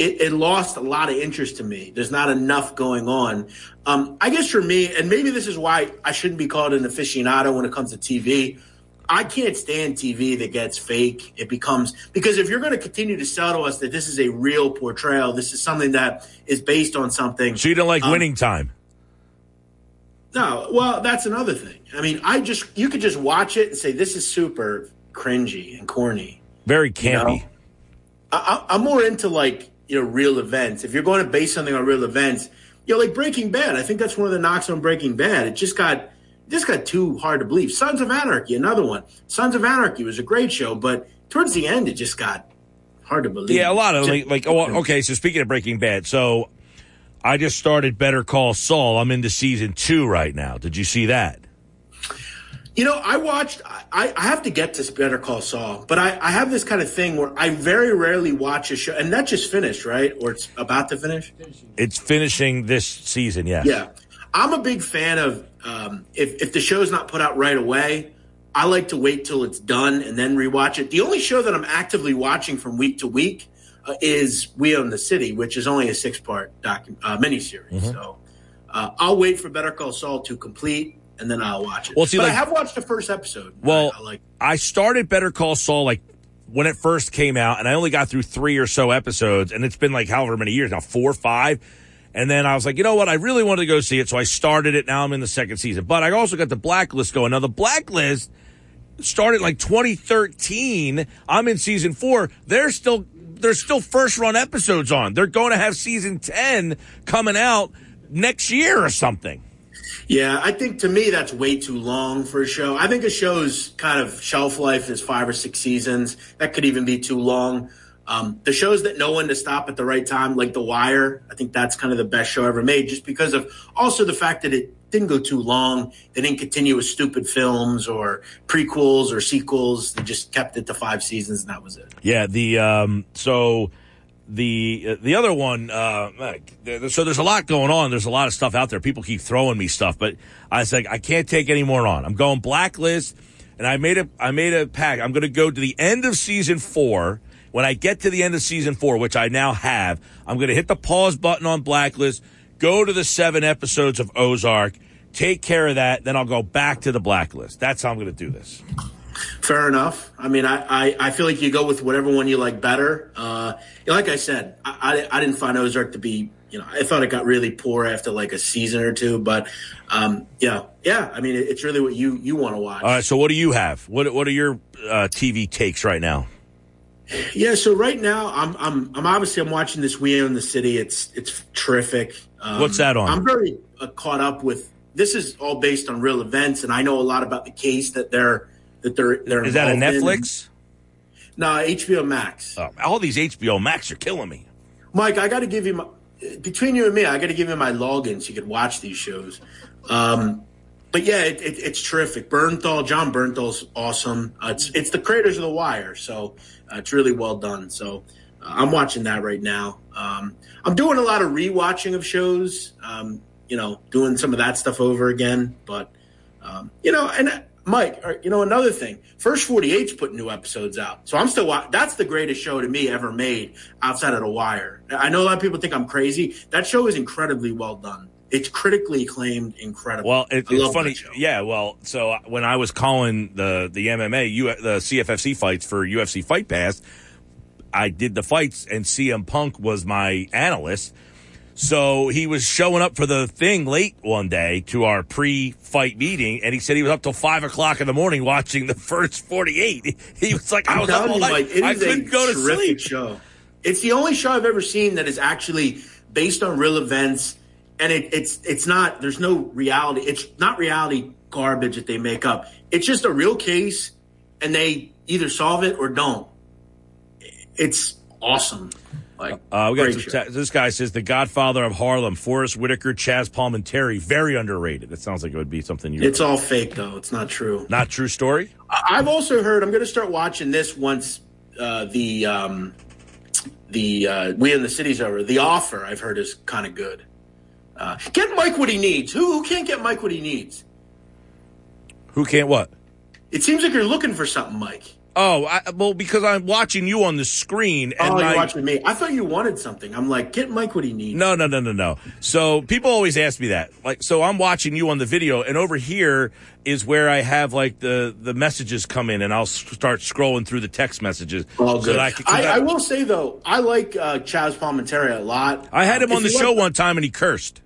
it, it lost a lot of interest to me. There's not enough going on. Um, I guess for me, and maybe this is why I shouldn't be called an aficionado when it comes to TV. I can't stand TV that gets fake. It becomes because if you're going to continue to sell to us that this is a real portrayal, this is something that is based on something. So you don't like Um, winning time? No, well, that's another thing. I mean, I just you could just watch it and say this is super cringy and corny. Very campy. know? I, I- I'm more into like you know real events. If you're going to base something on real events, you know, like Breaking Bad. I think that's one of the knocks on Breaking Bad. It just got just got too hard to believe. Sons of Anarchy, another one. Sons of Anarchy was a great show, but towards the end, it just got hard to believe. Yeah, a lot of Just- like, like oh, okay. So speaking of Breaking Bad, so I just started Better Call Saul. I'm into season two right now. Did you see that? You know, I watched. I, I have to get to Better Call Saul, but I, I have this kind of thing where I very rarely watch a show, and that just finished, right? Or it's about to finish. It's finishing this season. Yeah. Yeah, I'm a big fan of um, if if the show's not put out right away. I like to wait till it's done and then rewatch it. The only show that I'm actively watching from week to week uh, is We Own the City, which is only a six part docu- uh, miniseries. Mm-hmm. So uh, I'll wait for Better Call Saul to complete and then I'll watch it. Well, see, but like- I have watched the first episode. Well, I, I like. I started Better Call Saul like when it first came out, and I only got through three or so episodes, and it's been like however many years now, four or five. And then I was like, you know what? I really wanted to go see it, so I started it. Now I'm in the second season, but I also got the Blacklist going. Now the Blacklist, started like 2013. I'm in season four. They're still there's still first run episodes on. They're going to have season 10 coming out next year or something. Yeah, I think to me that's way too long for a show. I think a show's kind of shelf life is five or six seasons. That could even be too long. Um, the shows that know when to stop at the right time, like The Wire, I think that's kind of the best show ever made, just because of also the fact that it didn't go too long. They didn't continue with stupid films or prequels or sequels. They just kept it to five seasons, and that was it. Yeah, the um, so the uh, the other one. Uh, so there's a lot going on. There's a lot of stuff out there. People keep throwing me stuff, but I was like, I can't take any more on. I'm going blacklist, and I made a I made a pack. I'm going to go to the end of season four. When I get to the end of season four, which I now have, I'm going to hit the pause button on blacklist. Go to the seven episodes of Ozark. Take care of that. Then I'll go back to the blacklist. That's how I'm going to do this. Fair enough. I mean, I, I, I, feel like you go with whatever one you like better. Uh, like I said, I, I, I, didn't find Ozark to be, you know, I thought it got really poor after like a season or two. But um, yeah, yeah. I mean, it, it's really what you you want to watch. All right. So what do you have? What what are your uh, TV takes right now? Yeah. So right now, I'm I'm I'm obviously I'm watching this We Own the City. It's it's terrific. Um, What's that on? I'm very uh, caught up with. This is all based on real events, and I know a lot about the case that they're that they're they're. Is that a Netflix? In. No, HBO Max. Oh, all these HBO Max are killing me. Mike, I got to give you my between you and me. I got to give you my login so you can watch these shows. Um, but yeah, it, it, it's terrific. Bernthal, Jon Bernthal's awesome. Uh, it's it's the creators of The Wire, so uh, it's really well done. So uh, I'm watching that right now. Um, I'm doing a lot of rewatching of shows. Um, you know, doing some of that stuff over again. But um, you know, and Mike, you know, another thing, First 48's putting new episodes out. So I'm still, that's the greatest show to me ever made outside of The Wire. I know a lot of people think I'm crazy. That show is incredibly well done. It's critically acclaimed, incredible. Well, it, it's funny. Yeah. Well, so when I was calling the, the MMA, U, the CFFC fights for UFC Fight Pass, I did the fights and CM Punk was my analyst. So he was showing up for the thing late one day to our pre-fight meeting, and he said he was up till five o'clock in the morning watching the first forty-eight. He was like, "I was up all night. Like, I couldn't go to sleep." Show. It's the only show I've ever seen that is actually based on real events, and it, it's it's not. There's no reality. It's not reality garbage that they make up. It's just a real case, and they either solve it or don't. It's awesome. Like, uh, we got this guy says the Godfather of Harlem, Forest Whitaker, Chaz Palminteri, very underrated. It sounds like it would be something you. It's all fake though. It's not true. Not true story. I've also heard. I'm going to start watching this once uh, the um, the uh, We in the City's over. The Offer I've heard is kind of good. Uh, get Mike what he needs. Who who can't get Mike what he needs? Who can't what? It seems like you're looking for something, Mike. Oh, I, well, because I'm watching you on the screen. And oh, you're watching me. I thought you wanted something. I'm like, get Mike what he needs. No, no, no, no, no. So people always ask me that. Like, so I'm watching you on the video, and over here is where I have like the the messages come in, and I'll start scrolling through the text messages. Oh, good. So I, I, I, will say though, I like uh, Chaz Palminteri a lot. I had him on the show like- one time, and he cursed.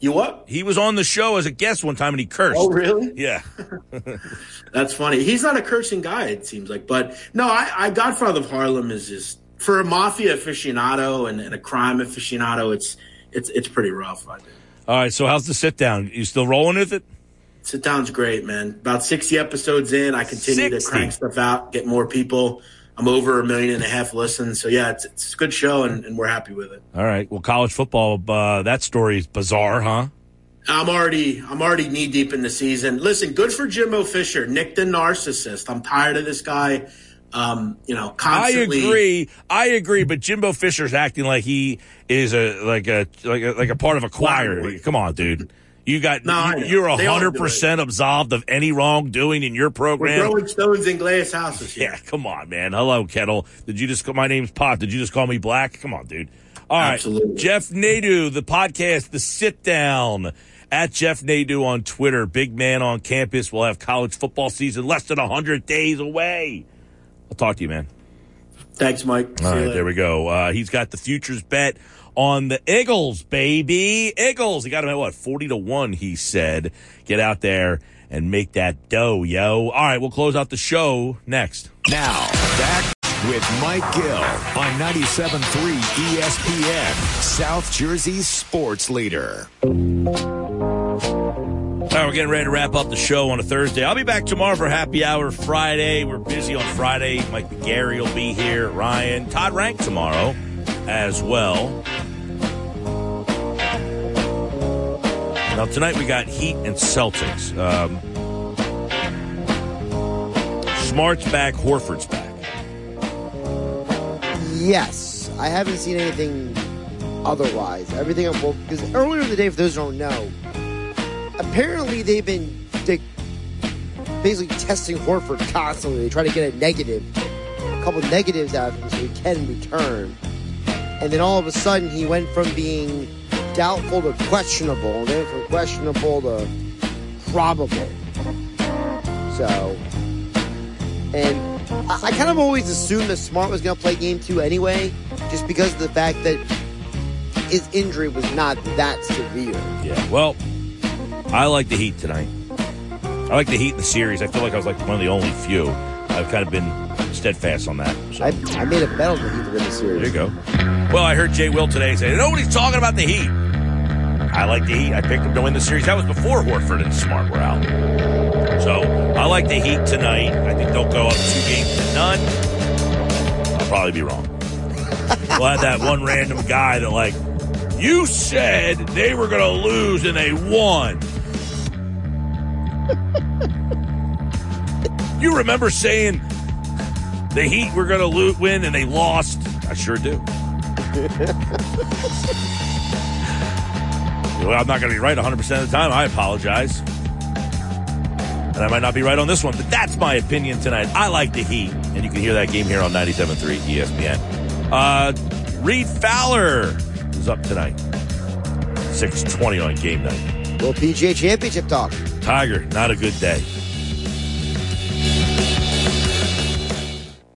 You what? He was on the show as a guest one time and he cursed. Oh, really? Yeah. That's funny. He's not a cursing guy, it seems like. But no, I, I Godfather of Harlem is just for a mafia aficionado and, and a crime aficionado. It's it's it's pretty rough. I think. All right. So how's the sit down? You still rolling with it? Sit down's great, man. About sixty episodes in, I continue 60. to crank stuff out, get more people. I'm over a million and a half listens. So yeah, it's, it's a good show, and, and, we're happy with it. All right. Well, college football, uh, that story is bizarre, huh? I'm already I'm already knee deep in the season. Listen, good for Jimbo Fisher, Nick the narcissist. I'm tired of this guy. Um, you know, constantly. I agree. I agree. But Jimbo Fisher's acting like he is a like a like a, like a part of a choir. Come on, dude. You got no, you, are hundred percent absolved of any wrongdoing in your program. We're throwing stones in glass houses. Here. Yeah, come on, man. Hello, Kettle. Did you just call my name's Pot? Did you just call me Black? Come on, dude. All right, Absolutely. Jeff Nadu, the podcast, the sit down at Jeff Nadu on Twitter. Big man on campus. We'll have college football season less than hundred days away. I'll talk to you, man. Thanks, Mike. All right, there we go. Uh, he's got the futures bet on the Eagles, baby. Eagles. He got him at what? 40 to 1, he said. Get out there and make that dough, yo. All right, we'll close out the show next. Now, back with Mike Gill on 97.3 ESPN, South Jersey's sports leader. All right, we're getting ready to wrap up the show on a Thursday. I'll be back tomorrow for happy hour Friday. We're busy on Friday. Mike McGarry will be here. Ryan, Todd Rank tomorrow as well. Now tonight we got Heat and Celtics. Um, Smart's back, Horford's back. Yes, I haven't seen anything otherwise. Everything well, because earlier in the day, for those don't know, apparently they've been they, basically testing Horford constantly. They try to get a negative, a couple negatives out of him so he can return. And then all of a sudden, he went from being doubtful to questionable, and then from questionable to probable. So, and I, I kind of always assumed that Smart was going to play game two anyway, just because of the fact that his injury was not that severe. Yeah, well, I like the Heat tonight. I like the Heat in the series. I feel like I was like one of the only few. I've kind of been steadfast on that. So. I, I made a bet on the Heat to win the series. There you go. Well, I heard Jay Will today say nobody's talking about the Heat. I like the Heat. I picked them to win the series. That was before Horford and Smart were out. So I like the Heat tonight. I think they'll go up two games to none. I'll probably be wrong. we'll have that one random guy that like you said they were going to lose and they won. You remember saying the Heat were going to lo- win and they lost? I sure do. well, I'm not going to be right 100% of the time. I apologize. And I might not be right on this one, but that's my opinion tonight. I like the Heat, and you can hear that game here on 97.3 ESPN. Uh, Reed Fowler is up tonight. 620 on game night. Well, PGA Championship talk. Tiger, not a good day.